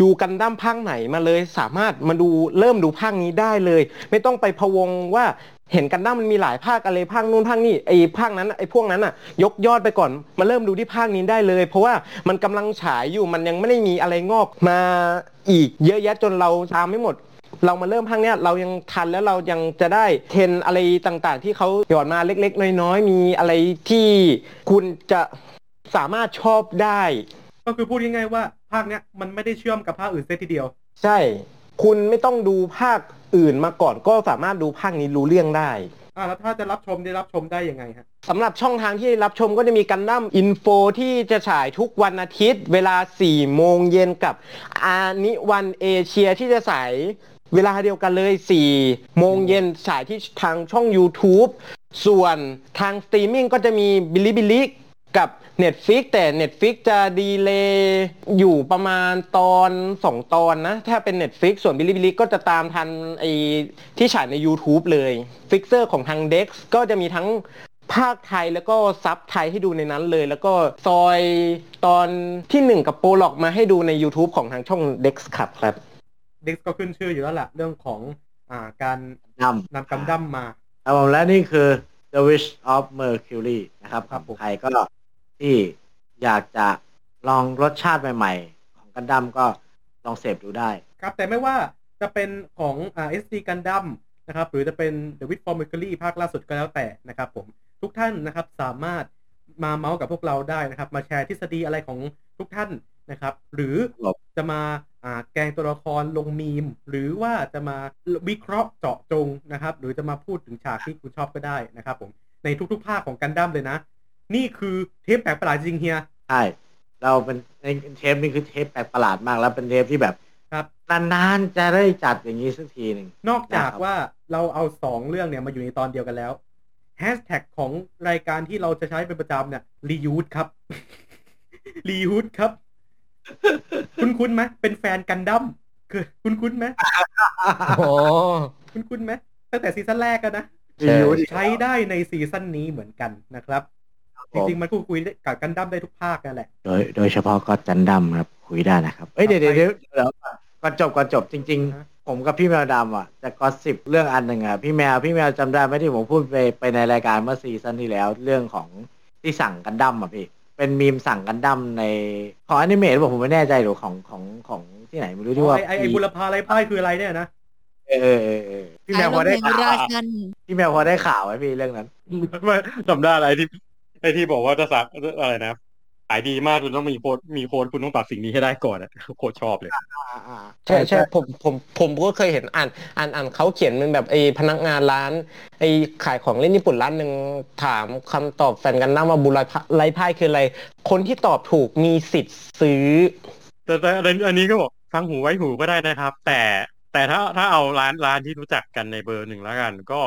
ดูกันดั้มภาคไหนมาเลย สามารถมาดูเริ่มดูภาคนี้ได้เลย ไม่ต้องไปพะวงว่า เห็นกันดั้มมันมีหลายภาคอะไรภาคนู้นภาคนี้ไอ้ภาคนั้นไอ้พวกนั้นอะ ยกยอดไปก่อนมาเริ่มดูที่ภาคนี้ได้เลย เพราะว่ามันกำลังฉายอยู่มันยังไม่ได้มีอะไรงอกมาอีกเยอะแยะจนเราตามไม่หมด เรามาเริ่มภาคเนี้ยเรายังทันแล้วเรายังจะได้เทรนอะไรต่างๆ ที่เขาหยอดมาเล็ก ๆ น้อยๆมีอะไรที่คุณจะสามารถชอบได้ ก็คือพูดง่ายๆว่าภาคเนี้ยมันไม่ได้เชื่อมกับภาคอื่นซะทีเดียว ใช่ คุณไม่ต้องดูภาค อื่นมาก่อนก็สามารถดูภาคนี้รู้เรื่องได้อ่าแล้วถ้าจะรับชมได้รับชมได้ยังไงฮะสำหรับช่องทางที่รับชมก็จะมี Gundam Info ที่จะฉายทุกวันอาทิตย์ เวลา 4 โมงเย็นกับ Ani-One Asia ที่จะฉายเวลาเดียวกันเลย 4 โมงเย็นฉายที่ทางช่อง YouTube ส่วนทางสตรีมมิ่งก็จะมี Bilibili กับ Netflix แต่ Netflix จะ delay อยู่ประมาณตอน 2 ตอนนะ ถ้าเป็น Netflix ส่วน Bilibili ก็จะตามทันไอที่ฉายใน YouTube เลยลิขสิทธิ์ของทาง Dex ก็จะมีทั้งภาคไทยแล้วก็ซับไทยให้ดูในนั้นเลย แล้วก็ซอยตอนทีหนึ่1 กับ prologue มาให้ดูใน YouTube ของทางช่อง Dex ครับครับ Dex ก็ขึ้นชื่ออยู่แล้วแหละเรื่องของอ่าการนำนำกำดั้มมาครับผมและนี่คือ The Wish of Mercury นะครับครับผมใครก็ ที่อยากจะลองรสชาติใหม่ ๆ ของกันดั้มก็ลองเสพดูได้ ครับ แต่ไม่ว่าจะเป็นของอ่า SD Gundam นะครับ หรือจะเป็น The Wit for Mercury ภาคล่าสุดก็แล้วแต่นะครับผมทุกท่านนะครับสามารถมาเมาส์กับพวกเราได้นะครับ มาแชร์ทฤษฎีอะไรของทุกท่านนะครับ หรือรจะมาอ่าแกงตัวละครลงมีม หรือว่าจะมาวิเคราะห์เจาะจงนะครับ หรือจะมาพูดถึงฉากที่คุณชอบก็ได้นะครับผมในทุกๆภาคของกันดั้มเลยนะ นี่คือเทปแปลกประหลาดจริงเฮียใช่เราเป็นในเทปนี้คือเทปแปลกประหลาดมากแล้วเป็นเทปที่แบบครับนานๆจะได้จัดอย่างนี้สักทีหนึ่งนอกจากนะครับว่าเราเอาสองเรื่องเนี่ยมาอยู่ในตอนเดียวกันแล้วแฮชแท็กของรายการที่เราจะใช้เป็นประจำเนี่ยรียูดครับรียูดครับ คุณคุ้นๆไหมเป็นแฟนกันดั้มคือคุณคุ้นๆไหมโอ้คุณคุ้นๆไหมตั้งแต่ซีซั่นแรกกันนะรีวิวดิใช้ได้ในซีซั่นนี้เหมือนกันนะครับ จริงๆมันพูดคุยได้กับกันดั้มได้ทุกภาคนั่นแหละ โดยโดยเฉพาะก็จันดัมครับคุยได้นะครับ เอ้ยเดี๋ยวเดี๋ยวเดี๋ยวเดี๋ยวก่อนจบก่อนจบจริงฮะๆผมกับพี่แมวดำอะจะก็สิบเรื่องอันหนึ่งอะพี่แมวพี่แมวจำได้ไหมที่ผมพูดไปไปในรายการเมื่อซีซั่นที่แล้วเรื่องของที่สั่งกันดั้มอะพี่เป็นมีมสั่งกันดั้มในของอนิเมะหรือเปล่าผมไม่แน่ใจหรือของของของที่ไหนไม่รู้ที่ว่าไอ้ไอ้ไอ้บุรพาไรพ่ายคืออะไรเนี่ยนะเออเออเออเออพี่แมวพอได้แห่งข่าวราอะชันพี่แมวพอได้ข่าวไหมพี่เรื่องนั้นไม่จำได้อะไรที่ ไอที่บอกว่าจะสักอะไรนะขายดีมากคุณต้องมีโค้ดมีโค้ดคุณต้องปรับสิ่งนี้ให้ได้ก่อนอะโคตรชอบเลยใช่ใช่ผมผมผมก็เคยเห็นอ่านอ่านอ่านเขาเขียนเป็นแบบไอ้พนักงานร้าน ไอ้ขายของเล่นญี่ปุ่นร้านหนึ่งถามคำตอบแฟนกันดั้มว่าบุไรพะไรพ่ายคืออะไร คนที่ตอบถูกมีสิทธิ์ซื้อ แต่แต่อันอันนี้ก็บอกฟังหูไว้หูก็ได้นะครับ แต่แต่ถ้าถ้าเอาร้านร้านที่รู้จักกันในเบอร์หนึ่งแล้วกัน ก็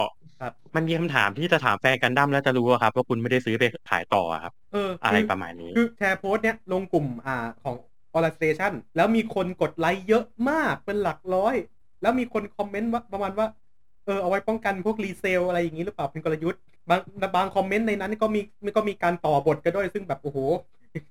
ครับมันมีคำถามที่จะถามแฟนกันดั้มแล้วจะรู้อะครับว่าคุณไม่ได้ซื้อไปขายต่ออะครับเอออะไรคือประมาณนี้คือแชร์โพสต์เนี้ยลงกลุ่มอ่าของออร์สเตชันแล้วมีคนกดไลค์เยอะมากเป็นหลักร้อย แล้วมีคนคอมเมนต์ว่าประมาณว่าเออเอาไว้ป้องกันพวก resale อะไรอย่างนี้หรือเปล่าเป็นกลยุทธ์บางบางคอมเมนต์ในนั้นก็มีก็มีการต่อบทกันด้วยซึ่งแบบโอ้โห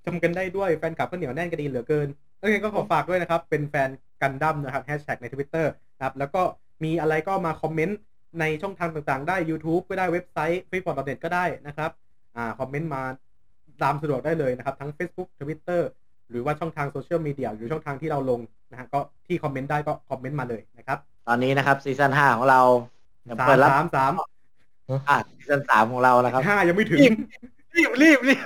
จำกันได้ด้วยแฟนคลับก็เหนียวแน่นกันดีเหลือเกินแล้วไงก็ขอฝากด้วยนะครับ เป็นแฟนกันดั้มนะครับแฮชแท็กในทวิตเตอร์นะครับแล้วก็มีอะไรก็มาคอมเมนต์ ในช่องทางต่างๆ ได้ YouTube ก็ได้เว็บไซต์ f r e e p o r t n e t ก็ได้นะครับอ่าคอมเมนต์มาตามสะดวกได้เลยนะครับ ทั้ง Facebook Twitter หรือว่าช่องทางโซเชียลมีเดียหรือช่องทางที่เราลงนะฮะก็ที่คอมเมนต์ได้ก็คอมเมนต์มาเลยนะครับ ตอนนี้นะครับซีซั่นห้าของเราจะสามเปิดรับสามสามอะซีซั่นสามของเรานะครับห้ายังไม่ถึง รีบรีบรีบ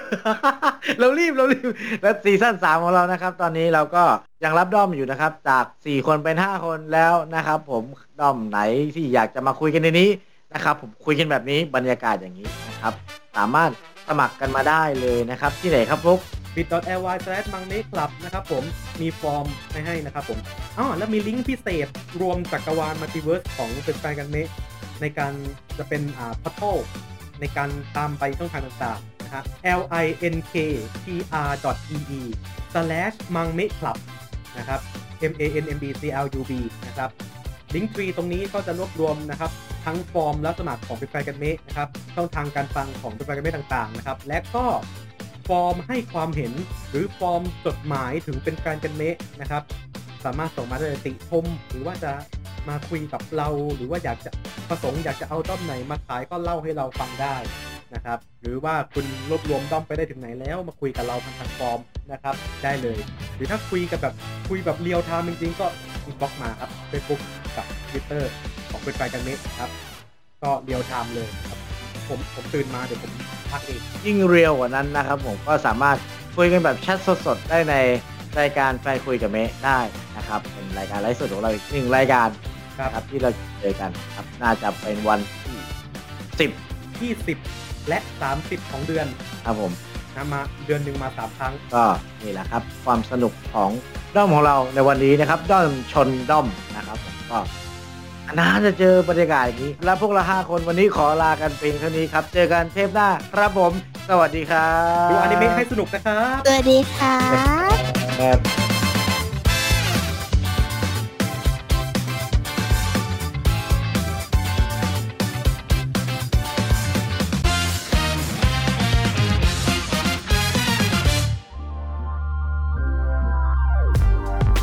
เรารีบเรารีบ และซีซั่นสามของเรานะครับ ตอนนี้เราก็ยังรับด้อมอยู่นะครับ จากสี่คนเป็นห้าคนแล้วนะครับ ผมด้อมไหนที่อยากจะมาคุยกันในนี้นะครับ ผมคุยกันแบบนี้บรรยากาศอย่างนี้นะครับ สามารถสมัครกันมาได้เลยนะครับ ที่ไหนครับพวก bit.ly slash มังเมคลับนะครับผมมีฟอร์มให้ให้นะครับผมอ๋อแล้วมีลิงก์พิเศษรวมจักรวาลมัลติเวิร์สของเป็นแฟนกันเมในการจะเป็นอ่าพัทโทในการตามไปช่องทางต่างๆ นะฮะ l i n k p r e e slash มังเมคลับนะครับ m a n m b c l u b นะครับลิงก์ทรีตรงนี้ก็จะรวบรวมนะครับ ทั้งฟอร์มและสมัครของเป็นแฟนกันเมะนะครับช่องทางการฟังของเป็นแฟนกันเมะต่างๆนะครับ และก็ฟอร์มให้ความเห็นหรือฟอร์มจดหมายถึงเป็นแฟนกันเมะนะครับ สามารถส่งมาได้ติชมหรือว่าจะมาคุยกับเรา หรือว่าอยากจะประสงค์อยากจะเอาด้อมไหนมาขายก็เล่าให้เราฟังได้ นะครับ หรือว่าคุณรวบรวมด้อมไปได้ถึงไหนแล้วมาคุยกับเราผ่านทางฟอร์มนะครับ ได้เลย หรือถ้าคุยกับแบบคุยแบบเรียลไทม์จริงๆ ก็inbox มาครับเฟซบุ๊กกับ Twitter ของเป็นแฟนกันเมะครับ ก็เรียลไทม์เลยครับผมผมตื่นมาเดี๋ยวผมพักเองยิ่ง real กว่านั้นนะครับผมก็สามารถคุยกันแบบแชทสดๆ ได้ในรายการแฟนคุยกับเมะได้นะครับ เป็นรายการไลฟ์สดของเราอีกหนึ่งรายการนะครับที่เราเจอกันครับน่าจะเป็นวันที่สิบที่สิบ และสามสิบของเดือนครับผมนะมาเดือนหนึ่งมาสามครั้ง ก็นี่แหละครับ ความสนุกของด้อมของเราในวันนี้นะครับ ด้อมชนด้อมนะครับผมก็นานจะเจอบรรยากาศอย่างนี้ และพวกเราห้าคนวันนี้ขอลากันเพียงเท่านี้ครับ เจอกันเทปหน้าครับผม สวัสดีครับดูอนิเมะให้สนุกนะครับ สวัสดีค่ะครับ